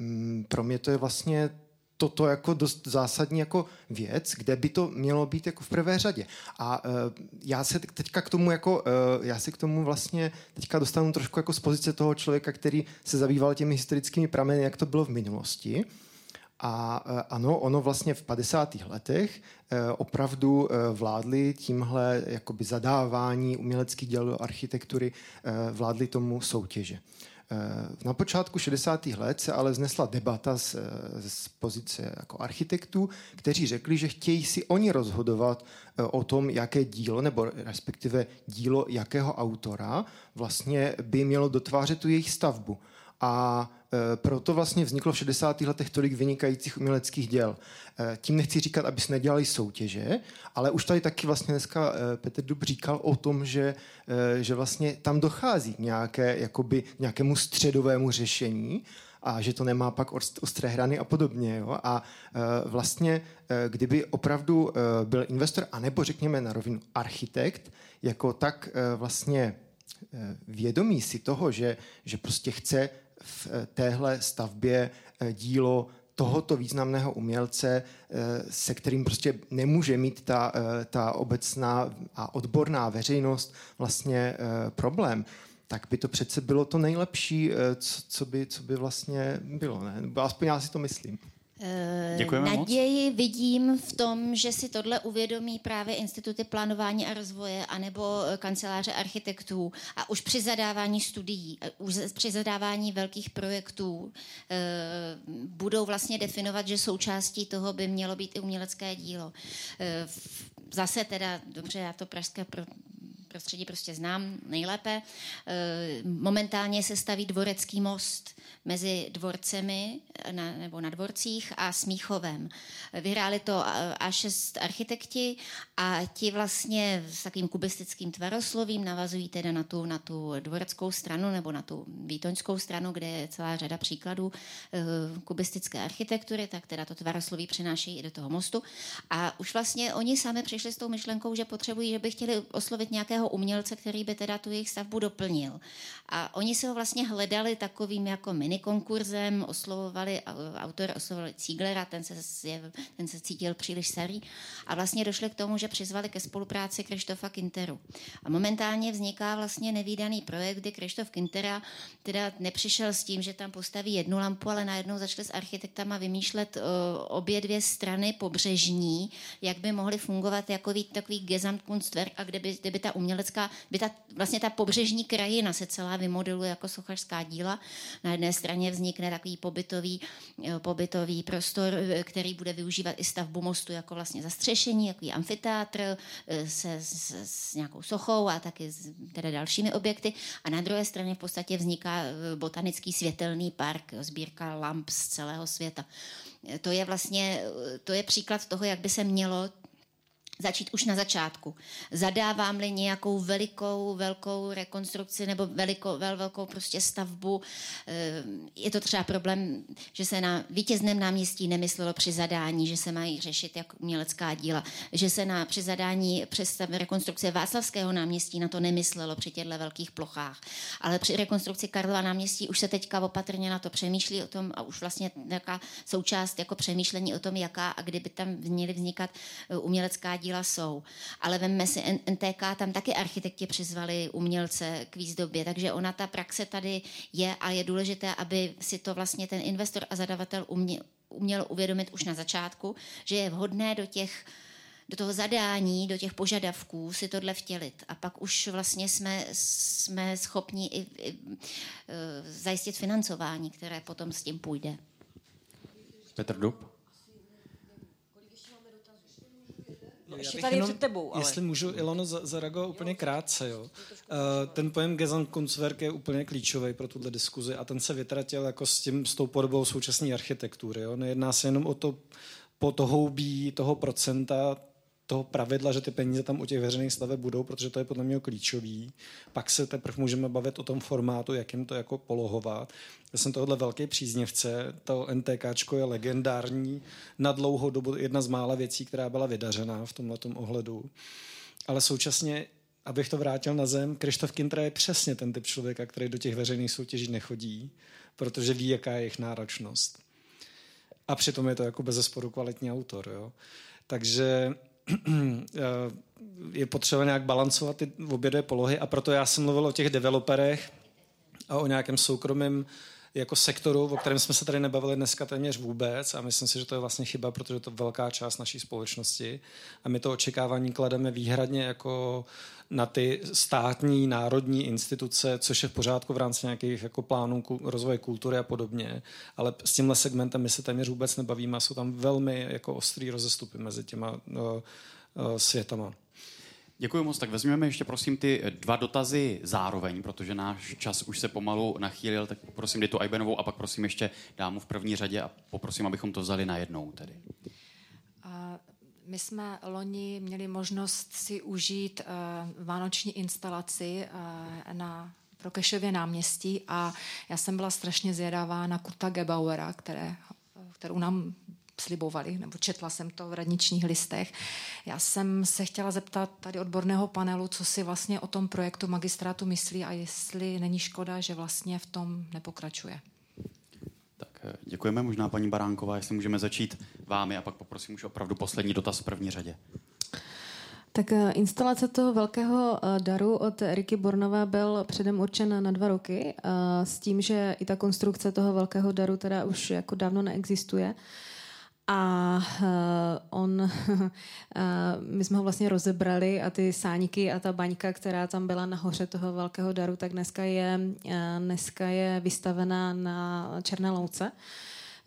Speaker 12: Um, pro mě to je vlastně toto jako dost zásadní jako věc, kde by to mělo být jako v prvé řadě. A uh, já se teďka k tomu jako, uh, já se k tomu vlastně teďka dostanu trošku jako z pozice toho člověka, který se zabýval těmi historickými prameny, jak to bylo v minulosti. A uh, ano, ono vlastně v 50. letech uh, opravdu uh, vládli tímhle jakoby zadávání uměleckých děl architektury, vládli tomu soutěže. Eh, na počátku 60. let se ale znesla debata z, eh, z pozice jako architektů, kteří řekli, že chtějí si oni rozhodovat eh, o tom, jaké dílo, nebo respektive dílo jakého autora vlastně by mělo dotvářet tu jejich stavbu. A proto vlastně vzniklo v 60. letech tolik vynikajících uměleckých děl. E, tím nechci říkat, aby jsme nedělali soutěže, ale už tady taky vlastně dneska e, Petr Dub říkal o tom, že, že vlastně tam dochází nějaké, jakoby, nějakému středovému řešení a že to nemá pak ostré hrany a podobně. Jo? A vlastně, kdyby opravdu byl investor, anebo řekněme na rovinu architekt, jako tak vlastně vědomí si toho, že, že prostě chce v eh, téhle stavbě eh, dílo tohoto významného umělce, eh, se kterým prostě nemůže mít ta, ta obecná a odborná veřejnost vlastně problém, tak by to přece bylo to nejlepší, co, co, by, co by vlastně bylo. Ne? Aspoň já si to myslím.
Speaker 2: Eh, Děkujeme Naději moc. vidím v tom, že si tohle uvědomí právě instituty plánování a rozvoje anebo eh, kanceláře architektů a už při zadávání studií, eh, už při zadávání velkých projektů budou vlastně definovat, že součástí toho by mělo být i umělecké dílo. Zase teda, dobře, já to pražské prostředí prostě znám nejlépe. Momentálně se staví dvorecký most mezi dvorcemi na, nebo na dvorcích a Smíchovem. Vyhráli to A6 architekti a ti vlastně s takovým kubistickým tvaroslovím navazují teda na tu, na tu dvoreckou stranu nebo na tu výtoňskou stranu, kde je celá řada příkladů eh, kubistické architektury, tak teda to tvarosloví přenáší i do toho mostu. A už vlastně oni sami přišli s tou myšlenkou, že potřebují, že by chtěli oslovit nějakého nějakého umělce, který by teda tu jejich stavbu doplnil. A oni se ho vlastně hledali takovým jako minikonkurzem, oslovovali, autor oslovovali Cíglera, ten se, ten se cítil příliš starý a vlastně došli k tomu, že přizvali ke spolupráci Krištofa Kinteru. A momentálně vzniká vlastně nevýdaný projekt, kdy Krištof Kintera teda nepřišel s tím, že tam postaví jednu lampu, ale najednou začali s architektama vymýšlet uh, obě dvě strany pobřežní, jak by mohly fungovat jako takový Gesamtkunstwerk a kde by, kde by ta umělecká, by ta, vlastně ta pobřežní krajina se celá vymodeluje jako sochařská díla. Na jedné straně vznikne takový pobytový, eh, pobytový prostor, eh, který bude využívat i stavbu mostu jako vlastně zastřešení, jako amfiteátr se, s, s nějakou sochou a taky s teda dalšími objekty. A na druhé straně v podstatě vzniká botanický světelný park, sbírka lamp z celého světa. To je vlastně to je příklad toho, jak by se mělo začít už na začátku. Zadávám-li nějakou velikou, velkou rekonstrukci nebo velikou, vel, velkou prostě stavbu, eh, je to třeba problém, že se na vítězném náměstí nemyslelo při zadání, že se mají řešit jako umělecká díla, že se na při zadání při rekonstrukce Václavského náměstí na to nemyslelo při těchto velkých plochách. Ale při rekonstrukci Karlova náměstí už se teďka opatrně na to přemýšlí o tom a už vlastně nějaká součást jako přemýšlení o tom, jaká a kdyby tam měly vznikat eh, umělecká díla díla jsou. Ale vemme si NTK, tam taky architekti přizvali umělce k výzdobě, takže ona ta praxe tady je a je důležité, aby si to vlastně ten investor a zadavatel uměl, uměl uvědomit už na začátku, že je vhodné do těch do toho zadání, do těch požadavků si tohle vtělit. A pak už vlastně jsme, jsme schopni i, i, e, zajistit financování, které potom s tím půjde.
Speaker 1: Petr Dub?
Speaker 13: No, ještě tady před tebou. Ale...
Speaker 5: Jestli můžu, Ilono, zareagovat úplně krátce. Jo. Uh, ten pojem Gesamtkunstwerk je úplně klíčový pro tuhle diskuzi a ten se vytratil jako s, tím, s tou podobou současné architektury. Jo. Nejedná se jenom o to po to houbí toho procenta toho pravidla, že ty peníze tam u těch veřejných staveb budou, protože to je podle mě klíčový. Pak se teprve můžeme bavit o tom formátu, jak jim to jako polohovat. Já jsem tohle velký příznivce. To NTK je legendární na dlouhou dobu jedna z mála věcí, která byla vydařená v tomhle ohledu. Ale současně abych to vrátil na zem, Krištof Kintra je přesně ten typ člověka, který do těch veřejných soutěží nechodí, protože ví, jaká je jejich náročnost. A přitom je to jako bezesporu kvalitní autor. Jo? Takže je potřeba nějak balancovat ty obě dvě polohy a proto já jsem mluvil o těch developerech a o nějakém soukromém jako sektoru, o kterém jsme se tady nebavili dneska téměř vůbec a myslím si, že to je vlastně chyba, protože to je velká část naší společnosti a my to očekávání klademe výhradně jako na ty státní, národní instituce, což je v pořádku v rámci nějakých jako plánů rozvoje kultury a podobně, ale s tímhle segmentem my se téměř vůbec nebavíme a jsou tam velmi jako ostrý rozestupy mezi těma uh, uh, světama.
Speaker 1: Děkuji moc. Tak vezmeme ještě prosím ty dva dotazy zároveň, protože náš čas už se pomalu nachýlil, tak prosím Ditu Ajbenovou a pak prosím ještě dámu v první řadě a poprosím, abychom to vzali najednou tedy.
Speaker 7: My jsme loni měli možnost si užít uh, vánoční instalaci uh, na Prokešově náměstí a já jsem byla strašně zvědavá na Kurta Gebauera, které, kterou nám slibovali, nebo četla jsem to v radničních listech. Já jsem se chtěla zeptat tady odborného panelu, co si vlastně o tom projektu magistrátu myslí a jestli není škoda, že vlastně v tom nepokračuje.
Speaker 1: Tak eh, děkujeme. Možná paní Baránková, jestli můžeme začít vámi a pak poprosím už opravdu poslední dotaz v první řadě.
Speaker 4: Tak eh, instalace toho velkého eh, daru od Ricky Bornova byl předem určen na dva roky s tím, že i ta konstrukce toho velkého daru teda už jako dávno neexistuje. A uh, on, uh, my jsme ho vlastně rozebrali a ty sáníky a ta baňka, která tam byla nahoře toho velkého daru, tak dneska je, uh, dneska je vystavená na Černé louce.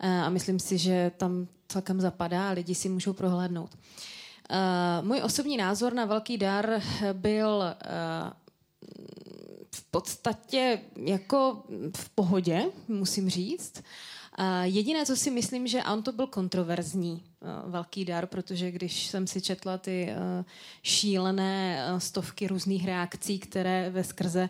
Speaker 4: Uh, a myslím si, že tam celkem zapadá a lidi si můžou prohlédnout. Uh, můj osobní názor na velký dar byl uh, v podstatě jako v pohodě, musím říct. Uh, jediné, co si myslím, že on to byl kontroverzní. Velký dar, protože když jsem si četla ty uh, šílené uh, stovky různých reakcí, které ve skrze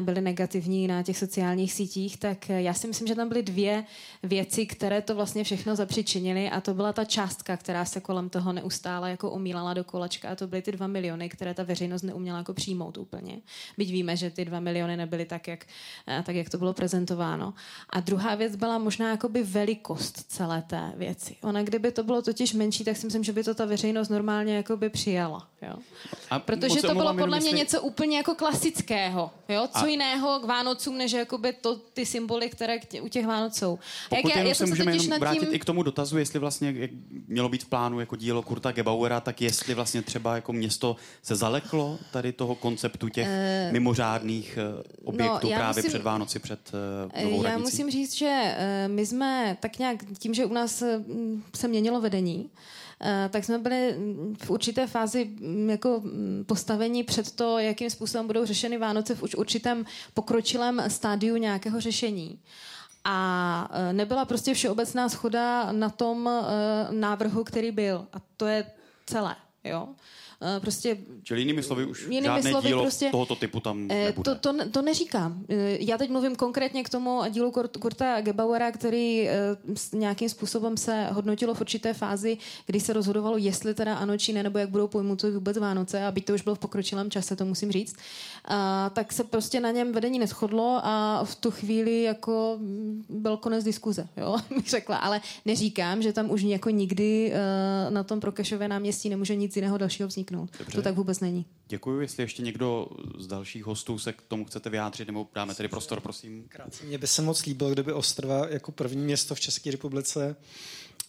Speaker 4: byly negativní na těch sociálních sítích, tak já si myslím, že tam byly dvě věci, které to vlastně všechno zapřičinily a to byla ta částka, která se kolem toho neustále jako omílala do kolečka a to byly ty dva miliony, které ta veřejnost neuměla jako přijmout úplně. Byť víme, že ty dva miliony nebyly tak, jak, tak, jak to bylo prezentováno. A druhá věc byla možná jakoby velikost celé té věci. Ona, kdyby to bylo totiž menší, tak si myslím, že by to ta veřejnost normálně jakoby přijala. Jo? A Protože to bylo podle mě něco úplně jako klasického. Jo? Co a... jiného k Vánocům, než jakoby to, ty symboly, které u těch Vánoc jsou.
Speaker 1: Pokud jak já, já se můžeme jenom vrátit tím... i k tomu dotazu, jestli vlastně jak mělo být v plánu jako dílo Kurta Gebauera, tak jestli vlastně třeba jako město se zaleklo tady toho konceptu těch uh, mimořádných uh, objektů no, právě musím, před Vánoci, před uh,
Speaker 4: novou Já radnicí. musím říct, že uh, my jsme tak nějak tím, že u nás uh, se měnilo vedení, Uh, tak jsme byli v určité fázi um, jako postavení před to, jakým způsobem budou řešeny Vánoce v určitém pokročilém stádiu nějakého řešení. A nebyla prostě všeobecná schoda na tom návrhu, který byl. A to je celé. Jo? Eh, prostě...
Speaker 1: Čili jinými slovy už jinými žádné slovy dílo prostě, tohoto typu tam eh, nebude.
Speaker 4: To, to, to neříkám. Eh, já teď mluvím konkrétně k tomu dílu Kurta Gebauera, který nějakým způsobem se hodnotilo v určité fázi, kdy se rozhodovalo, jestli teda ano či ne, nebo jak budou pojmuty vůbec Vánoce, a byť to už bylo v pokročilém čase, to musím říct, a, tak se prostě na něm vedení neschodlo a v tu chvíli jako byl konec diskuze, jo, bych řekla. Ale neříkám, že tam už jako nikdy na tom Prokešové náměstí nemůže nic jiného dalšího vzniknout vzniknout. Dobře. To tak vůbec není.
Speaker 1: Děkuji. Jestli ještě někdo z dalších hostů se k tomu chcete vyjádřit, nebo dáme tedy prostor, prosím.
Speaker 5: Krátce. Mně by se moc líbilo, kdyby Ostrava jako první město v České republice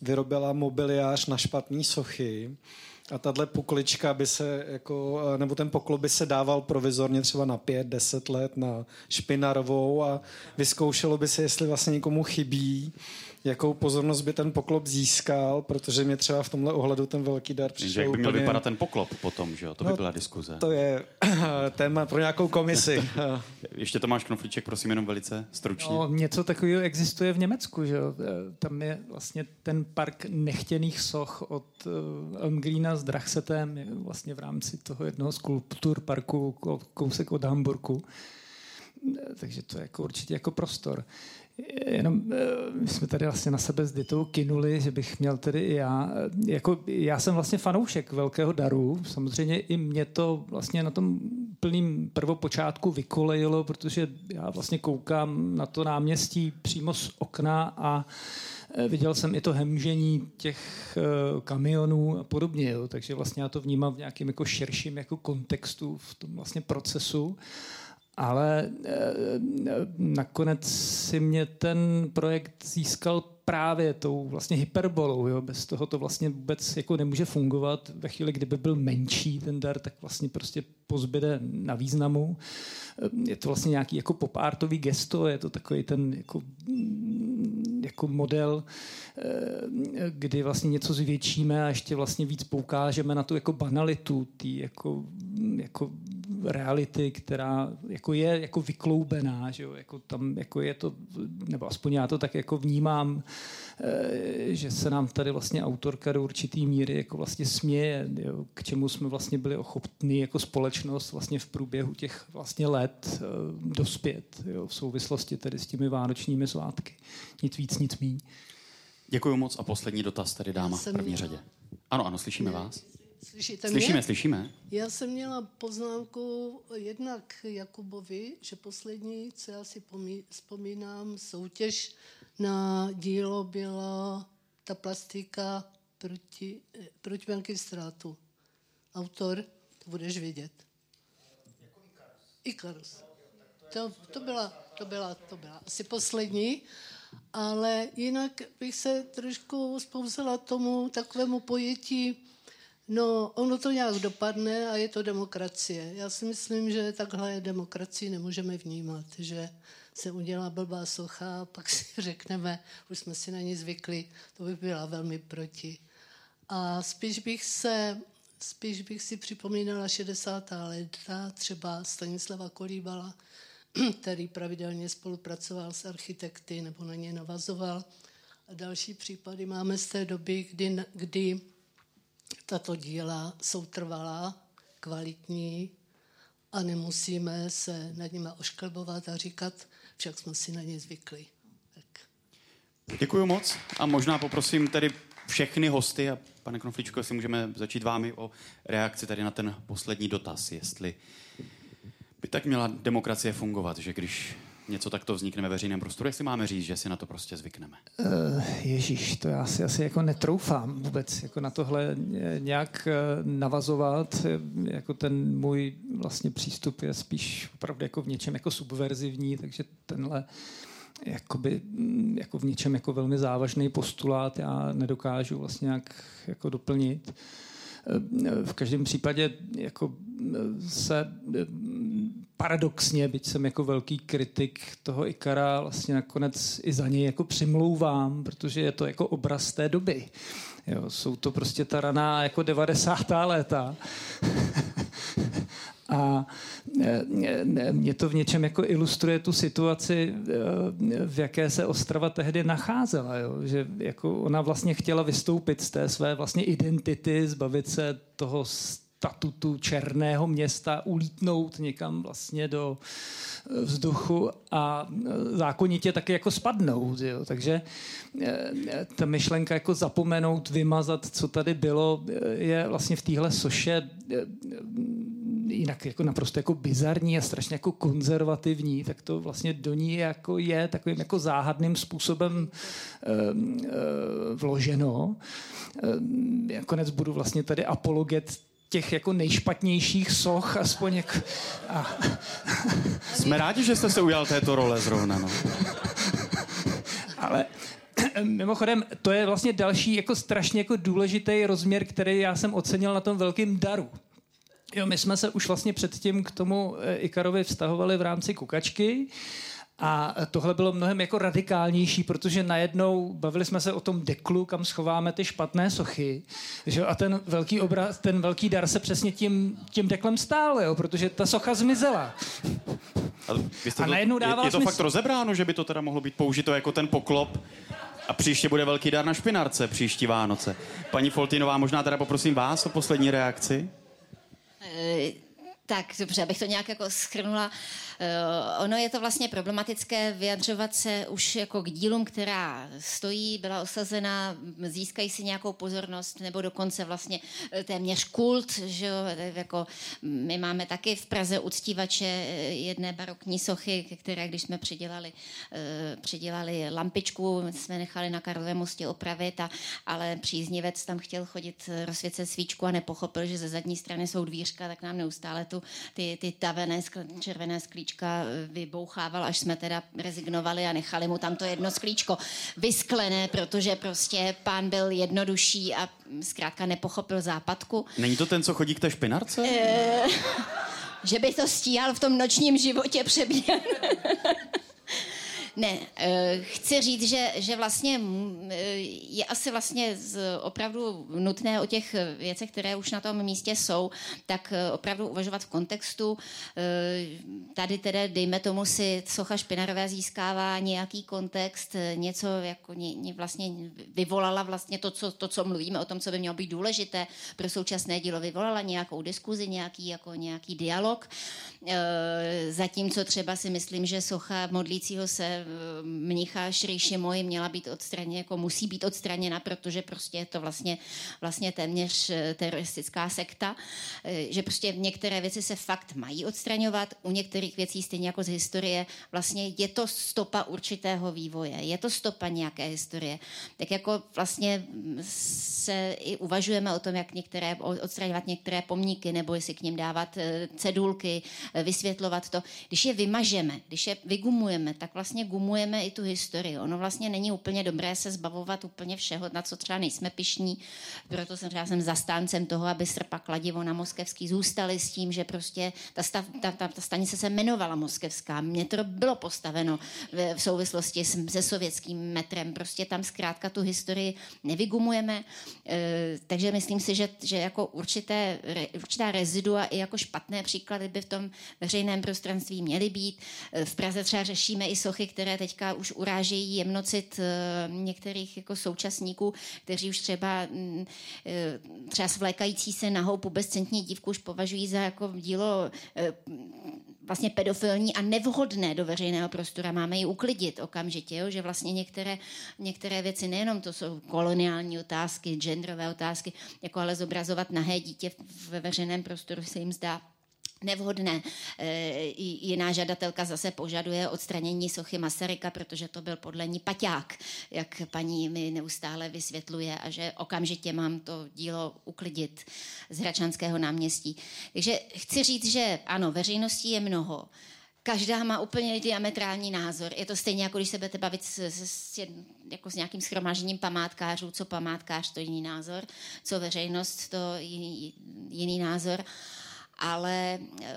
Speaker 5: vyrobila mobiliář na špatný sochy, a tahle poklička by se, jako, nebo ten poklop by se dával provizorně třeba na pět, deset let na špinarovou a vyzkoušelo by se, jestli vlastně někomu chybí jakou pozornost by ten poklop získal, protože mě třeba v tomhle ohledu ten velký dar přišel
Speaker 1: Jak by měl
Speaker 5: úplně...
Speaker 1: vypadat ten poklop potom, že jo? To by no, byla diskuze.
Speaker 5: To je téma pro nějakou komisi.
Speaker 1: Ještě Tomáš Knoflíček, prosím, jenom velice stručně.
Speaker 3: No, něco takového existuje v Německu, že jo? E, tam je vlastně ten park nechtěných soch od uh, Elmgreena s Drachsetem, vlastně v rámci toho jednoho skulpturparku kousek od Hamburgu e, takže to je jako určitě jako prostor. Jenom eh, my jsme tady vlastně na sebe s Ditou kinuli, že bych měl tedy i já. Eh, jako, já jsem vlastně fanoušek velkého daru. Samozřejmě i mě to vlastně na tom plným prvopočátku vykolejilo, protože já vlastně koukám na to náměstí přímo z okna a eh, viděl jsem i to hemžení těch kamionů a podobně, jo. takže vlastně já to vnímám v nějakém jako širším jako kontextu v tom vlastně procesu ale eh, nakonec si mě ten projekt získal právě tou vlastně hyperbolou. Jo? Bez toho to vlastně vůbec jako nemůže fungovat. Ve chvíli, kdyby byl menší ten dar, tak vlastně prostě pozbyde na významu. Je to vlastně nějaký jako popártový gesto, je to takový ten jako, jako model, eh, kdy vlastně něco zvětšíme a ještě vlastně víc poukážeme na tu jako banalitu, tý jako, jako reality, která jako je jako vykloubená, že jo? Jako tam jako je to, nebo aspoň já to tak jako vnímám, že se nám tady vlastně autorka do určitý míry jako vlastně směje, jo? k čemu jsme vlastně byli ochotní jako společnost vlastně v průběhu těch vlastně let eh, dospět jo? v souvislosti tedy s těmi vánočními svátky. Nic víc, nic míň.
Speaker 1: Děkuji moc a poslední dotaz tady dáma v první měla... řadě. Ano, ano, slyšíme ne. vás.
Speaker 14: Slyšíte
Speaker 1: slyšíme, mě? slyšíme.
Speaker 14: Já jsem měla poznámku jednak Jakubovi, že poslední, co já si vzpomínám, soutěž na dílo byla ta plastika proti, proti ztrátu. Autor, to budeš vědět. Ikarus. To, to, byla, to, byla, to byla asi poslední, ale jinak bych se trošku spouzela tomu takovému pojetí No, ono to nějak dopadne a je to demokracie. Já si myslím, že takhle demokracii nemůžeme vnímat, že se udělá blbá socha a pak si řekneme, už jsme si na ní zvykli, to by byla velmi proti. A spíš bych se, spíš bych si připomínala 60. léta, třeba Stanislava Kolíbala, který pravidelně spolupracoval s architekty nebo na ně navazoval A další případy máme z té doby, kdy, kdy tato díla jsou trvalá, kvalitní a nemusíme se nad nimi ošklebovat a říkat, však jsme si na ně zvykli. Tak.
Speaker 1: Děkuji moc a možná poprosím tedy všechny hosty a pane Knofličko, jestli můžeme začít vámi o reakci tady na ten poslední dotaz, jestli by tak měla demokracie fungovat, že když něco takto vznikne ve veřejném prostoru, jestli máme říct, že si na to prostě zvykneme?
Speaker 3: Uh, Ježíš, to já si asi jako netroufám vůbec jako na tohle nějak uh, navazovat. Jako ten můj vlastně přístup je spíš opravdu jako v něčem jako subverzivní, takže tenhle jakoby, mm, jako v něčem jako velmi závažný postulát já nedokážu vlastně nějak jako doplnit. V každém případě jako se paradoxně, byť jsem jako velký kritik toho Ikara, vlastně nakonec i za něj jako přimlouvám, protože je to jako obraz té doby. Jo, jsou to prostě ta raná jako 90. léta. A e, e, mě to v něčem jako ilustruje tu situaci, e, v jaké se Ostrava tehdy nacházela. Jo? Že jako ona vlastně chtěla vystoupit z té své vlastně identity, zbavit se toho statutu černého města, ulítnout někam vlastně do vzduchu a zákonitě taky jako spadnout. Jo? Takže ta myšlenka jako zapomenout, vymazat, co tady bylo, je vlastně v téhle soše jinak jako naprosto jako bizarní a strašně jako konzervativní, tak to vlastně do ní jako je takovým jako záhadným způsobem um, uh, vloženo. Um, konec budu vlastně tady apologet těch jako nejšpatnějších soch, aspoň jak... A...
Speaker 1: Jsme rádi, že jste se ujal této role zrovna. No.
Speaker 3: Ale mimochodem, to je vlastně další jako strašně jako důležitý rozměr, který já jsem ocenil na tom velkém daru. Jo, my jsme se už vlastně předtím k tomu eh, Ikarovi vztahovali v rámci kukačky. A tohle bylo mnohem jako radikálnější, protože najednou bavili jsme se o tom deklu, kam schováme ty špatné sochy. Že? A ten velký, obraz, ten velký dar se přesně tím, tím deklem stál, jo? protože ta socha zmizela.
Speaker 1: A, a najednou dává je, je to smysl. fakt rozebráno, že by to teda mohlo být použito jako ten poklop a příště bude velký dar na špinarce, příští Vánoce. Paní Foltinová, možná teda poprosím vás o poslední reakci.
Speaker 2: Eh, tak dobře, abych to nějak jako schrnula. Uh, ono je to vlastně problematické vyjadřovat se už jako k dílům, která stojí, byla osazena, získají si nějakou pozornost, nebo dokonce vlastně eh, téměř kult, že jo, jako my máme taky v Praze uctívače jedné barokní sochy, které když jsme přidělali, uh, přidělali lampičku, jsme nechali na Karlově mostě opravit, a, ale příznivec tam chtěl chodit rozsvěcet svíčku a nepochopil, že ze zadní strany jsou dvířka, tak nám neustále tu ty, ty tavené skl- červené sklíčka eh, vybouchával, až jsme teda rezignovali a nechali mu tam to jedno sklíčko vysklené, protože prostě pán byl jednodušší a zkrátka nepochopil západku.
Speaker 1: Není to ten, co chodí k té špinarce? E,
Speaker 2: že by to stíhal v tom nočním životě přebíhat. Ne, eh, chci říct, že, že vlastně mm, eh, je asi vlastně opravdu nutné o těch věcech, které už na tom místě jsou, tak eh, opravdu uvažovat v kontextu. Tady teda, dejme tomu si, socha Špinarové získává nějaký kontext, něco jako vlastně vyvolala vlastně to co, to, co mluvíme o tom, co by mělo být důležité pro současné dílo, vyvolala nějakou diskuzi, nějaký, jako nějaký dialog. Zatímco třeba si myslím, že socha modlícího se mnicha Šrejši Moji měla být odstraněna, jako musí být odstraněna, protože prostě je to vlastně, vlastně téměř eh, teroristická sekta, eh, že prostě některé věci se fakt mají odstraňovat, u některých věcí stejně jako z historie, vlastně je to stopa určitého vývoje, je to stopa nějaké historie. Tak jako vlastně se i uvažujeme o tom, jak některé, odstraňovat některé pomníky, nebo jestli k ním dávat eh, cedulky, vysvětlovat to. Když je vymažeme, když je vygumujeme, tak vlastně gumujeme i tu historii. Ono vlastně není úplně dobré se zbavovat úplně všeho, na co třeba nejsme pišní. Proto jsem třeba jsem zastáncem toho, aby Srpa kladivo na Moskevský zůstali s tím, že prostě ta, stav, ta, ta, ta stanice se jmenovala Moskevská. Mně to bylo postaveno v, v souvislosti s, se sovětským metrem. Prostě tam zkrátka tu historii nevygumujeme. E, takže myslím si, že, že jako určité, re, určitá rezidua i jako špatné příklady by v tom veřejném prostranství měly být. E, v Praze třeba řešíme i sochy, které které teďka už urážejí jemnocit eh, některých jako současníků, kteří už třeba mm, eh, třeba svlékající se nahou pubescentní dívku už považují za jako dílo eh, vlastně pedofilní a nevhodné do veřejného prostoru. Máme ji uklidit okamžitě, jo? že vlastně některé, některé věci, nejenom to jsou koloniální otázky, genderové otázky, jako ale zobrazovat nahé dítě ve veřejném prostoru se jim zdá nevhodné. E, jiná žadatelka zase požaduje odstranění sochy Masaryka, protože to byl podle ní paťák, jak paní mi neustále vysvětluje a že okamžitě mám to dílo uklidit z Hračanského náměstí. Takže chci říct, že ano, veřejností je mnoho. Každá má úplně diametrální názor. Je to stejně, jako když se budete bavit s, s, s, jako s nějakým schromážením památkářů, co památkář, to jiný názor, co veřejnost, to jiný, jiný názor. Uh, ale eh,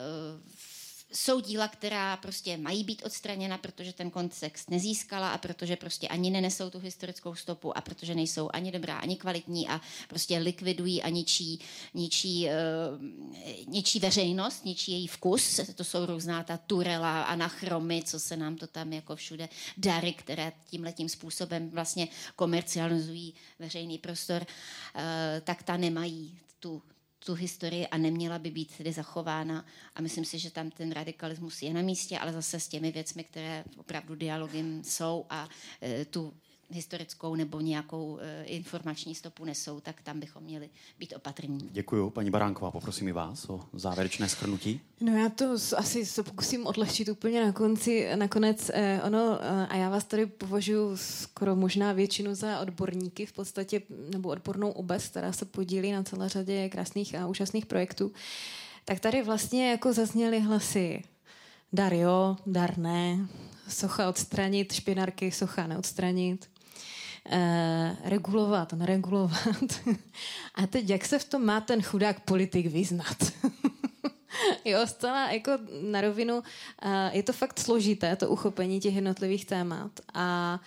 Speaker 2: jsou díla, která prostě mají být odstraněna, protože ten kontext nezískala a protože prostě ani nenesou tu historickou stopu a protože nejsou ani dobrá, ani kvalitní a prostě likvidují a ničí, ničí, uh, ničí veřejnost, ničí její vkus. To jsou různá ta turela, anachromy, co se nám to tam jako všude dary, které tímhletím způsobem vlastně komercializují veřejný prostor, uh, tak ta nemají tu, tu historii a neměla by být tedy zachována. A myslím si, že tam ten radikalismus je na místě, ale zase s těmi věcmi, které opravdu dialogem jsou a e, tu historickou nebo nějakou e, informační stopu nesou, tak tam bychom měli být opatrní.
Speaker 1: Děkuji, paní Baránková. Poprosím i vás o závěrečné schrnutí.
Speaker 4: No já to asi se pokusím odlehčit úplně na konci. Nakonec eh, ono, eh, a já vás tady považuji skoro možná většinu za odborníky v podstatě, nebo odbornou obec, která se podílí na celé řadě krásných a úžasných projektů. Tak tady vlastně jako zazněly hlasy dar jo, dar ne, socha odstranit, špinarky socha neodstranit eh, regulovat, neregulovat. A teď, jak se v tom má ten chudák politik vyznat? jo, zcela jako na rovinu, uh, je to fakt složité, to uchopení těch jednotlivých témat. A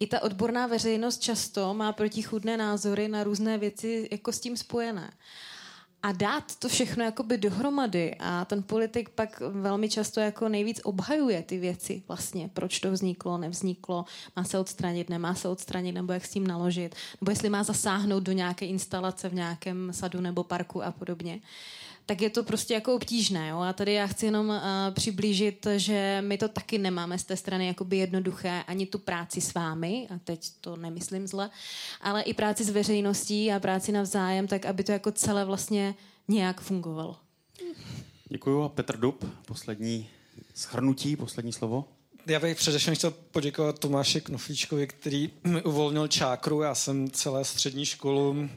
Speaker 4: i ta odborná veřejnost často má protichudné názory na různé věci jako s tím spojené a dát to všechno jakoby dohromady a ten politik pak velmi často jako nejvíc obhajuje ty věci vlastně, proč to vzniklo, nevzniklo, má se odstranit, nemá se odstranit, nebo jak s tím naložit, nebo jestli má zasáhnout do nějaké instalace v nějakém sadu nebo parku a podobně. Uh, tak je to prostě jako obtížné. Jo? A tady já chci jenom uh, přiblížit, že my to taky nemáme z té strany jakoby jednoduché, ani tu práci s vámi, a teď to nemyslím zle, ale i práci s veřejností a práci navzájem, tak aby to jako celé vlastně nějak fungovalo.
Speaker 1: Děkuju. A Petr Dub, poslední schrnutí, poslední slovo.
Speaker 5: Já bych především chtěl poděkovat Tomáši Knoflíčkovi, který mi uvolnil čákru. Já jsem celé střední školu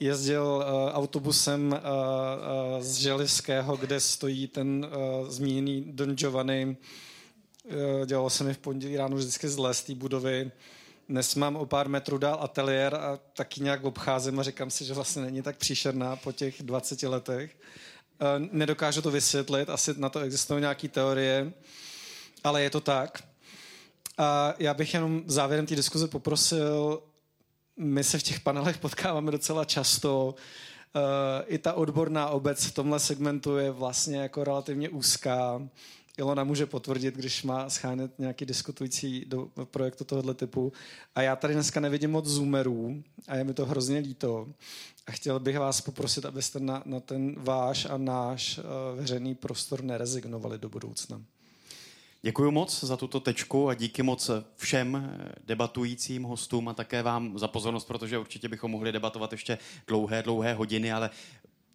Speaker 5: jezdil uh, autobusem uh, uh, z Želivského, kde stojí ten uh, zmíněný Don Giovanni. Uh, dělalo se mi v pondělí ráno vždycky zle z té budovy. Dnes mám o pár metrů dál ateliér a taky nějak obcházím a říkám si, že vlastně není tak příšerná po těch 20 letech. Uh, nedokážu to vysvětlit, asi na to existují nějaké teorie, ale je to tak. A já bych jenom závěrem té diskuze poprosil my se v těch panelech potkáváme docela často. Uh, I ta odborná obec v tomhle segmentu je vlastně jako relativně úzká. Ilona může potvrdit, když má schánět nějaký diskutující do projektu tohoto typu. A já tady dneska nevidím moc zoomerů a je mi to hrozně líto. A chtěl bych vás poprosit, abyste na, na ten váš a náš uh, veřejný prostor nerezignovali do budoucna.
Speaker 1: Děkuji moc za tuto tečku a díky moc všem debatujícím hostům a také vám za pozornost, protože určitě bychom mohli debatovat ještě dlouhé, dlouhé hodiny, ale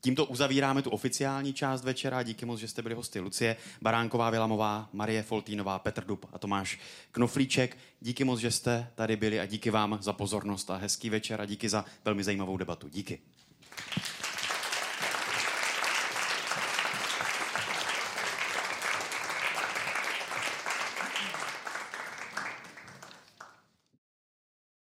Speaker 1: Tímto uzavíráme tu oficiální část večera. Díky moc, že jste byli hosty Lucie Baránková, Vilamová, Marie Foltínová, Petr Dub a Tomáš Knoflíček. Díky moc, že jste tady byli a díky vám za pozornost a hezký večer a díky za velmi zajímavou debatu. Díky.